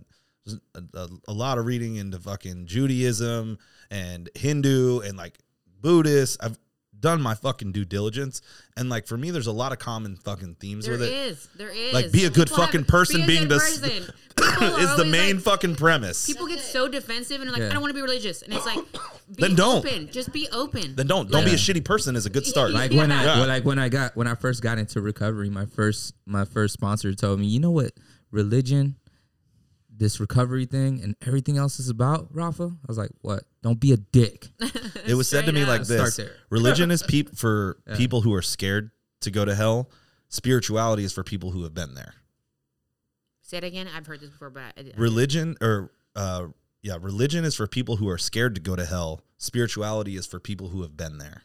a, a, a lot of reading into fucking Judaism and Hindu and like Buddhist. I've done my fucking due diligence, and like for me, there's a lot of common fucking themes there with it. There is, there is. Like, be a good People have- fucking person be being good the- person. People are is the main like- fucking premise. People get so defensive and are like, Yeah. I don't want to be religious, and it's like, be Then don't. Open. Just be open. then don't don't be a shitty person is a good start. Like, Like when I Yeah. well, like when I got when I first got into recovery, my first my first sponsor told me, you know what religion, this recovery thing, and everything else is about, Rafa. I was like, what? Don't be a dick. it was said to me Straight like this: religion is peop- for people who are scared to go to hell. Spirituality is for people who have been there. Say it again. I've heard this before, but I, I- religion or uh yeah religion is for people who are scared to go to hell spirituality is for people who have been there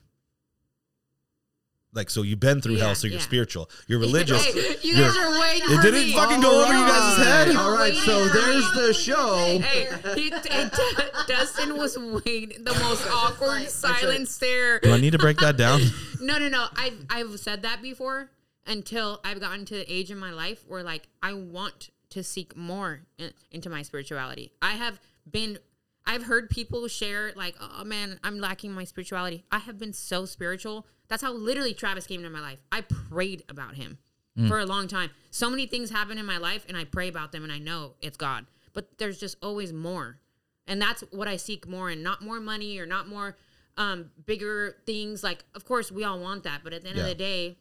like so you've been through Yeah, hell so you're yeah. spiritual you're religious Hey, you You're- guys are waiting. it for didn't me. fucking go over you guys' head All right, so there's the show. Hey, he, hey, Dustin was waiting. The most awkward silent stare. do i need to break that down No, no, no. I've I've said that before until I've gotten to the age in my life where like I want to seek more in, into my spirituality. I have been I've heard people share like, "Oh man, I'm lacking my spirituality." I have been so spiritual. That's how literally Travis came into my life. I prayed about him for a long time. So many things happen in my life and I pray about them and I know it's God. But there's just always more. And that's what I seek more in, not more money or not more um, bigger things. Like, of course, we all want that, but at the end of the day,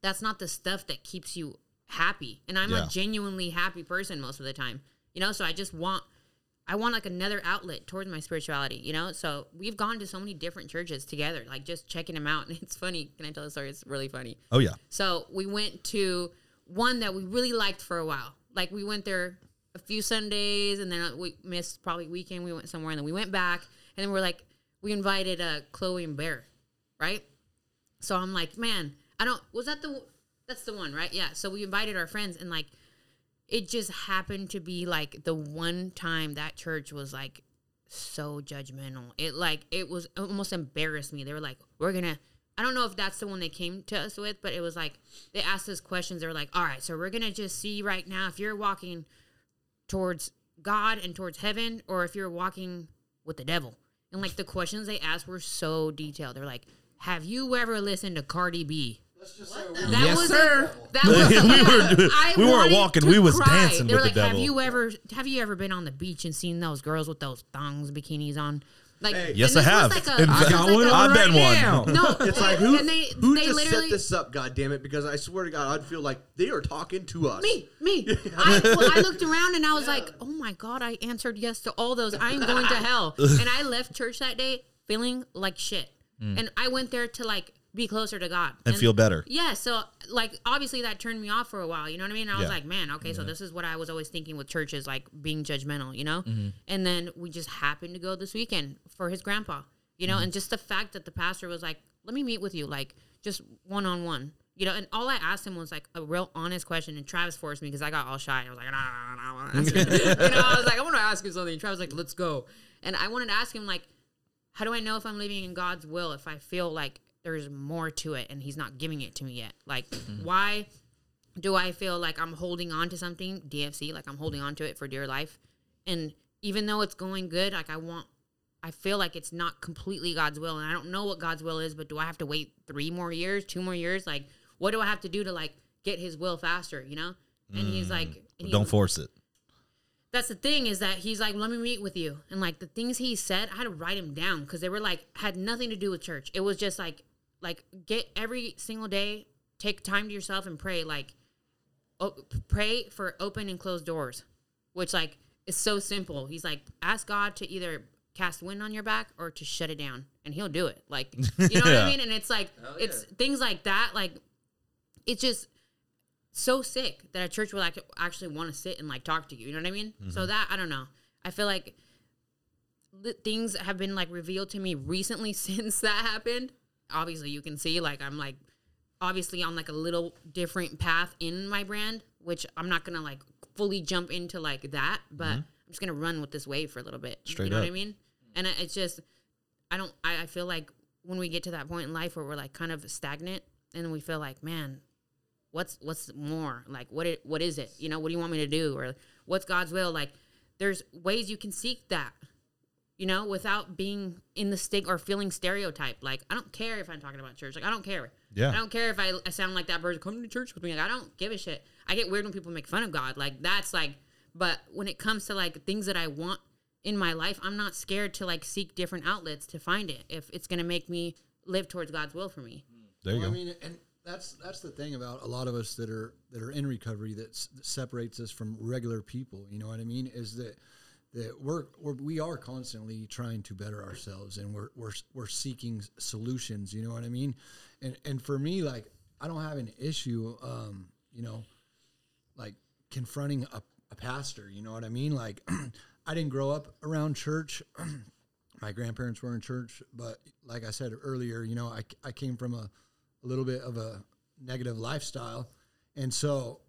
that's not the stuff that keeps you happy. And I'm Yeah. a genuinely happy person most of the time, you know. So I just want, I want like another outlet towards my spirituality, you know. So we've gone to so many different churches together, like just checking them out, and it's funny. Can I tell a story? It's really funny. oh yeah So we went to one that we really liked for a while. Like we went there a few Sundays, and then we missed probably weekend. We went somewhere, and then we went back, and then we're like, we invited uh, Chloe and Bear, right? So I'm like, man, I don't. Was that the? That's the one, right? Yeah. So we invited our friends, and like, it just happened to be like the one time that church was like so judgmental. It like it was it almost embarrassed me. They were like, "We're gonna." I don't know if that's the one they came to us with, but it was like they asked us questions. They were like, "All right, so we're gonna just see right now if you're walking towards God and towards heaven, or if you're walking with the devil. And like the questions they asked were so detailed. They're like, "Have you ever listened to Cardi B?" That Yes, was sir. A, that was We were- I we weren't wanted walking, to we was cry. dancing They were with the like, Have you ever have you ever been on the beach and seen those girls with those thongs, bikinis on? Like, and Yes, this I have. was Like a, In this fact, was like a- I've been now. one. no, It's like who, and they who they just literally set this up? God damn it! Because I swear to God, I'd feel like they are talking to us. me, me. I, well, I looked around and I was like, oh my God, I answered yes to all those. I'm going to hell. And I left church that day feeling like shit. Mm. And I went there to like be closer to God and feel better. Yeah. So, like, obviously that turned me off for a while. You know what I mean? I was like, man, okay, so this is what I was always thinking with churches, like being judgmental, you know? Mm-hmm. And then we just happened to go this weekend for his grandpa, you know? Mm-hmm. And just the fact that the pastor was like, let me meet with you, like, just one on one. You know, and all I asked him was like a real honest question, and Travis forced me because I got all shy. I was like, nah, nah, nah, nah, I want to ask you know, I was like, I want to ask him something. And Travis was like, let's go. And I wanted to ask him like, how do I know if I'm living in God's will if I feel like there's more to it and He's not giving it to me yet? Like, mm-hmm. why do I feel like I'm holding on to something, DFC, like I'm holding on to it for dear life? And even though it's going good, like I want, I feel like it's not completely God's will. And I don't know what God's will is, but do I have to wait three more years, two more years? Like, what do I have to do to like get His will faster, you know? And he's mm. like, and he- don't force it. that's the thing is that he's like, let me meet with you. And like the things he said, I had to write him down because they were like, had nothing to do with church. It was just like, like get every single day, take time to yourself and pray. Like, o- pray for open and closed doors, which like is so simple. He's like, ask God to either cast wind on your back or to shut it down, and He'll do it. Like, you know what I mean? And it's like, it's things like that. Like, it's just so sick that a church will like actually want to sit and like talk to you. You know what I mean? So mm-hmm. that I don't know. I feel like things have been like revealed to me recently since that happened. Obviously, you can see like I'm like obviously on like a little different path in my brand, which I'm not gonna like fully jump into like that, but mm-hmm. I'm just gonna run with this wave for a little bit. Straight you know what I mean? And it's just I don't I, I feel like when we get to that point in life where we're like kind of stagnant and we feel like, man, what's what's more? Like what it, what is it? You know what do you want me to do? Or what's god's will? Like there's ways you can seek that you know without being in the stick or feeling stereotyped like i don't care if i'm talking about church like i don't care Yeah. i don't care if i, I sound like that person come to church with me like i don't give a shit i get weird when people make fun of god like that's like but when it comes to like things that i want in my life i'm not scared to like seek different outlets to find it if it's going to make me live towards god's will for me There you Well, go. I mean, and that's that's the thing about a lot of us that are that are in recovery that, s- that separates us from regular people. You know what I mean? Is that that we're, we're we are constantly trying to better ourselves, and we're we're we're seeking solutions. You know what I mean? And and for me, like I don't have an issue, um, you know, like confronting a, a pastor. You know what I mean? Like I didn't grow up around church. my grandparents were in church, but like I said earlier, you know, I, I came from a, a little bit of a negative lifestyle. And so,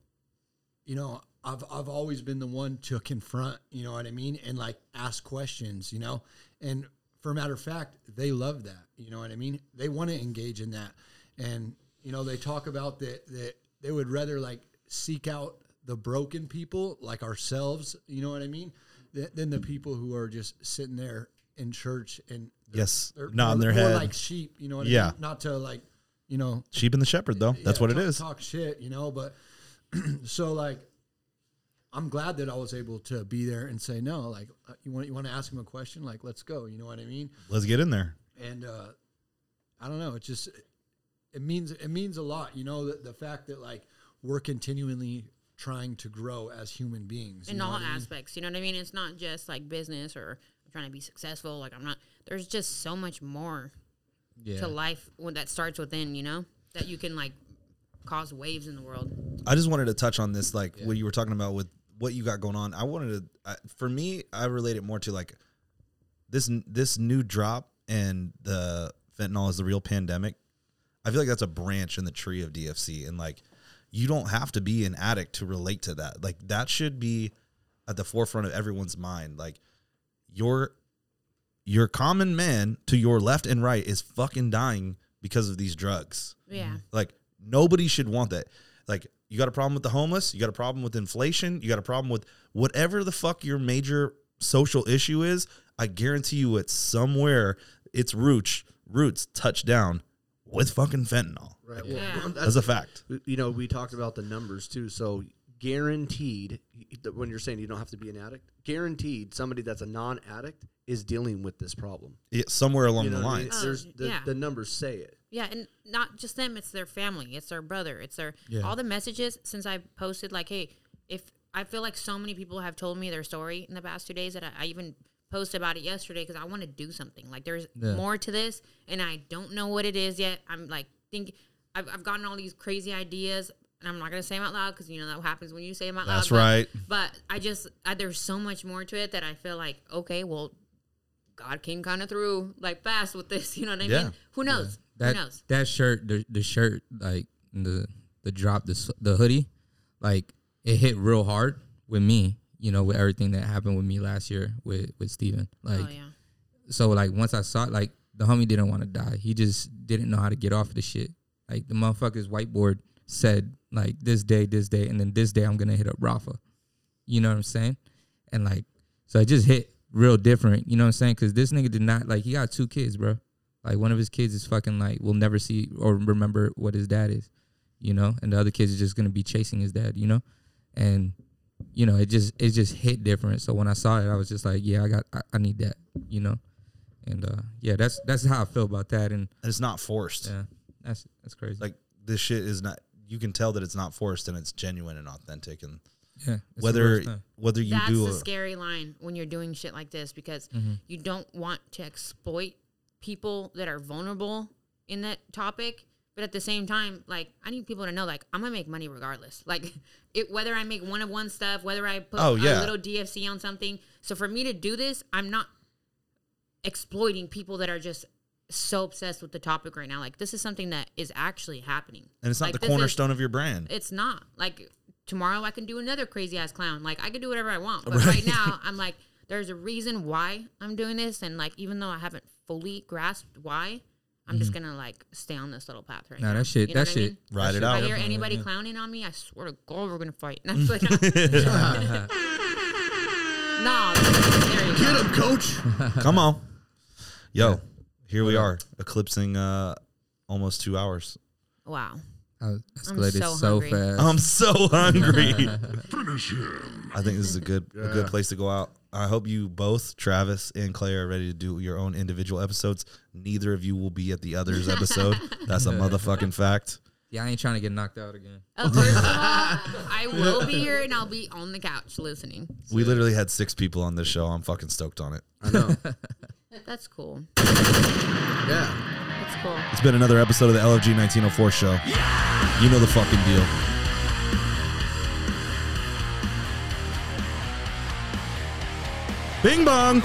you know, I've, I've always been the one to confront, you know what I mean? And like ask questions, you know? And for a matter of fact, they love that, you know what I mean? They want to engage in that. And, you know, they talk about that, that they would rather like seek out the broken people like ourselves, you know what I mean? Than, than the people who are just sitting there in church and they're- Yes, they're nodding their head. like sheep, you know what Yeah. I mean? Not to like, you know, Sheep and the shepherd, though. That's yeah, what it talk, is. Talk shit, you know. But so like, I'm glad that I was able to be there and say no. Like, uh, you want you want to ask him a question? Like, let's go. You know what I mean? Let's get in there. And uh, I don't know. It just it means it means a lot. You know, the, the fact that like we're continually trying to grow as human beings you in all what I mean? aspects. You know what I mean? It's not just like business or I'm trying to be successful. Like I'm not. There's just so much more Yeah. to life when that starts within. You know that you can like cause waves in the world. I just wanted to touch on this, like what you were talking about with what you got going on. I wanted to, I, for me, I relate it more to like this this new drop and the fentanyl is the real pandemic. I feel like that's a branch in the tree of DFC, and like you don't have to be an addict to relate to that. Like that should be at the forefront of everyone's mind. Like your your common man to your left and right is fucking dying because of these drugs. Yeah. Like nobody should want that. like you got a problem with the homeless, you got a problem with inflation, you got a problem with whatever the fuck your major social issue is. I guarantee you, it's somewhere its roots roots touch down with fucking fentanyl. Right. Well, Yeah. That's a fact. you know, we talked about the numbers too. So guaranteed, when you're saying you don't have to be an addict, guaranteed somebody that's a non-addict is dealing with this problem. Yeah, somewhere along You know the what I mean? lines. Oh, There's the, yeah. the numbers say it. Yeah, and not just them, it's their family, it's their brother, it's their Yeah. all the messages since I posted like, hey, if I feel like so many people have told me their story in the past two days that I, I even posted about it yesterday because I want to do something. Like there's Yeah. more to this, and I don't know what it is yet. I'm like think I've, I've gotten all these crazy ideas, and I'm not gonna say them out loud because you know that happens when you say them out That's loud. That's right. But I just I, there's so much more to it that I feel like okay, well, God came kind of through like fast with this. You know what I Yeah. mean? Who knows? that Who knows? that shirt, the the shirt, like the the drop, the the hoodie, like it hit real hard with me. You know, with everything that happened with me last year with with Steven. Oh, like, oh yeah. so like once I saw it, like the homie didn't want to die. He just didn't know how to get off the shit. Like the motherfucker's whiteboard said like this day, this day, and then this day I'm gonna hit up Rafa. You know what I'm saying? And like, so it just hit real different. You know what I'm saying? Because this nigga did not like he got two kids, bro. Like one of his kids is fucking like will never see or remember what his dad is, you know, and the other kids is just gonna be chasing his dad, you know, and you know it just it just hit different. So when I saw it, I was just like, yeah, I got I, I need that, you know, and uh yeah, that's that's how I feel about that, and And it's not forced. yeah, that's that's crazy. Like this shit is not. You can tell that it's not forced and it's genuine and authentic. And yeah, whether whether you That's do the a, scary line when you're doing shit like this because Mm-hmm. you don't want to exploit people that are vulnerable in that topic. But at the same time, like I need people to know, like I'm gonna make money regardless. Like it, whether I make one of one stuff, whether I put Oh, yeah. a little DFC on something. So for me to do this, I'm not exploiting people that are just so obsessed with the topic right now. Like this is something that is actually happening, and it's not Like, the this is- cornerstone of your brand. it's not like tomorrow I can do another crazy ass clown. Like I can do whatever I want. But right, now I'm like, there's a reason why I'm doing this, and like even though I haven't fully grasped why, I'm just gonna like stay on this little path right Nah, now. that shit- You know that what I shit- mean? Ride it If out. I hear anybody yeah. clowning on me, I swear to God, we're gonna fight. And I'm like, no, there you go. him, coach. Come on, yo, here we are, eclipsing uh almost two hours. Wow. I escalated so so, hungry. fast. I'm so hungry. Finish him. I think this is a good a good place to go out. I hope you both, Travis and Klea, are ready to do your own individual episodes. Neither of you will be at the other's episode. That's a motherfucking fact. yeah, I ain't trying to get knocked out again. Uh, first of all, I will be here and I'll be on the couch listening. We literally had six people on this show. I'm fucking stoked on it. I know. That's cool. Yeah. That's cool. It's been another episode of the LFG 1904 show. You know the fucking deal. Bing bong.